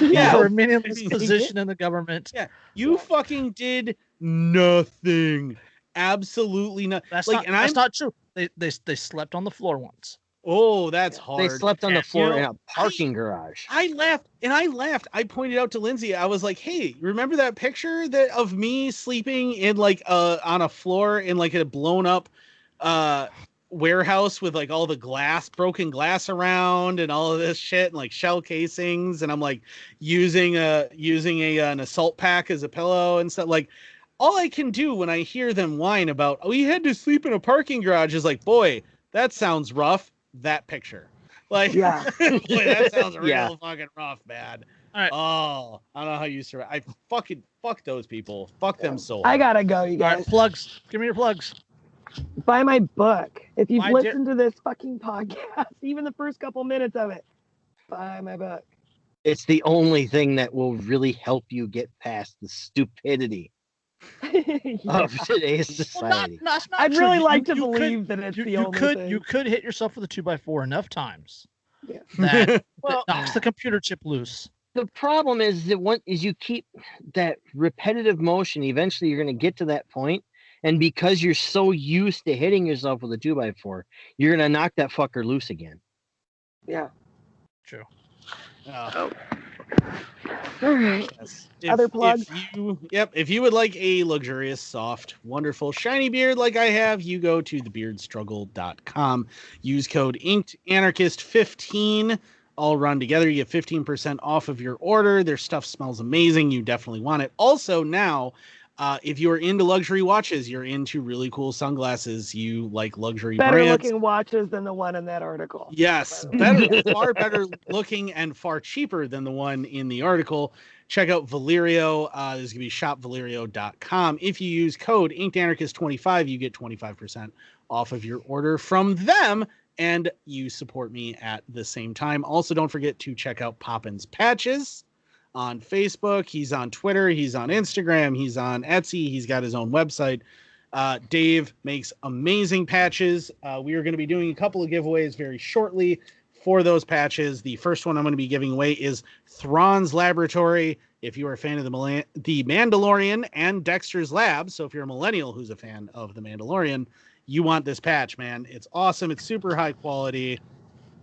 Yeah. for a meaningless position in the government. Yeah. you fucking did nothing, absolutely not. That's Like, not and that's I'm- not true. They, they they slept on the floor once. Oh, that's hard. They slept on the floor you in a parking garage. I laughed and I laughed. I pointed out to Lindsay, I was like, "Hey, remember that picture that of me sleeping in like uh on a floor in like a blown up uh warehouse with like all the glass, broken glass around and all of this shit and like shell casings and I'm like using a using a an assault pack as a pillow and stuff like all I can do when I hear them whine about, "Oh, you had to sleep in a parking garage," is like, "Boy, that sounds rough." That picture. Like Yeah. Boy, that sounds real Yeah. fucking rough, man. All right. Oh, I don't know how you survive. I fucking fuck those people. Fuck them so. I gotta go, you guys. right, plugs. Give me your plugs. Buy my book. If you've My dear- listened to this fucking podcast, even the first couple minutes of it, buy my book. It's the only thing that will really help you get past the stupidity Yeah. of today's Well, not, society. not, not I'd true. really You- like to you could- believe that it's you, the you only could thing. you could hit yourself with a two by four enough times Yeah. that Well- that knocks the computer chip loose. the problem is that one is you keep that repetitive motion eventually you're going to get to that point and because you're so used to hitting yourself with a 2 by 4 you're going to knock that fucker loose again Yeah. True. Uh, All right. yes. Other plugs? If you, yep. If you would like a luxurious, soft, wonderful, shiny beard like I have, you go to thebeardstruggle.com. Use code Inked Anarchist 15 all run together. You get 15% off of your order. Their stuff smells amazing. You definitely want it. Also, now, uh, if you're into luxury watches, you're into really cool sunglasses, you like luxury Better brands. looking watches than the one in that article. Yes, better, far better looking and far cheaper than the one in the article. Check out Valerio. Uh, this is going to be shopvalerio.com. If you use code InkedAnarchist25, you get 25% off of your order from them and you support me at the same time. Also, don't forget to check out Poppins Patches on Facebook. He's on Twitter. He's on Instagram. He's on Etsy. He's got his own website. Uh, Dave makes amazing patches. Uh, we are going to be doing a couple of giveaways very shortly for those patches. The first one I'm going to be giving away is Thrawn's Laboratory. If you are a fan of the Mala- the Mandalorian and Dexter's Lab, so if you're a millennial who's a fan of the Mandalorian, you want this patch, man. It's awesome. It's super high quality.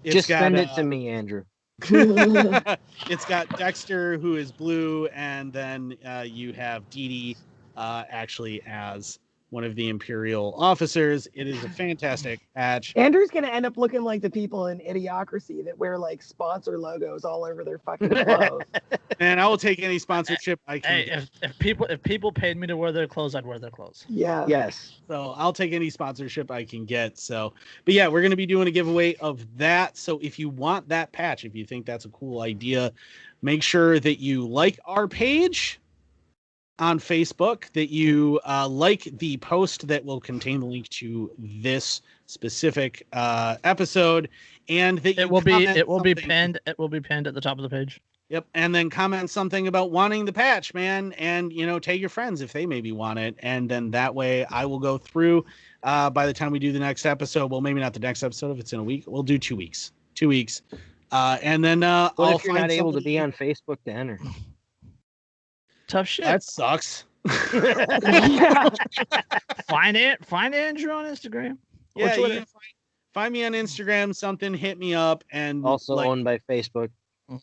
It's just got, send it uh, to me andrew it's got Dexter, who is blue, and then uh, you have Dee Dee uh, actually as one of the Imperial officers. It is a fantastic patch. Andrew's gonna end up looking like the people in Idiocracy that wear like sponsor logos all over their fucking clothes. And I will take any sponsorship I can. Hey, if, if people if people paid me to wear their clothes, I'd wear their clothes. yeah. yes So I'll take any sponsorship I can get. So, but yeah, we're going to be doing a giveaway of that. So if you want that patch, if you think that's a cool idea, make sure that you like our page on Facebook, that you uh, like the post that will contain the link to this specific uh, episode, and that you It will be it will be pinned it will be pinned at the top of the page. Yep, and then comment something about wanting the patch, man, and you know, tag your friends if they maybe want it, and then that way I will go through. Uh, by the time we do the next episode, well, maybe not the next episode if it's in a week. We'll do two weeks, two weeks, uh, and then uh, what I'll if you're find not able to be on facebook to enter Tough shit. That sucks. find it find Andrew on Instagram. Yeah, you find, find me on Instagram. Something hit me up, and also like, owned by facebook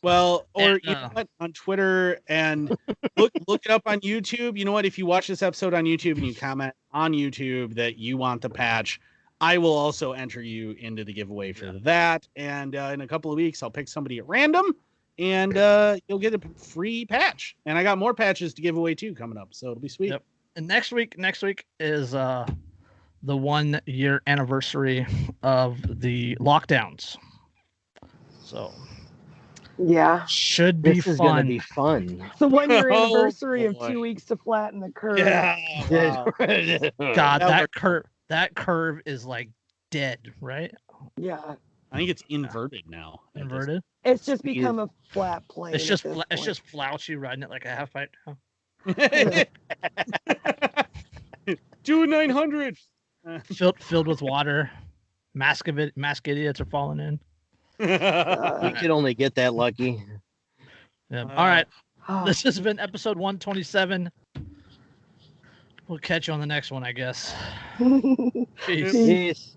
Well, or And, you uh, know what, on Twitter and look look it up on YouTube. You know what? If you watch this episode on YouTube and you comment on YouTube that you want the patch, I will also enter you into the giveaway for that. And uh, in a couple of weeks, I'll pick somebody at random, and uh, you'll get a free patch. And I got more patches to give away too coming up, so it'll be sweet. Yep. And next week next week is uh the one year anniversary of the lockdowns. So Yeah. should be this is gonna fun. be fun It's the one year Oh, anniversary of two weeks to flatten the curve. Yeah. wow. God, That that curve that curve is like dead, right? Yeah. I think it's inverted now. Inverted. It's just become a flat plane. It's just this fla- it's just Fauci riding it like a half pipe now. Do a 900. Filled filled with water. Mask of it mask idiots are falling in. you Uh, could only get that lucky Yeah. Uh, All right. oh, This has been episode 127. We'll catch you on the next one, I guess. Peace. Peace. Peace.